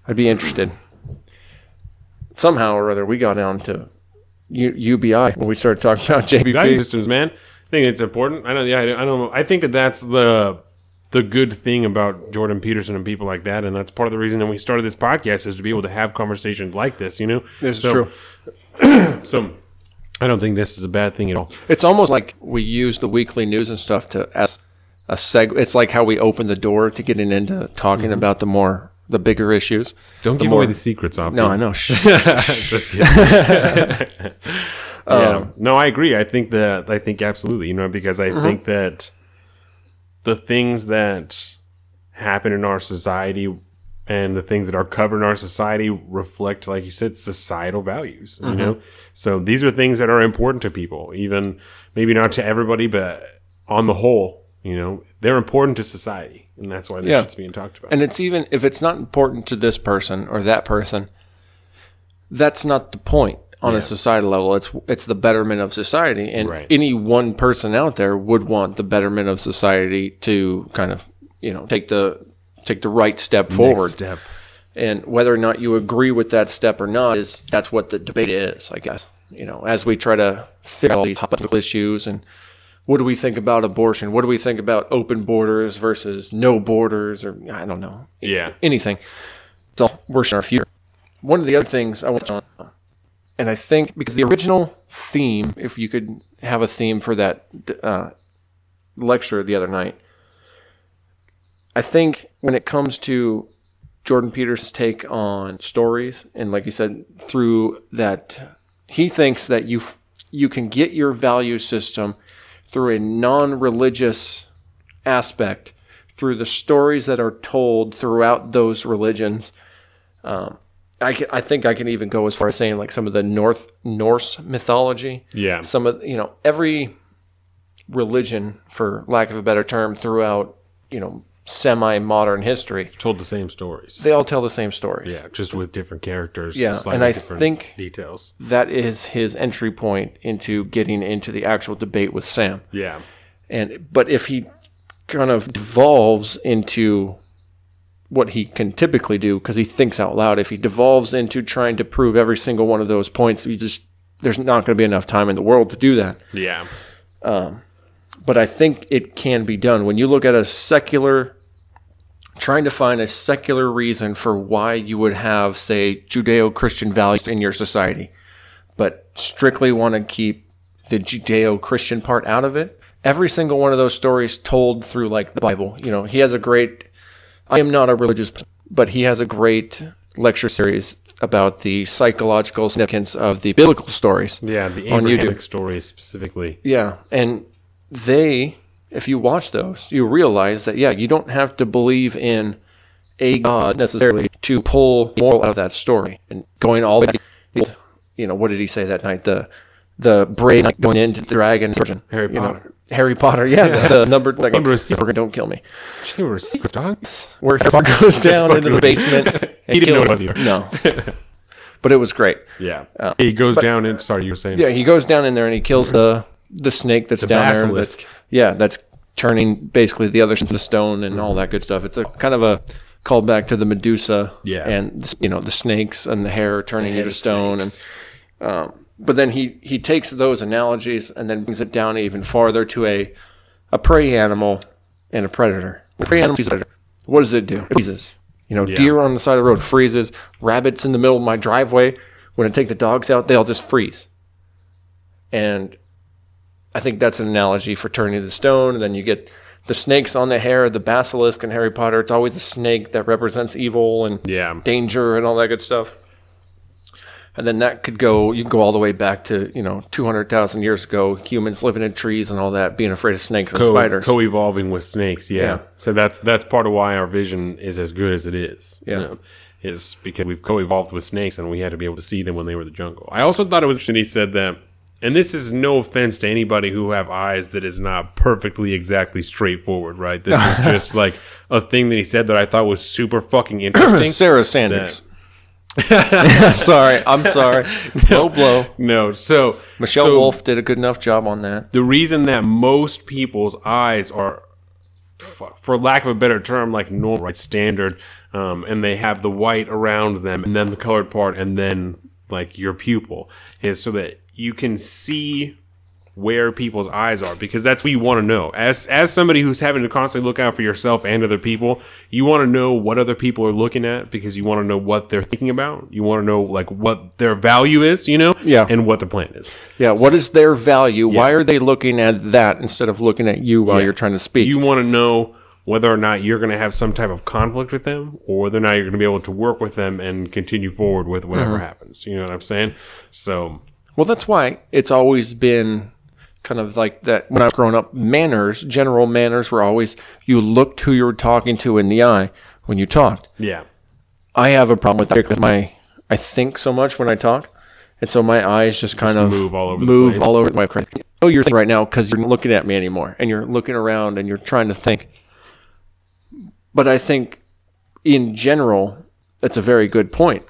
I'd be interested. Somehow or other, we got down to U- UBI when we started talking about JBP. systems, man. I think it's important. I don't. Yeah, I don't I don't. I think that that's the the good thing about Jordan Peterson and people like that, and that's part of the reason that we started this podcast is to be able to have conversations like this. You know, This is So- true. So, I don't think this is a bad thing at all. It's almost like we use the weekly news and stuff to as a seg. It's like how we open the door to getting into talking mm-hmm. about the more the bigger issues. Don't The give more- away the secrets off. No. I know. Shh. Just kidding. Um, yeah, no, I agree. I think that I think absolutely. You know, because I mm-hmm. think that the things that happen in our society and the things that are covered in our society reflect, like you said, societal values. You know, mm-hmm. so these are things that are important to people, even maybe not to everybody, but on the whole, you know, they're important to society, and that's why this Yeah. shit's being talked about. And it's even if it's not important to this person or that person, that's not the point on Yeah. a societal level. It's it's the betterment of society, and Right. any one person out there would want the betterment of society to kind of you know take the take the right step forward. Step. And whether or not you agree with that step or not is that's what the debate is, I guess. You know, as we try to figure out all these hot political issues and what do we think about abortion? What do we think about open borders versus no borders or I don't know Yeah. anything. It's all worse in our future. One of the other things I want to and I think because the original theme, if you could have a theme for that uh, lecture the other night, I think when it comes to Jordan Peterson's take on stories, and like you said, through that, he thinks that you you can get your value system through a non-religious aspect, through the stories that are told throughout those religions. Um, I, can, I think I can even go as far as saying like some of the North Norse mythology. Yeah. Some of you know every religion, for lack of a better term, throughout you know semi-modern history, Told the same stories. they all tell the same stories. Yeah, just with different characters. Yeah, slightly and I different think- details. That is his entry point into getting into the actual debate with Sam. Yeah, And but if he kind of devolves into what he can typically do because he thinks out loud, if he devolves into trying to prove every single one of those points, you just there's not going to be enough time in the world to do that. yeah, um, but I think it can be done. When you look at a secular, trying to find a secular reason for why you would have, say, Judeo Christian values in your society, but strictly want to keep the Judeo Christian part out of it, every single one of those stories told through like the Bible. You know, he has a great, I am not a religious, person, but he has a great lecture series about the psychological significance of the biblical stories. yeah. The On YouTube. Stories specifically. Yeah, and they, if you watch those, you realize that yeah, you don't have to believe in a god necessarily to pull moral out of that story. And going all the way, you know, what did he say that night? The the brave knight going into the dragon's virgin. Harry you know, Potter. Harry Potter, yeah, the, the number like Chamber of Secrets. don't kill me. Chamber of Secrets, dog. Where Harry Potter goes down into the basement. He didn't know it was either. No, but it was great. Yeah. Uh, he goes down in. sorry, you were saying. Yeah, he goes down in there and he kills the the snake that's down basilisk. there. That's, yeah, that's turning basically the other into stone and all that good stuff. It's a kind of a callback to the Medusa. Yeah. and you know the snakes and the hair turning into stone. snakes. And but then he he takes those analogies and then brings it down even farther to a a prey animal and a predator. A prey animal predator. What does it do? It freezes. You know, deer on the side of the road freezes. Rabbits in the middle of my driveway. When I take the dogs out, they all just freeze. And I think that's an analogy for turning the stone. And then you get the snakes on the hair, the basilisk in Harry Potter. It's always the snake that represents evil and Yeah. danger and all that good stuff. And then that could go, you can go all the way back to, you know, 200,000 years ago, humans living in trees and all that, being afraid of snakes and Co- spiders. co-evolving with snakes. Yeah. Yeah. So that's that's part of why our vision is as good as it is. you Yeah. know, is because we've co-evolved with snakes and we had to be able to see them when they were in the jungle. I also thought it was interesting he said that, and this is no offense to anybody who have eyes that is not perfectly exactly straightforward. Right. This is just like a thing that he said that I thought was super fucking interesting. Sarah Sanders. sorry, I'm sorry. No blow. no. So Michelle so- Wolf did a good enough job on that. the reason that most people's eyes are for lack of a better term like normal right standard um, and they have the white around them and then the colored part and then like your pupil is so that you can see where people's eyes are because that's what you want to know as as somebody who's having to constantly look out for yourself and other people you want to know what other people are looking at because you want to know what they're thinking about you want to know like what their value is you know Yeah. and what the plan is Yeah, what is their value? Why are they looking at that instead of looking at you while you're trying to speak? You want to know whether or not you're going to have some type of conflict with them, or whether or not you're going to be able to work with them and continue forward with whatever Mm-hmm. happens. You know what I'm saying? So, Well, that's why it's always been kind of like that. When I was growing up, manners, general manners, were always you looked who you were talking to in the eye when you talked. yeah, I have a problem with that because my I think so much when I talk, and so my eyes just kind of move all over move all over my crazy. Oh, you're thinking right now because you're not looking at me anymore, and you're looking around and you're trying to think. But I think, in general, that's a very good point.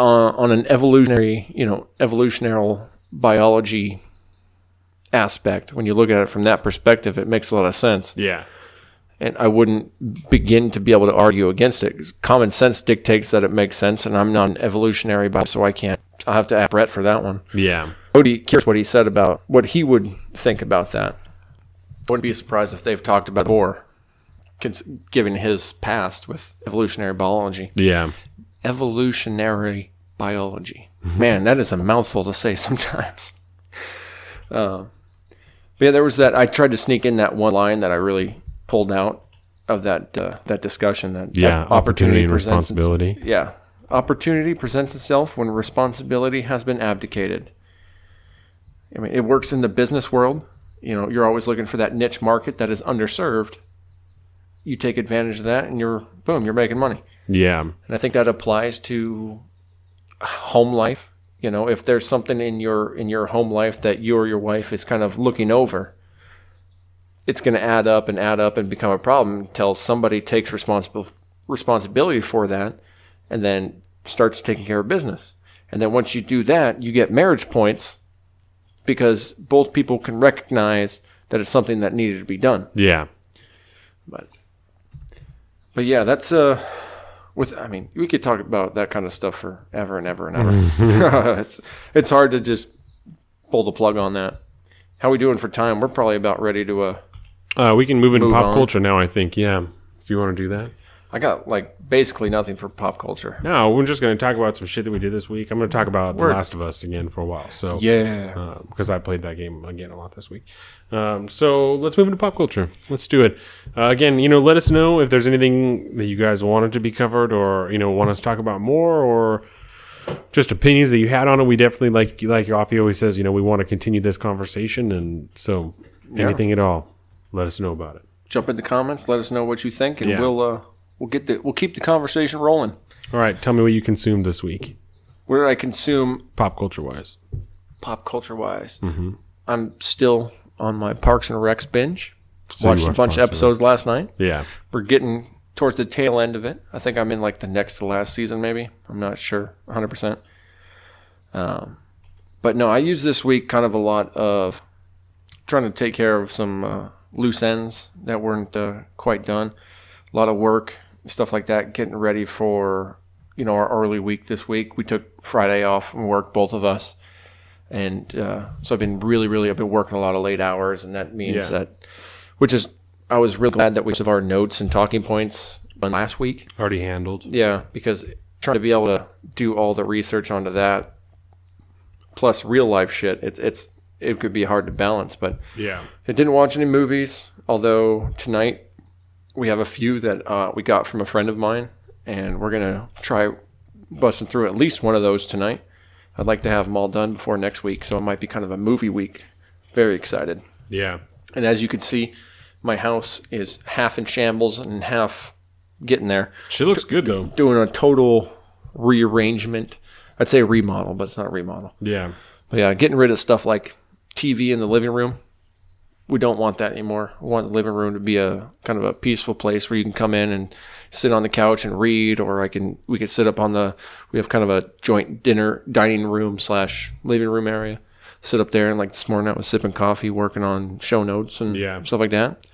Uh, on an evolutionary, you know, evolutionary biology aspect, when you look at it from that perspective, it makes a lot of sense yeah, and I wouldn't begin to be able to argue against it. common sense dictates that it makes sense, and I'm not an evolutionary biologist, so I can't. I'll have to ask Bret for that one. yeah, Cody, curious what he said about what he would think about that. I wouldn't be surprised if they've talked about cons- given his past with evolutionary biology. yeah. Evolutionary biology. Man, that is a mouthful to say sometimes. Uh, but yeah, there was that. I tried to sneak in that one line that I really pulled out of that uh, that discussion. That Yeah, that opportunity and presents its- responsibility. yeah, opportunity presents itself when responsibility has been abdicated. I mean, it works in the business world. You know, you're always looking for that niche market that is underserved. You take advantage of that, and you're boom, you're making money. Yeah. And I think that applies to home life. You know, if there's something in your in your home life that you or your wife is kind of looking over, it's going to add up and add up and become a problem until somebody takes responsible responsibility for that, and then starts taking care of business. And then once you do that, you get marriage points because both people can recognize that it's something that needed to be done. Yeah. But but yeah, that's uh with I mean, we could talk about that kind of stuff forever and ever and ever. it's it's hard to just pull the plug on that. How we doing for time? We're probably about ready to uh Uh, we can move into Move pop on. culture now, I think. Yeah. If you want to do that. I got like basically nothing for pop culture. No, we're just going to talk about some shit that we did this week. I'm going to talk about The Last of Us again for a while. So Yeah. uh, because I played that game again a lot this week. Um, so let's move into pop culture. Let's do it. Uh, again, you know, let us know if there's anything that you guys wanted to be covered, or you know, want us to talk about more, or just opinions that you had on it. We definitely like like Offie always says, you know, we want to continue this conversation, and so anything at all, let us know about it. Jump in the comments, let us know what you think and Yeah. we'll uh we'll get the we'll keep the conversation rolling. All right, tell me what you consumed this week, Where did I consume pop culture wise. pop culture wise? Mm-hmm. I'm still on my Parks and Recs binge. So Watched a bunch of episodes last night. Yeah, we're getting towards the tail end of it. I think I'm in like the next to last season, maybe. I'm not sure, 100. percent Um, but no, I use this week kind of a lot of trying to take care of some uh, loose ends that weren't uh, quite done. A lot of work, stuff like that, getting ready for you know our early week this week. We took Friday off from work, both of us. And uh, so I've been really, really, I've been working a lot of late hours, and that means Yeah. that, which is, I was really glad that we have our notes and talking points last week. already handled. Yeah, because trying to be able to do all the research onto that, plus real life shit, it's it's it could be hard to balance. But Yeah, I didn't watch any movies, although tonight we have a few that uh, we got from a friend of mine, and we're gonna try busting through at least one of those tonight. I'd like to have them all done before next week, so it might be kind of a movie week. Very excited. yeah, And as you can see, my house is half in shambles and half getting there. she looks good though. Doing a total rearrangement. I'd say remodel, but it's not remodel. Yeah, But yeah, getting rid of stuff like TV in the living room. We don't want that anymore. We want the living room to be a kind of a peaceful place where you can come in and sit on the couch and read, or I can we could sit up on the. We have kind of a joint dinner dining room slash living room area. Sit up there and like this morning I was sipping coffee, working on show notes and Yeah. stuff like that.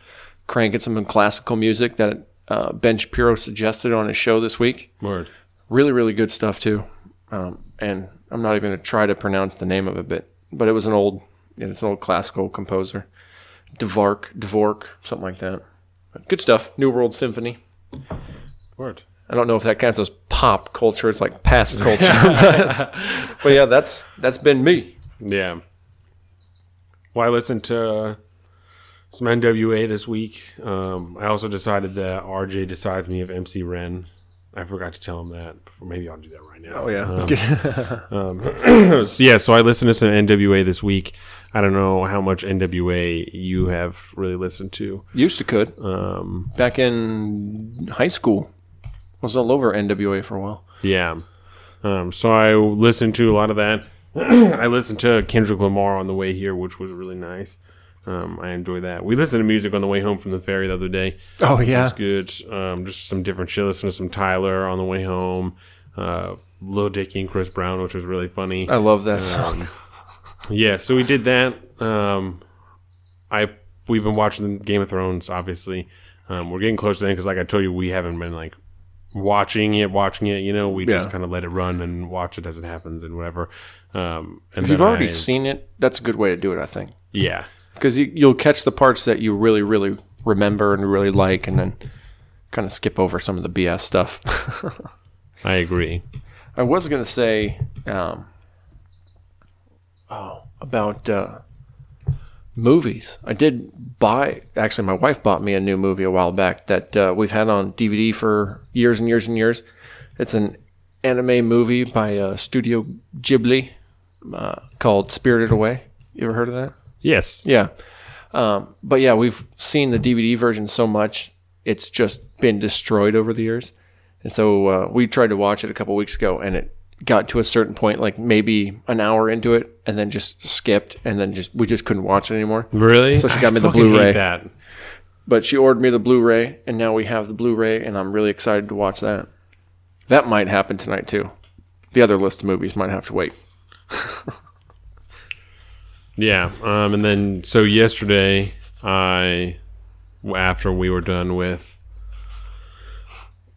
Cranking some classical music that uh, Ben Shapiro suggested on his show this week word. really really good stuff too um, and i'm not even going to try to pronounce the name of it but but it was an old it's an old classical composer dvork dvork something like that but good stuff new world symphony Word. i don't know if that counts as pop culture it's like past culture but, yeah that's that's been me Yeah. Well, I listened to uh, some NWA this week. Um, I also decided that RJ decides me of MC Ren. I forgot to tell him that. Before. Maybe I'll do that right now. oh yeah So, yeah, so I listened to some NWA this week. I don't know how much NWA you have really listened to. used to could Um, back in high school I was all over nwa for a while yeah. Um, so I listened to a lot of that. I listened to Kendrick Lamar on the way here, which was really nice. Um, I enjoy that. We listened to music on the way home from the ferry the other day. oh yeah It's good. Um, just some different shit. Listen to some Tyler on the way home. Uh, Lil Dicky and Chris Brown, which was really funny. i love that song Yeah, so we did that. Um, I we've been watching Game of Thrones. Obviously, um, we're getting close to the end because, like I told you, we haven't been like watching it, watching it. You know, we just Yeah. kind of let it run and watch it as it happens and whatever. Um, and if you've already I- seen it that's a good way to do it i think yeah, because you, you'll catch the parts that you really really remember and really like and then kind of skip over some of the bs stuff I agree. i was going to say um, oh about uh, Movies. I did buy. Actually, my wife bought me a new movie a while back that uh, we've had on DVD for years and years and years. It's an anime movie by uh, Studio Ghibli uh, called Spirited Away. You ever heard of that? Yes. Yeah. Um, but yeah, we've seen the DVD version so much, it's just been destroyed over the years. And so uh, we tried to watch it a couple weeks ago, and it got to a certain point, like maybe an hour into it, and then just skipped, and then just we just couldn't watch it anymore. Really? So she got I me the Blu-ray. That. But she ordered me the Blu-ray, and now we have the Blu-ray, and I'm really excited to watch that. That might happen tonight too. The other list of movies might have to wait. Yeah. Um, and then so yesterday, I after we were done with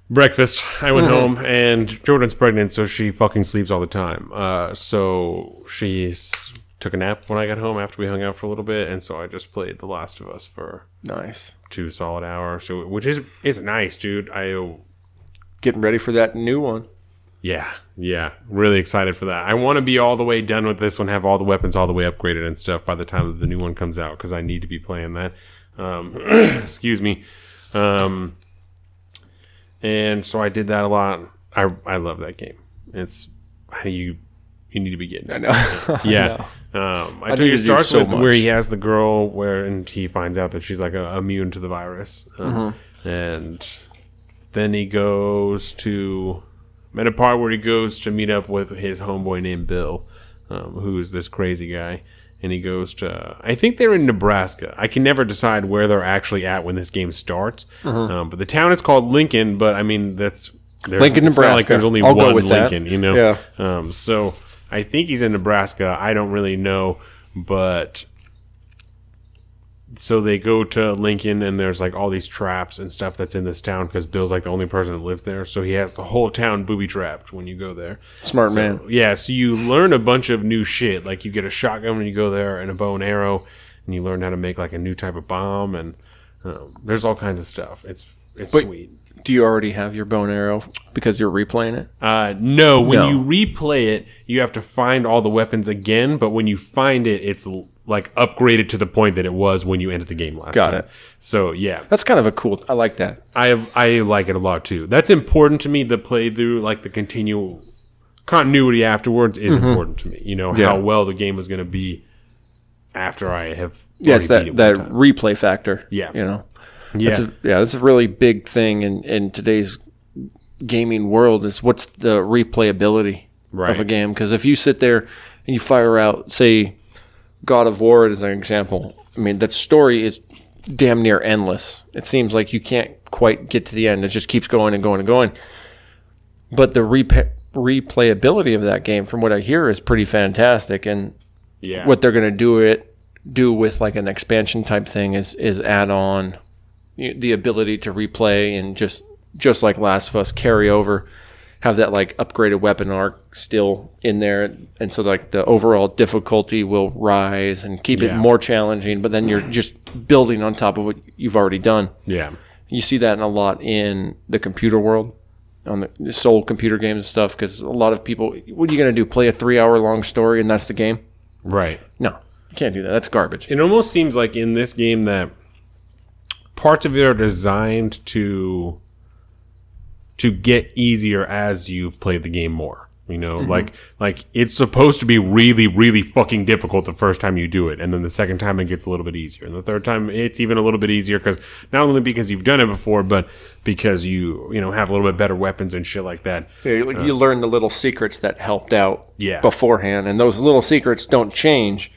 breakfast, I went home and Jordan's pregnant, so she fucking sleeps all the time. Uh, so she s- took a nap when I got home after we hung out for a little bit, and so I just played The Last of Us for Nice. two solid hours. So which is it's nice, dude. I Getting ready for that new one. Yeah, yeah, really excited for that. I want to be all the way done with this one, have all the weapons all the way upgraded and stuff by the time that the new one comes out because I need to be playing that. Um, excuse me. Um, and so I did that a lot. I I love that game. It's how you you need to be getting. I know. Yeah. Um, I, need told you to it starts so with where he has the girl where and he finds out that she's like uh immune to the virus, um, Mm-hmm. and then he goes to at a part where he goes to meet up with his homeboy named Bill, um, who's this crazy guy, and he goes to I think they're in Nebraska. I can never decide where they're actually at when this game starts, Mm-hmm. um, but the town is called Lincoln. But I mean that's there's, Lincoln, it's not like Nebraska. there's only I'll one with that. Lincoln, you know. Yeah. Um, so I think he's in Nebraska. I don't really know, but so they go to Lincoln and there's like all these traps and stuff that's in this town because Bill's like the only person that lives there. So he has the whole town booby trapped when you go there. Smart So, man. Yeah, so you learn a bunch of new shit. Like you get a shotgun when you go there and a bow and arrow, and you learn how to make like a new type of bomb and um, there's all kinds of stuff. It's it's But- sweet. Do you already have your bow and arrow because you're replaying it? Uh, no, when No. you replay it, you have to find all the weapons again. But when you find it, it's l- like upgraded to the point that it was when you ended the game last time. Got time. it. So yeah, That's kind of a cool. I like that. I I like it a lot too. That's important to me. The playthrough, like the continual continuity afterwards, is important to me. You know Mm-hmm. Yeah. how well the game is going to be after I have. Yes, already beat that it that one time. replay factor. Yeah. you know. Yeah, That's a, yeah, that's a really big thing in, in today's gaming world is what's the replayability Right. of a game. Because if you sit there and you fire out, say, God of War as an example, I mean, that story is damn near endless. It seems like you can't quite get to the end. It just keeps going and going and going. But the repa replayability of that game, from what I hear, is pretty fantastic. And yeah. what they're going to do it do with like an expansion type thing is is add on the ability to replay and just just like Last of Us carry over have that like upgraded weapon arc still in there and so like the overall difficulty will rise and keep it more challenging but then you're just building on top of what you've already done yeah. you see that in a lot in the computer world on the soul computer games and stuff because a lot of people what are you going to do play a three hour long story and that's the game Right. no, you can't do that. That's garbage. It almost seems like in this game that parts of it are designed to to get easier as you've played the game more. You know, like like it's supposed to be really, really fucking difficult the first time you do it, and then the second time it gets a little bit easier, and the third time it's even a little bit easier because not only because you've done it before, but because you you know have a little bit better weapons and shit like that. Yeah, you, you learn the little secrets that helped out Yeah. beforehand, and those little secrets don't change.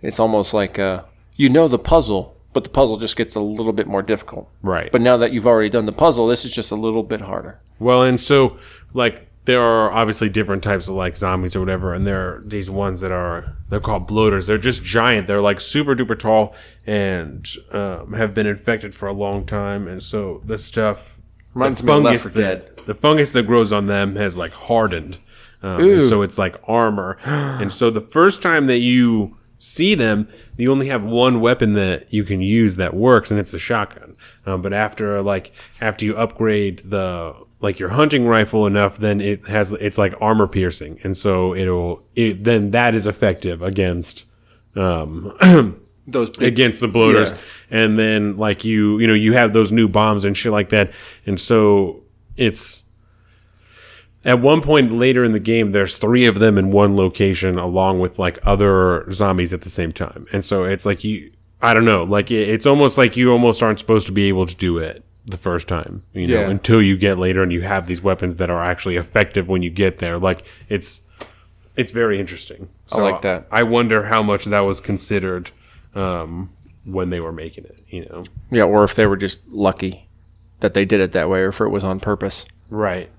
It's almost like uh, you know the puzzle, but the puzzle just gets a little bit more difficult. Right. But now that you've already done the puzzle, this is just a little bit harder. Well, and so like there are obviously different types of like zombies or whatever, and there are these ones that are they're called bloaters. They're just giant. They're like super duper tall and um, have been infected for a long time, and so the stuff Reminds the me of Left fungus 4 that the fungus that grows on them has like hardened, um, so it's like armor. and so the first time that you see them, you only have one weapon that you can use that works, and it's a shotgun. Um, but after like after you upgrade the like your hunting rifle enough, then it has it's like armor piercing, and so it'll it then that is effective against um Those big, against the bloaters Yeah. and then like you you know you have those new bombs and shit like that and so it's at one point later in the game there's three of them in one location along with like other zombies at the same time and so it's like you i don't know like it, it's almost like you almost aren't supposed to be able to do it the first time you know Yeah. until you get later and you have these weapons that are actually effective when you get there like it's it's very interesting so like that. i wonder how much that was considered um, when they were making it you know yeah, or if they were just lucky that they did it that way, or if it was on purpose. right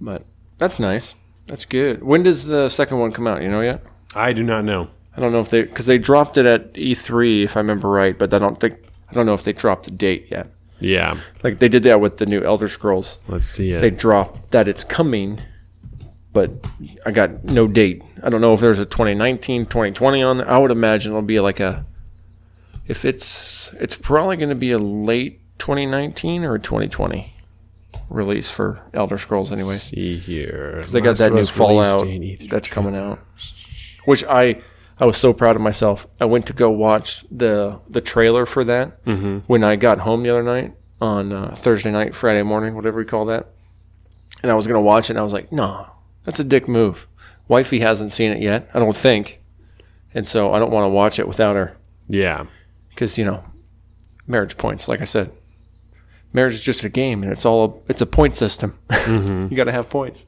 But that's nice. That's good. When does the second one come out? You know yet? i do not know I don't know if they because they dropped it at E3 if I remember right, but I don't think I don't know if they dropped the date yet. yeah Like they did that with the new Elder Scrolls. let's see it They dropped that it's coming, but I got no date. I don't know if there's a 2019, 2020 on there. I would imagine it'll be like a if it's it's probably going to be a late 2019 or a 2020 release for Elder Scrolls anyways. see here They got that new Fallout that's coming out, which I I was so proud of myself. I went to go watch the the trailer for that when I got home the other night on uh, Thursday night, Friday morning, whatever we call that. And I was gonna watch it, and I was like, no, that's a dick move. Wifey hasn't seen it yet, I don't think, and so I don't want to watch it without her yeah because you know, marriage points. Like I said, marriage is just a game, and it's all it's a point system. you got to have points.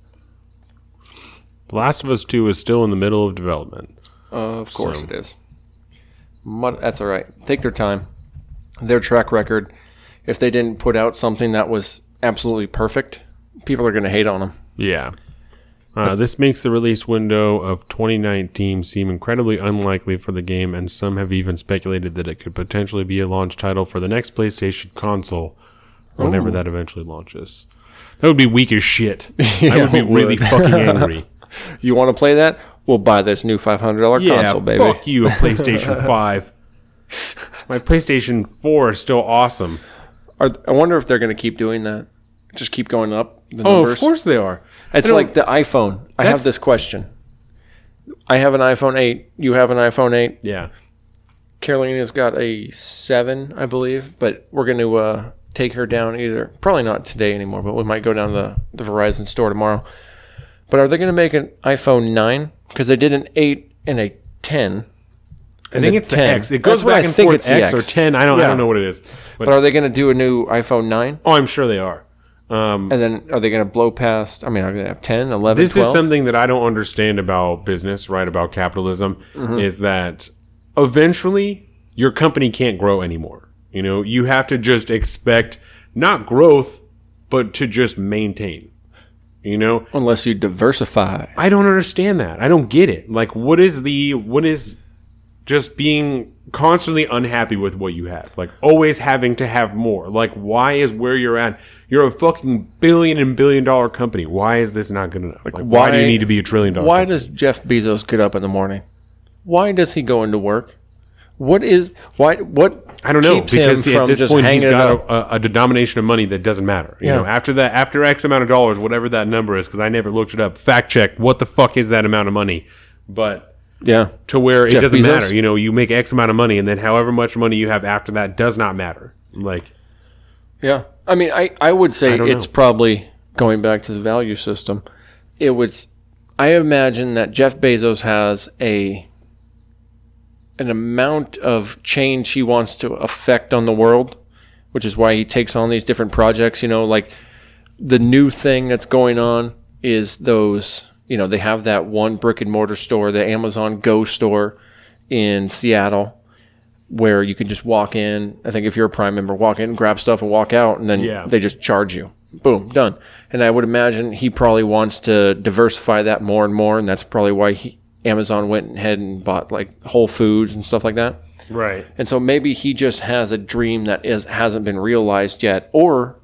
the last of us 2 is still in the middle of development of course So- it is. Mud, that's all right. Take their time. Their track record. If they didn't put out something that was absolutely perfect, people are going to hate on them. Yeah. Uh, this makes the release window of 2019 seem incredibly unlikely for the game, and some have even speculated that it could potentially be a launch title for the next PlayStation console whenever that eventually launches. That would be weak as shit. I would be really would. fucking angry. You want to play that? We'll buy this new five hundred dollar yeah, console, baby. fuck you, a PlayStation 5. My PlayStation 4 is still awesome. Are, I wonder if they're going to keep doing that. Just keep going up the Oh, numbers. of course they are. It's like the iPhone. I have this question. I have an iPhone 8. You have an iPhone 8. Yeah. Carolina's got a 7, I believe, but we're going to uh, take her down either. Probably not today anymore, but we might go down to the, the Verizon store tomorrow. But are they going to make an iPhone 9? Because they did an 8 and a 10. I think it's the 10. X. It goes That's back I and think forth it's the X, or 10. I don't, I don't know what it is. But, But are they going to do a new iPhone 9? oh, I'm sure they are. Um, And then are they going to blow past? I mean, are they going to have 10, 11, this 12? is something that I don't understand about business, right? About capitalism, is that eventually your company can't grow anymore. You know, you have to just expect not growth, but to just maintain. You know, Unless you diversify. I don't understand that. I don't get it. Like, what is the what is just being constantly unhappy with what you have? Like, always having to have more. Like, why is where you're at? You're a fucking billion and billion dollar company. Why is this not good enough? Like, why, do you need to be a trillion dollar? Why company? does Jeff Bezos get up in the morning? Why does he go into work? What is why? What I don't know because at this point he's got a, a, denomination of money that doesn't matter. You Yeah. know, after that, after X amount of dollars, whatever that number is, because I never looked it up. Fact check. What the fuck is that amount of money? But yeah, to where it Jeff doesn't Bezos? matter. You know, you make X amount of money, and then however much money you have after that does not matter. Like, yeah. I mean, I I would say don't it's know. probably going back to the value system. It was. I imagine that Jeff Bezos has a an amount of change he wants to affect on the world, which is why he takes on these different projects. You know, like the new thing that's going on is those. You know, they have that one brick and mortar store, the Amazon Go store in Seattle, where you can just walk in. I think if you're a Prime member, walk in, grab stuff, and walk out, and then Yeah. they just charge you. Boom, done. And I would imagine he probably wants to diversify that more and more, and that's probably why he, Amazon went ahead and bought like Whole Foods and stuff like that. right? And so maybe he just has a dream that is hasn't been realized yet, or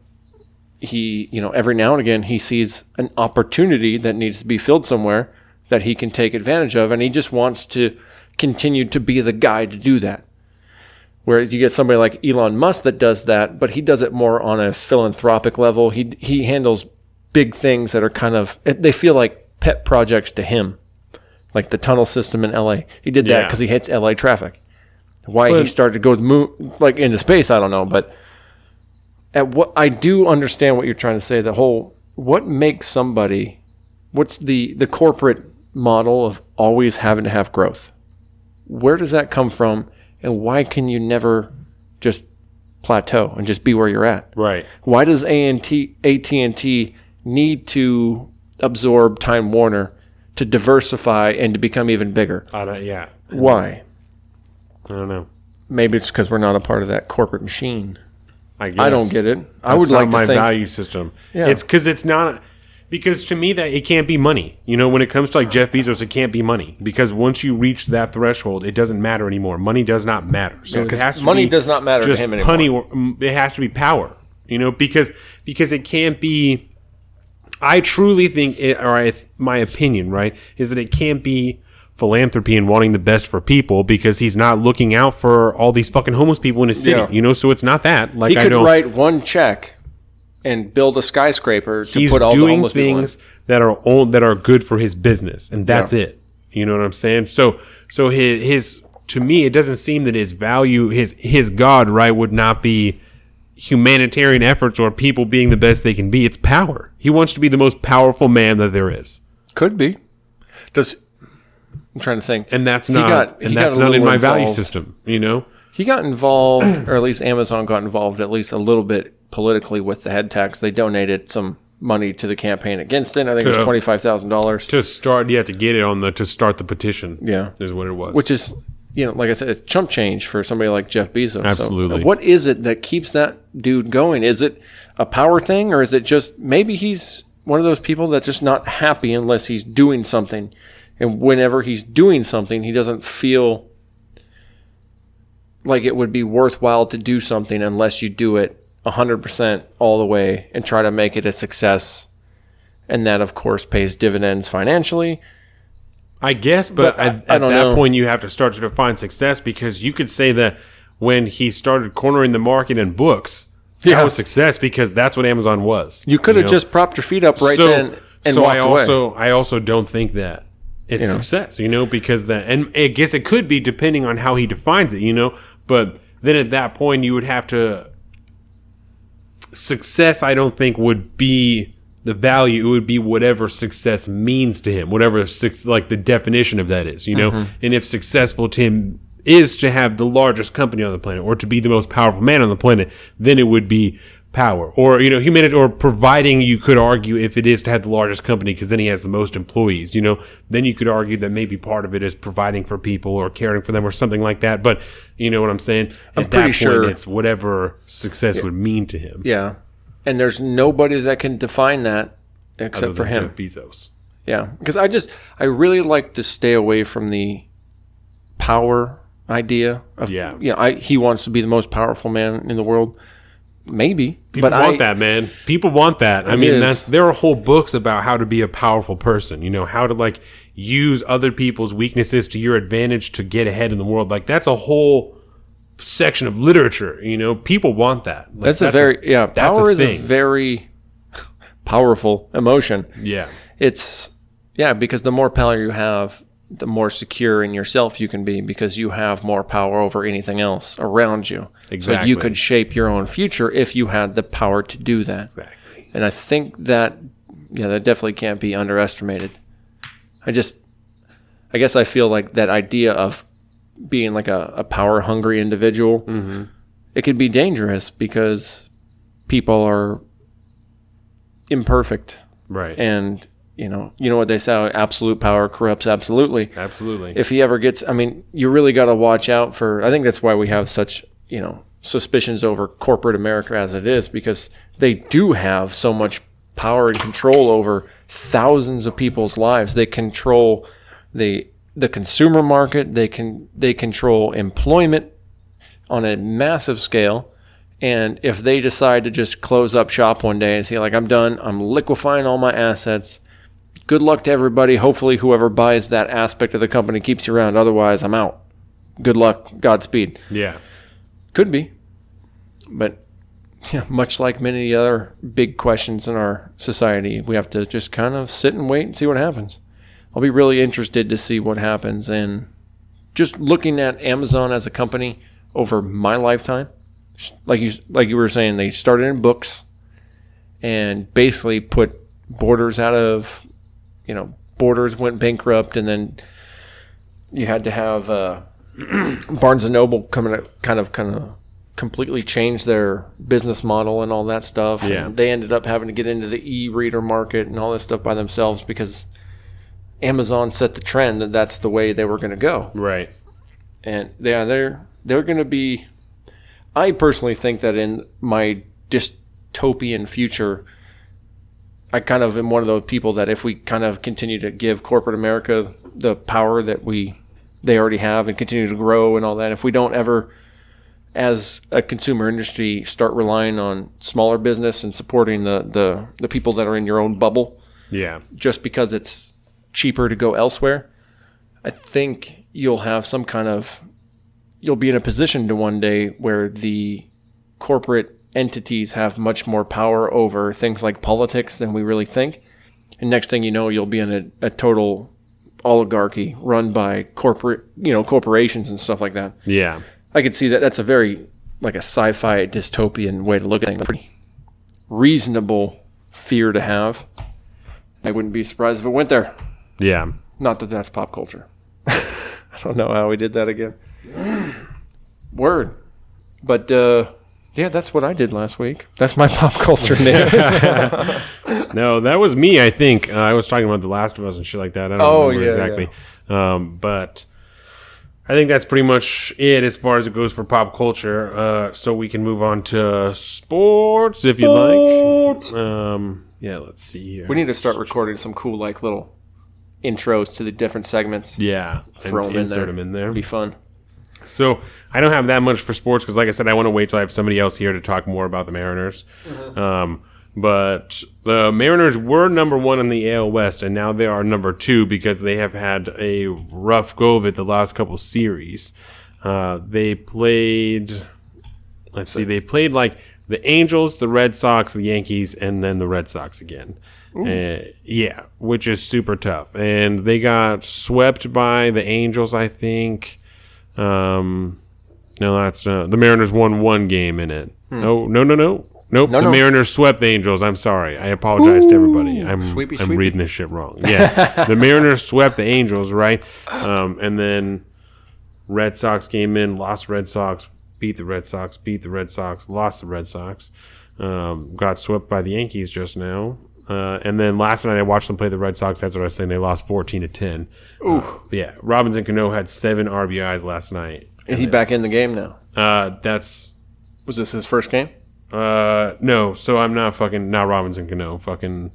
he, you know, every now and again he sees an opportunity that needs to be filled somewhere that he can take advantage of, and he just wants to continue to be the guy to do that. Whereas you get somebody like Elon Musk that does that, but he does it more on a philanthropic level. He he handles big things that are kind of they feel like pet projects to him, like the tunnel system in LA. He did that Yeah. because he hates LA traffic Why he started to go moon, like into space, I don't know. But at what I do understand what you're trying to say. The whole what makes somebody, what's the the corporate model of always having to have growth? Where does that come from, and why can you never just plateau and just be where you're at? Right. Why does AT&T, AT&T need to absorb Time Warner to diversify and to become even bigger? I don't, yeah. Why? I don't know. Maybe it's because we're not a part of that corporate machine. I guess. I don't get it. I That's would not like my to think. value system. Yeah. It's because it's not. Because to me, that it can't be money. You know, when it comes to like Jeff Bezos, it can't be money. Because once you reach that threshold, it doesn't matter anymore. Money does not matter. So it has to money does not matter to just him anymore. Money, mm, it has to be power. You know, because because it can't be. I truly think, it, or I, my opinion, right, is that it can't be philanthropy and wanting the best for people because he's not looking out for all these fucking homeless people in his city. Yeah. You know, so it's not that. Like he I could don't. write one check and build a skyscraper to he's put all the doing homeless people in. things that are own, that are good for his business, and that's it. You know what I'm saying? So, so his his to me, it doesn't seem that his value, his his God, right, would not be humanitarian efforts or people being the best they can be. It's power. He wants to be the most powerful man that there is, Could be. Does I'm trying to think. and that's He not got- he and that's not in my value system. You know? He got involved, or at least Amazon got involved at least a little bit politically with the head tax. They donated some money to the campaign against it. I think it was twenty five thousand dollars, To start, yeah, to get it on the to start the petition. Yeah. is what it was. which is you know, like I said, it's chump change for somebody like Jeff Bezos. So, Absolutely. what is it that keeps that dude going? Is it a power thing, or is it just maybe he's one of those people that's just not happy unless he's doing something, and whenever he's doing something, he doesn't feel like it would be worthwhile to do something unless you do it 100% all the way and try to make it a success. And that, of course, pays dividends financially. I guess, but, But I- at, I at that know. point, you have to start to define success because you could say that when he started cornering the market in books, Yeah. that was success because that's what Amazon was. You could have know? just propped your feet up right so, then and so walked I away. also I also don't think that it's You know. success, you know, because that and I guess it could be depending on how he defines it, you know, but then at that point you would have to success I don't think would be the value it would be whatever success means to him whatever like the definition of that is you know? Mm-hmm. and if successful to him is to have the largest company on the planet or to be the most powerful man on the planet then it would be power. Or you know humanity or providing you could argue if it is to have the largest company because then he has the most employees you know? Then you could argue that maybe part of it is providing for people or caring for them or something like that but you know what i'm saying? At that pretty point sure- it's whatever success would mean to him. Yeah. And there's nobody that can define that except for him. Jeff bezos Yeah. Because I just, I really like to stay away from the power idea of, Yeah. you know, I, he wants to be the most powerful man in the world. Maybe. People but want I, that, man. People want that. I mean, is. that's there are whole books about how to be a powerful person. You know, how to like use other people's weaknesses to your advantage to get ahead in the world. Like that's a whole section of literature. You know, people want that. Like, That's, a very, yeah, that's power a is a very powerful emotion. yeah. it's yeah because the more power you have the more secure in yourself you can be because you have more power over anything else around you so Exactly. you could shape your own future if you had the power to do that Exactly. and i think that yeah that definitely can't be underestimated i just i guess i feel like that idea of being like a, a power hungry individual Mm-hmm. it could be dangerous because people are imperfect Right. and you know you know what they say absolute power corrupts absolutely Absolutely. if he ever gets i mean you really got to watch out for i think that's why we have such you know suspicions over corporate america as it is because they do have so much power and control over thousands of people's lives they control the the consumer market they can they control employment on a massive scale and if they decide to just close up shop one day and say, like, I'm done, I'm liquefying all my assets, good luck to everybody. Hopefully, whoever buys that aspect of the company keeps you around. Otherwise, I'm out. Good luck. Godspeed. yeah. Could be. But yeah, much like many of the other big questions in our society, we have to just kind of sit and wait and see what happens. I'll be really interested to see what happens And just looking at Amazon as a company over my lifetime, like you like you were saying, they started in books and basically put Borders out of, you know, Borders went bankrupt, and then you had to have uh, Barnes and Noble coming to kind of kind of completely change their business model and all that stuff. Yeah. And they ended up having to get into the e-reader market and all this stuff by themselves because Amazon set the trend that that's the way they were going to go. Right. And they are they're they're going to be. I personally think that in my dystopian future, I kind of am one of those people that if we kind of continue to give corporate America the power that we they already have and continue to grow and all that, if we don't ever as a consumer industry start relying on smaller business and supporting the, the, the people that are in your own bubble Yeah. just because it's cheaper to go elsewhere, I think you'll have some kind of you'll be in a position to one day where the corporate entities have much more power over things like politics than we really think. And next thing you know, you'll be in a, a total oligarchy run by corporate, you know, corporations and stuff like that. Yeah. I could see that. That's a very like a sci-fi dystopian way to look at things. Pretty reasonable fear to have. I wouldn't be surprised if it went there. Yeah. Not that that's pop culture. I don't know how we did that again. Word. But uh, yeah, that's what I did last week. That's my pop culture news. No, that was me. I think uh, I was talking about The Last of Us and shit like that. I don't Oh, remember yeah, exactly. Um, but I think that's pretty much it as far as it goes for pop culture. Uh, so we can move on to sports if you'd like. Um, yeah, let's see here. we need to start recording some cool like little intros to the different segments. yeah, Throw and 'em in insert there. them in there. It'd be fun. So I don't have that much for sports because, like I said, I want to wait till I have somebody else here to talk more about the Mariners. Um, but the Mariners were number one in the AL West, and now they are number two because they have had a rough go of it the last couple series. Uh, they played. Let's see, they played like the Angels, the Red Sox, the Yankees, and then the Red Sox again. Uh, yeah, which is super tough. And they got swept by the Angels, I think. Um, no, that's uh, the Mariners won one game in it. No, no, no, no. Nope, the no. Mariners swept the Angels. I'm sorry. I apologize to everybody. I'm, Sweepy, I'm sweepy. reading this shit wrong. Yeah, the Mariners swept the Angels, right? Um, and then Red Sox came in, lost Red Sox, beat the Red Sox, beat the Red Sox, lost the Red Sox, um, got swept by the Yankees just now. Uh, and then last night I watched them play the Red Sox. That's what I was saying. They lost 14 to 10. Ooh. yeah. Robinson Cano had seven RBIs last night. Is he back in the game now? Uh, that's, Was this his first game? uh, no. So I'm not fucking, not Robinson Cano. Fucking,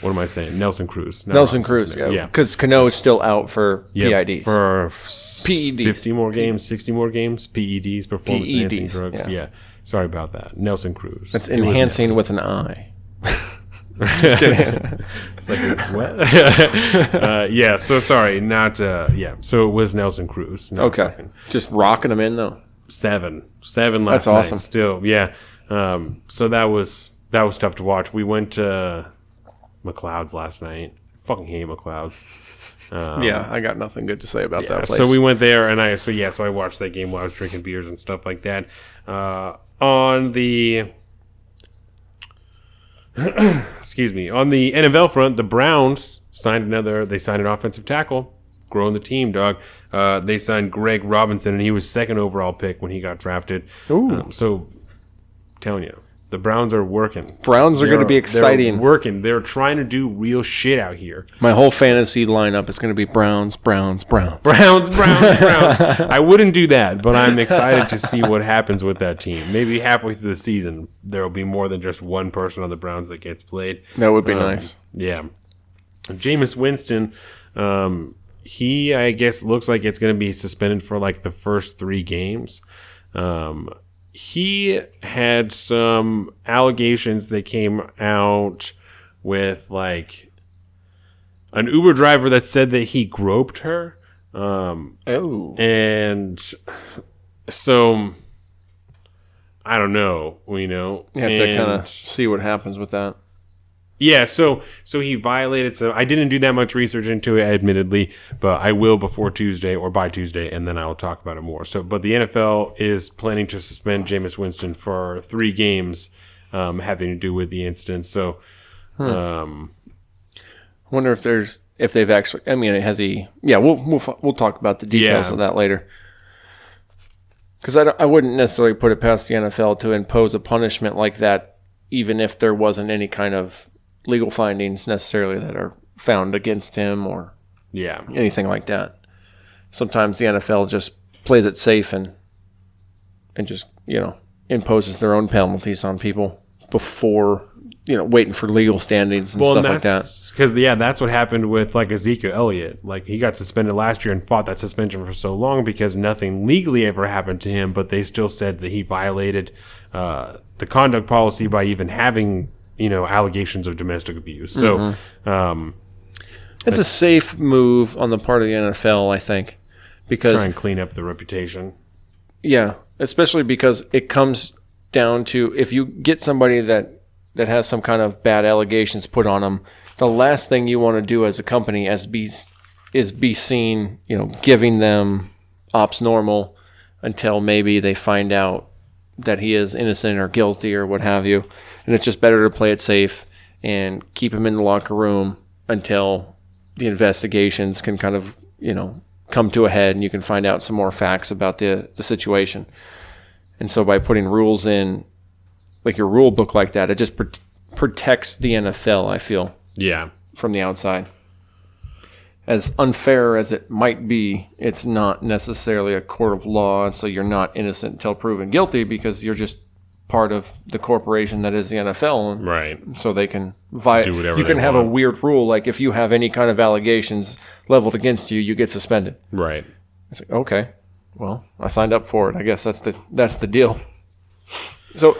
what am I saying? Nelson Cruz. Nelson Robinson Cruz. Cano. Yeah. Because Cano is still out for Yep, PIDs. for PEDs. 50 more games, 60 more games, PEDs, performance enhancing drugs. yeah. Yeah. Sorry about that. Nelson Cruz. it's It with an with an eye. It's like what? uh, yeah. So sorry, not uh, yeah. So it was Nelson Cruz. Okay. fucking Just rocking them in though. seven, seven last That's night. awesome. Still, yeah. Um, so that was that was tough to watch. We went to McLeod's last night. Fucking hate McLeod's. yeah, I got nothing good to say about that place. So we went there, and I so yeah, so I watched that game while I was drinking beers and stuff like that. Uh, on the excuse me, on the NFL front, the Browns signed another. They signed an offensive tackle, growing the team, dog. Uh, they signed Greg Robinson, and he was second overall pick when he got drafted. Ooh. Um, so, telling you, the Browns are working. Browns are going to They're- be they're exciting. working. They're trying to do real shit out here. My whole fantasy lineup is going to be Browns, Browns, Browns. Browns, Browns, Browns. I wouldn't do that, but I'm excited to see what happens with that team. Maybe halfway through the season, there will be more than just one person on the Browns that gets played. That would be Um, nice. Yeah. Jameis Winston, um, he, I guess, looks like it's going to be suspended for like the first three games. Um, he had some allegations that came out with like an Uber driver that said that he groped her. Um, Oh, and so I don't know, you know. you have to kind of see what happens with that. Yeah, so so he violated. So I didn't do that much research into it, admittedly, but I will before Tuesday or by Tuesday, and then I will talk about it more. So, but the NFL is planning to suspend Jameis Winston for three games, um, having to do with the incident. So, um, I wonder if there's if they've actually. I mean, has he? Yeah, we'll we'll we'll talk about the details Yeah. of that later. Because I, don't- I wouldn't necessarily put it past the NFL to impose a punishment like that, even if there wasn't any kind of legal findings necessarily that are found against him or yeah, anything like that. Sometimes the NFL just plays it safe and and just you know imposes their own penalties on people before you know waiting for legal standings and well, stuff and like that. because yeah, that's what happened with like Ezekiel Elliott. Like he got suspended last year and fought that suspension for so long because nothing legally ever happened to him, but they still said that he violated uh, the conduct policy by even having you know allegations of domestic abuse. So. Mm-hmm. Um, It's a safe move on the part of the NFL, I think, because try and clean up the reputation. yeah, especially because it comes down to if you get somebody that that has some kind of bad allegations put on them, the last thing you want to do as a company as be is be seen, you know, giving them ops normal until maybe they find out that he is innocent or guilty or what have you. And it's just better to play it safe and keep him in the locker room until the investigations can kind of, you know, come to a head and you can find out some more facts about the, the situation. And so by putting rules in, like your rule book like that, it just pr- protects the NFL, I feel, Yeah, from the outside. As unfair as it might be, it's not necessarily a court of law, and so you're not innocent until proven guilty because you're just part of the corporation that is the NFL. Right. so they can vi- Do whatever you can have a weird rule like if you have any kind of allegations leveled against you, you get suspended. Right. It's like okay, well, I signed up for it. I guess that's the that's the deal. So,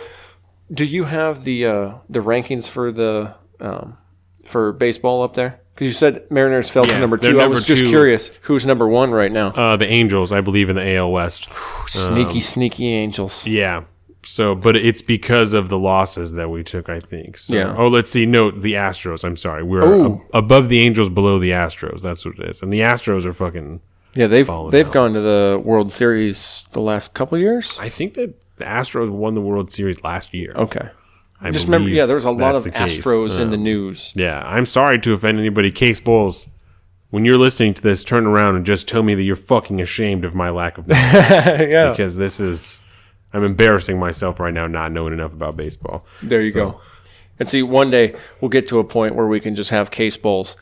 do you have the uh, the rankings for the um, for baseball up there? Because you said Mariners fell Yeah, to number two. I number was just two. curious who's number one right now. Uh, the Angels, I believe, in the AL West. sneaky, sneaky Angels. Yeah. So, but it's because of the losses that we took, I think. So, Yeah. Oh, let's see. No, the Astros. I'm sorry. We're ab- above the Angels, below the Astros. That's what it is. And the Astros are fucking. Yeah, they've they've out. gone to the World Series the last couple years. I think that the Astros won the World Series last year. Okay, I just remember, yeah, there was a lot of. Astros in the um, news. Yeah, I'm sorry to offend anybody. Case Bowles, when you're listening to this, turn around and just tell me that you're fucking ashamed of my lack of knowledge yeah, because this is. I'm embarrassing myself right now not knowing enough about baseball. There you So- go. And see, one day we'll get to a point where we can just have Case Bowles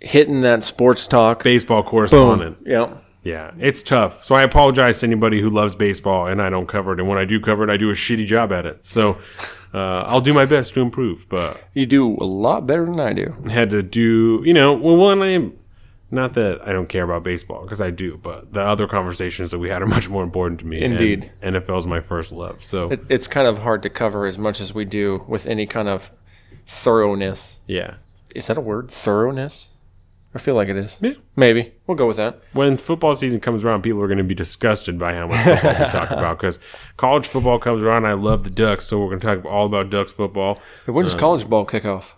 hitting that sports talk. Baseball Boom. correspondent. Yeah. Yeah, it's tough. So I apologize to anybody who loves baseball and I don't cover it. And when I do cover it, I do a shitty job at it. So uh, I'll do my best to improve. But You do a lot better than I do. Had to do, you know, well, one, I am not that I don't care about baseball because I do, but the other conversations that we had are much more important to me. Indeed. NFL is my first love. So It, it's kind of hard to cover as much as we do with any kind of thoroughness. yeah, Is that a word? Thoroughness? I feel like it is. Yeah. Maybe. We'll go with that. when football season comes around, people are going to be disgusted by how much football we talk about because college football comes around. I love the Ducks, so we're going to talk all about Ducks football. When does uh, college ball kick off?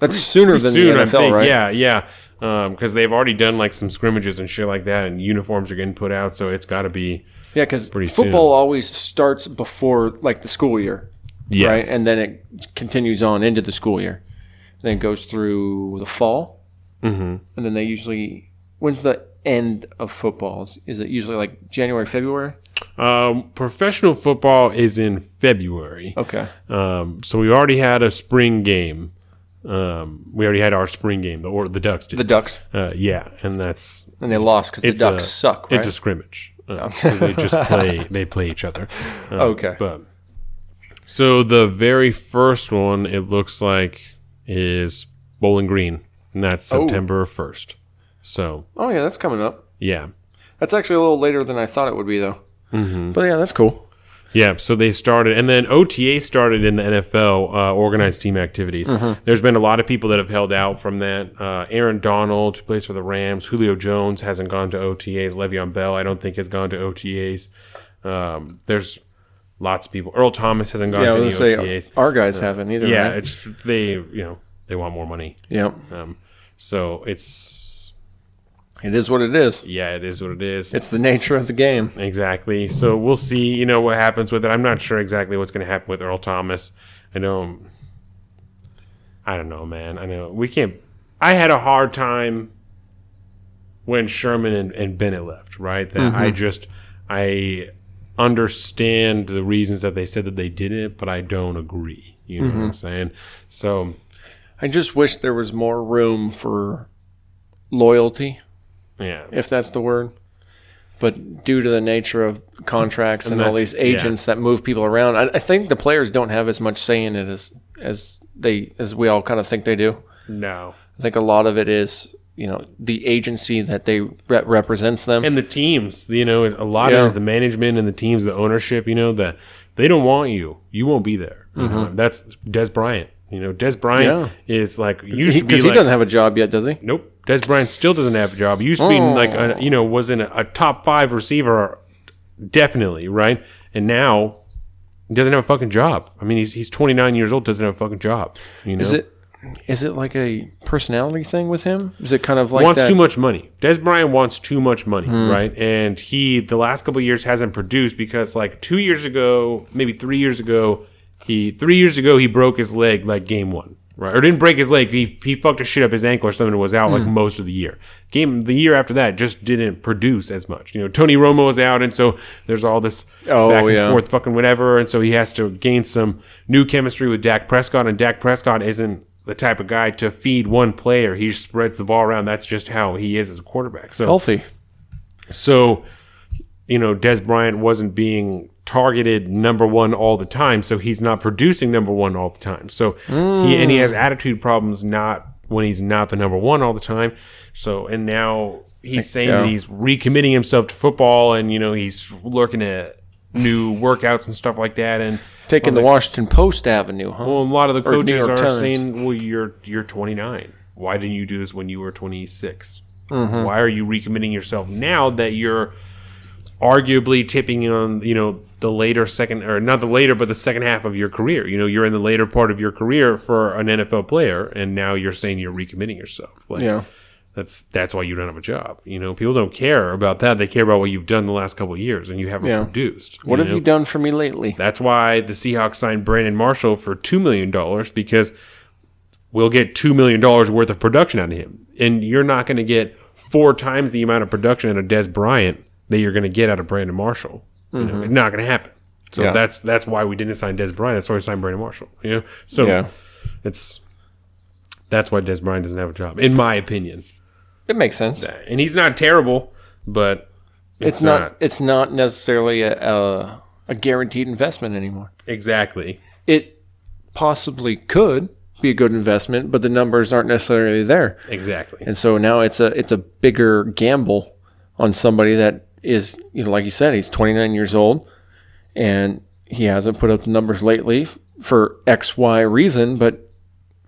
That's sooner than soon, the I NFL, think. right? Yeah, yeah. Um, because they've already done like some scrimmages and shit like that, and uniforms are getting put out, so it's got to be Yeah, because Pretty football soon. always starts before like the school year, yes, right? And then it continues on into the school year. Then it goes through the fall, Mhm. and then they usually. When's the end of footballs? Is- Is it usually like January, February? um, professional football is in February. Okay. Um, so we already had a spring game. Um, we already had our spring game, the or the Ducks did. The Ducks, uh, yeah, and that's and they lost because the Ducks a, suck, right? It's a scrimmage. Uh, so they just play. They play each other. Uh, Okay. But so the very first one, it looks like, is Bowling Green, and that's Oh. September first. So oh yeah, that's coming up. yeah, That's actually a little later than I thought it would be, though. Mm-hmm. But yeah, that's cool. yeah. So they started, and then OTA started in the NFL, uh, organized team activities. Mm-hmm. There's been a lot of people that have held out from that. Uh, Aaron Donald, who plays for the Rams, Julio Jones hasn't g'one to OTAs. Le'Veon Bell, I don't think has gone to OTAs. Um, there's Lots of people. Earl Thomas hasn't gone Yeah, to the was gonna say OTAs. our guys haven't either. yeah, right? it's they you know they want more money. yeah. Um, so it's It is what it is. yeah, it is what it is. It's the nature of the game. Exactly. So we'll see, you know, what happens with it. I'm not sure exactly what's going to happen with Earl Thomas. I know. I don't know, man. I know we can't. I had a hard time when Sherman and, and Bennett left, right? That I mm-hmm. just I understand the reasons that they said that they didn't, but I don't agree. You know what mm-hmm. I'm saying? So I just wish there was more room for loyalty, yeah, if that's the word. But due to the nature of contracts and, And all that's- these agents that move people around, I, I think the players don't have as much say in it as as they as we all kind of think they do. no. I think a lot of it is you know the agency that they re- represents them. and the teams, you know, a lot Yeah. of it is the management and the teams, the ownership, you know, that they don't want you. You won't be there. Know, that's Dez Bryant. You know, Dez Bryant is like used to be because he doesn't have a job yet, does he? nope. Dez Bryant still doesn't have a job. He used to be Oh. like a, you know was in a, a top five receiver, definitely right, and now he doesn't have a fucking job. I mean, he's he's 29 years old, doesn't have a fucking job. You know, Is it is it like a personality thing with him? Is it kind of like wants that? too much money. Dez Bryant wants too much money, Hmm. right? And he the last couple of years hasn't produced because like two years ago, maybe three years ago, he three years ago he broke his leg like game one, right? Or didn't break his leg. He he fucked a shit up his ankle or something and was out Hmm. like most of the year. Game the year after that just didn't produce as much. You know, Tony Romo is out, and so there's all this Oh, back and yeah. forth fucking whatever, and so he has to gain some new chemistry with Dak Prescott, and Dak Prescott isn't the type of guy to feed one player. He just spreads the ball around. That's just how he is as a quarterback. So, healthy? so you know, Dez Bryant wasn't being targeted number one all the time, so he's not producing number one all the time. So he and he has attitude problems not when he's not the number one all the time. So and now he's saying Yeah. that he's recommitting himself to football, and you know he's looking at new workouts and stuff like that, and Taking the Washington Post Avenue, huh? well, a lot of the coaches are Times. saying, "Well, you're you're 29. Why didn't you do this when you were 26? Mm-hmm. Why are you recommitting yourself now that you're arguably tipping on you know the later second or not the later but the second half of your career? You know, you're in the later part of your career for an NFL player, and now you're saying you're recommitting yourself. Like, yeah. that's that's why you don't have a job. You know, people don't care about that. They care about what you've done the last couple of years, and you haven't Yeah. produced. What have know? you done for me lately? That's why the Seahawks signed Brandon Marshall for two million dollars because we'll get two million dollars worth of production out of him, and you're not going to get four times the amount of production out of Dez Bryant that you're going to get out of Brandon Marshall. You know, it's not going to happen. So Yeah. that's that's why we didn't sign Dez Bryant. That's why we signed Brandon Marshall. You know, so Yeah. it's that's why Dez Bryant doesn't have a job, in my opinion. It makes sense. And he's not terrible, but It's, not, It's not necessarily a, a a guaranteed investment anymore. exactly. It possibly could be a good investment, but the numbers aren't necessarily there. Exactly. And so now it's a it's a bigger gamble on somebody that is you know like you said he's 29 years old and he hasn't put up the numbers lately for X Y reason. But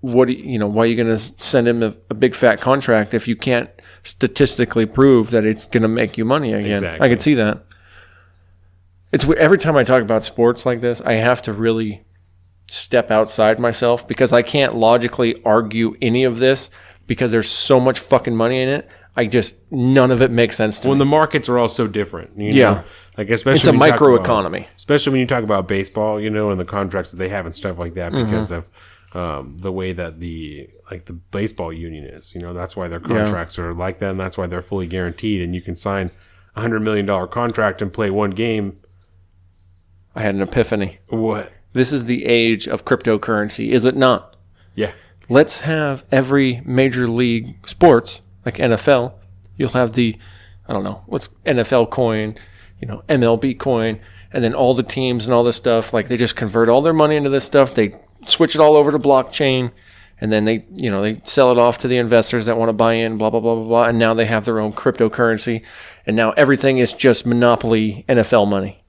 what you know why are you going to send him a, a big fat contract if you can't statistically prove that it's going to make you money again? Exactly. I can see that. It's every time I talk about sports like this, I have to really step outside myself because I can't logically argue any of this because there's so much fucking money in it. I just none of it makes sense to when me. the markets are all so different. You Yeah. know? like especially It's a about- microeconomy. especially when you talk about baseball, you know, and the contracts that they have and stuff like that, Mm-hmm. because of um, the way that the like the baseball union is. You know, that's why their contracts are like that, and that's why they're fully guaranteed. And you can sign a hundred million dollar contract and play one game. I had an epiphany. What? This is the age of cryptocurrency, is it not? Yeah, Let's have every major league sports, like NFL, you'll have the, I don't know, what's NFL coin, you know, MLB coin, and then all the teams and all this stuff, like they just convert all their money into this stuff. They switch it all over to blockchain, and then they, you know, they sell it off to the investors that want to buy in, blah, blah, blah, blah, blah. And now they have their own cryptocurrency. And now everything is just monopoly NFL money.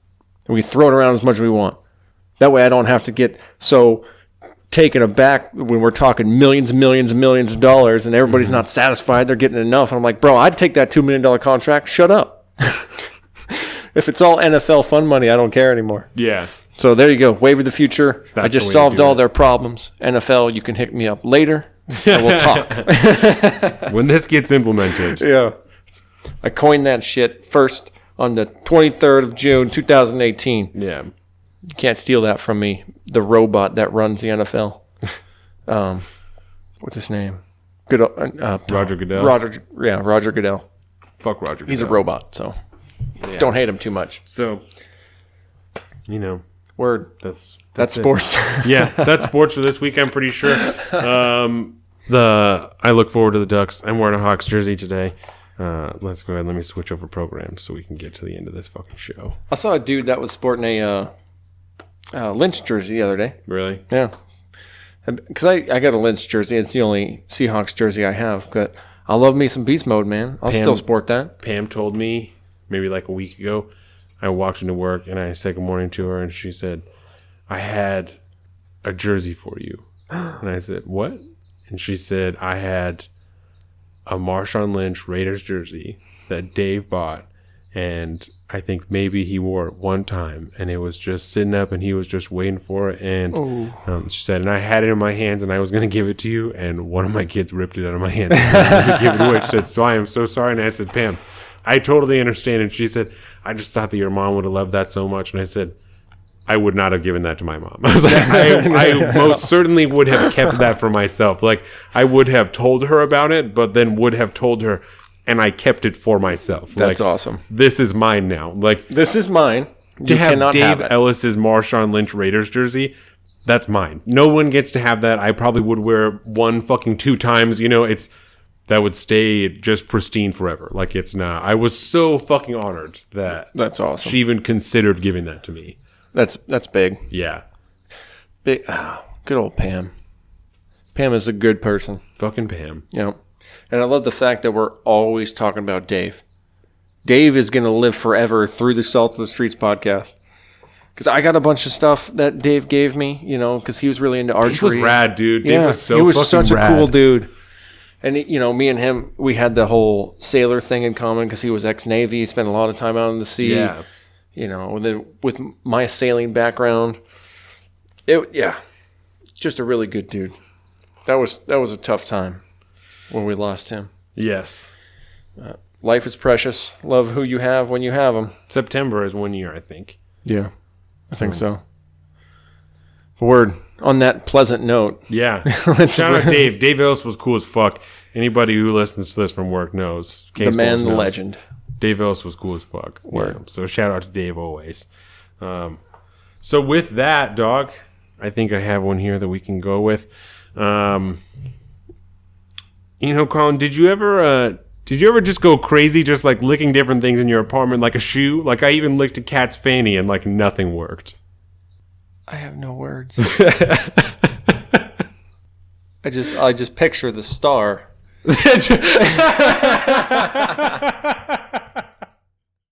And we throw it around as much as we want. That way I don't have to get so taken aback when we're talking millions and millions and millions of dollars and everybody's mm-hmm. not satisfied. They're getting enough. I'm like, bro, I'd take that $2 million contract. Shut up. if it's all NFL fun money, I don't care anymore. yeah. So there you go. Wave of the future. I just the way to solved all it. their problems. NFL, you can hit me up later and we'll talk. when this gets implemented, yeah. I coined that shit first on the 23rd of June, 2018. yeah. You can't steal that from me. The robot that runs the NFL. Um, what's his name? Good. Uh, Roger Goodell. Roger. Yeah, Roger Goodell. Fuck Roger. He's a robot, so don't hate him too much. So, you know, Word. that's That's it. sports. yeah, that's sports for this week. I'm pretty sure. Um, the I look forward to the Ducks. I'm wearing a Hawks jersey today. Uh, let's go ahead. Let me switch over programs so we can get to the end of this fucking show. I saw a dude that was sporting a uh, uh, Lynch jersey the other day. Really? Yeah, because I, I got a Lynch jersey. It's the only Seahawks jersey I have. But I love me some beast mode, man. I'll Pam- still sport that. Pam told me maybe like a week ago. I walked into work and I said good morning to her, and she said, "I had a jersey for you." And I said, "What?" And she said, "I had a Marshawn Lynch Raiders jersey that Dave bought, and I think maybe he wore it one time, and it was just sitting up, and he was just waiting for it." And um, she said, "And I had it in my hands, and I was going to give it to you, and one of my kids ripped it out of my hand and give it away." She said, "So I am so sorry." And I said, "Pam." I totally understand. And she said, I just thought that your mom would have loved that so much. And I said, I would not have given that to my mom. I was like, I, I most certainly would have kept that for myself. Like, I would have told her about it, but then would have told her, and I kept it for myself. That's like, awesome. This is mine now. Like, This is mine. to have cannot Dave have. Ellis's Marshawn Lynch Raiders jersey, that's mine. No one gets to have that. I probably would wear one fucking two times. You know, it's that would stay just pristine forever. Like it's not. I was so fucking honored that That's awesome. she even considered giving that to me. That's that's big. Yeah, Big. ah, good old Pam. Pam is a good person. fucking Pam. You know, and I love the fact that we're always talking about Dave. Dave is going to live forever through the Salt of the Streets podcast. Because I got a bunch of stuff that Dave gave me, you know, because he was really into archery. Dave was rad, dude. Dave Yeah, was so he was such rad. a cool dude. And you know, me and him, we had the whole sailor thing in common because he was ex-navy. He spent a lot of time out in the sea. Yeah, You know, and then with my sailing background, it yeah, just a really good dude. That was that was a tough time when we lost him. yes. Life is precious. Love who you have when you have them. September is one year, I think. Yeah, I think so. Word. On that pleasant note, Yeah. let's Shout out Dave. Dave Ellis was cool as fuck. Anybody who listens to this from work knows. the Case man, the legend. Dave Ellis was cool as fuck. Word. Yeah, so shout out to Dave always. Um, so with that, dog, I think I have one here that we can go with. Um, you know, Colin, did you ever uh, did you ever just go crazy, just like licking different things in your apartment, like a shoe? Like I even licked a cat's fanny and like nothing worked. I have no words. I just I just picture the star.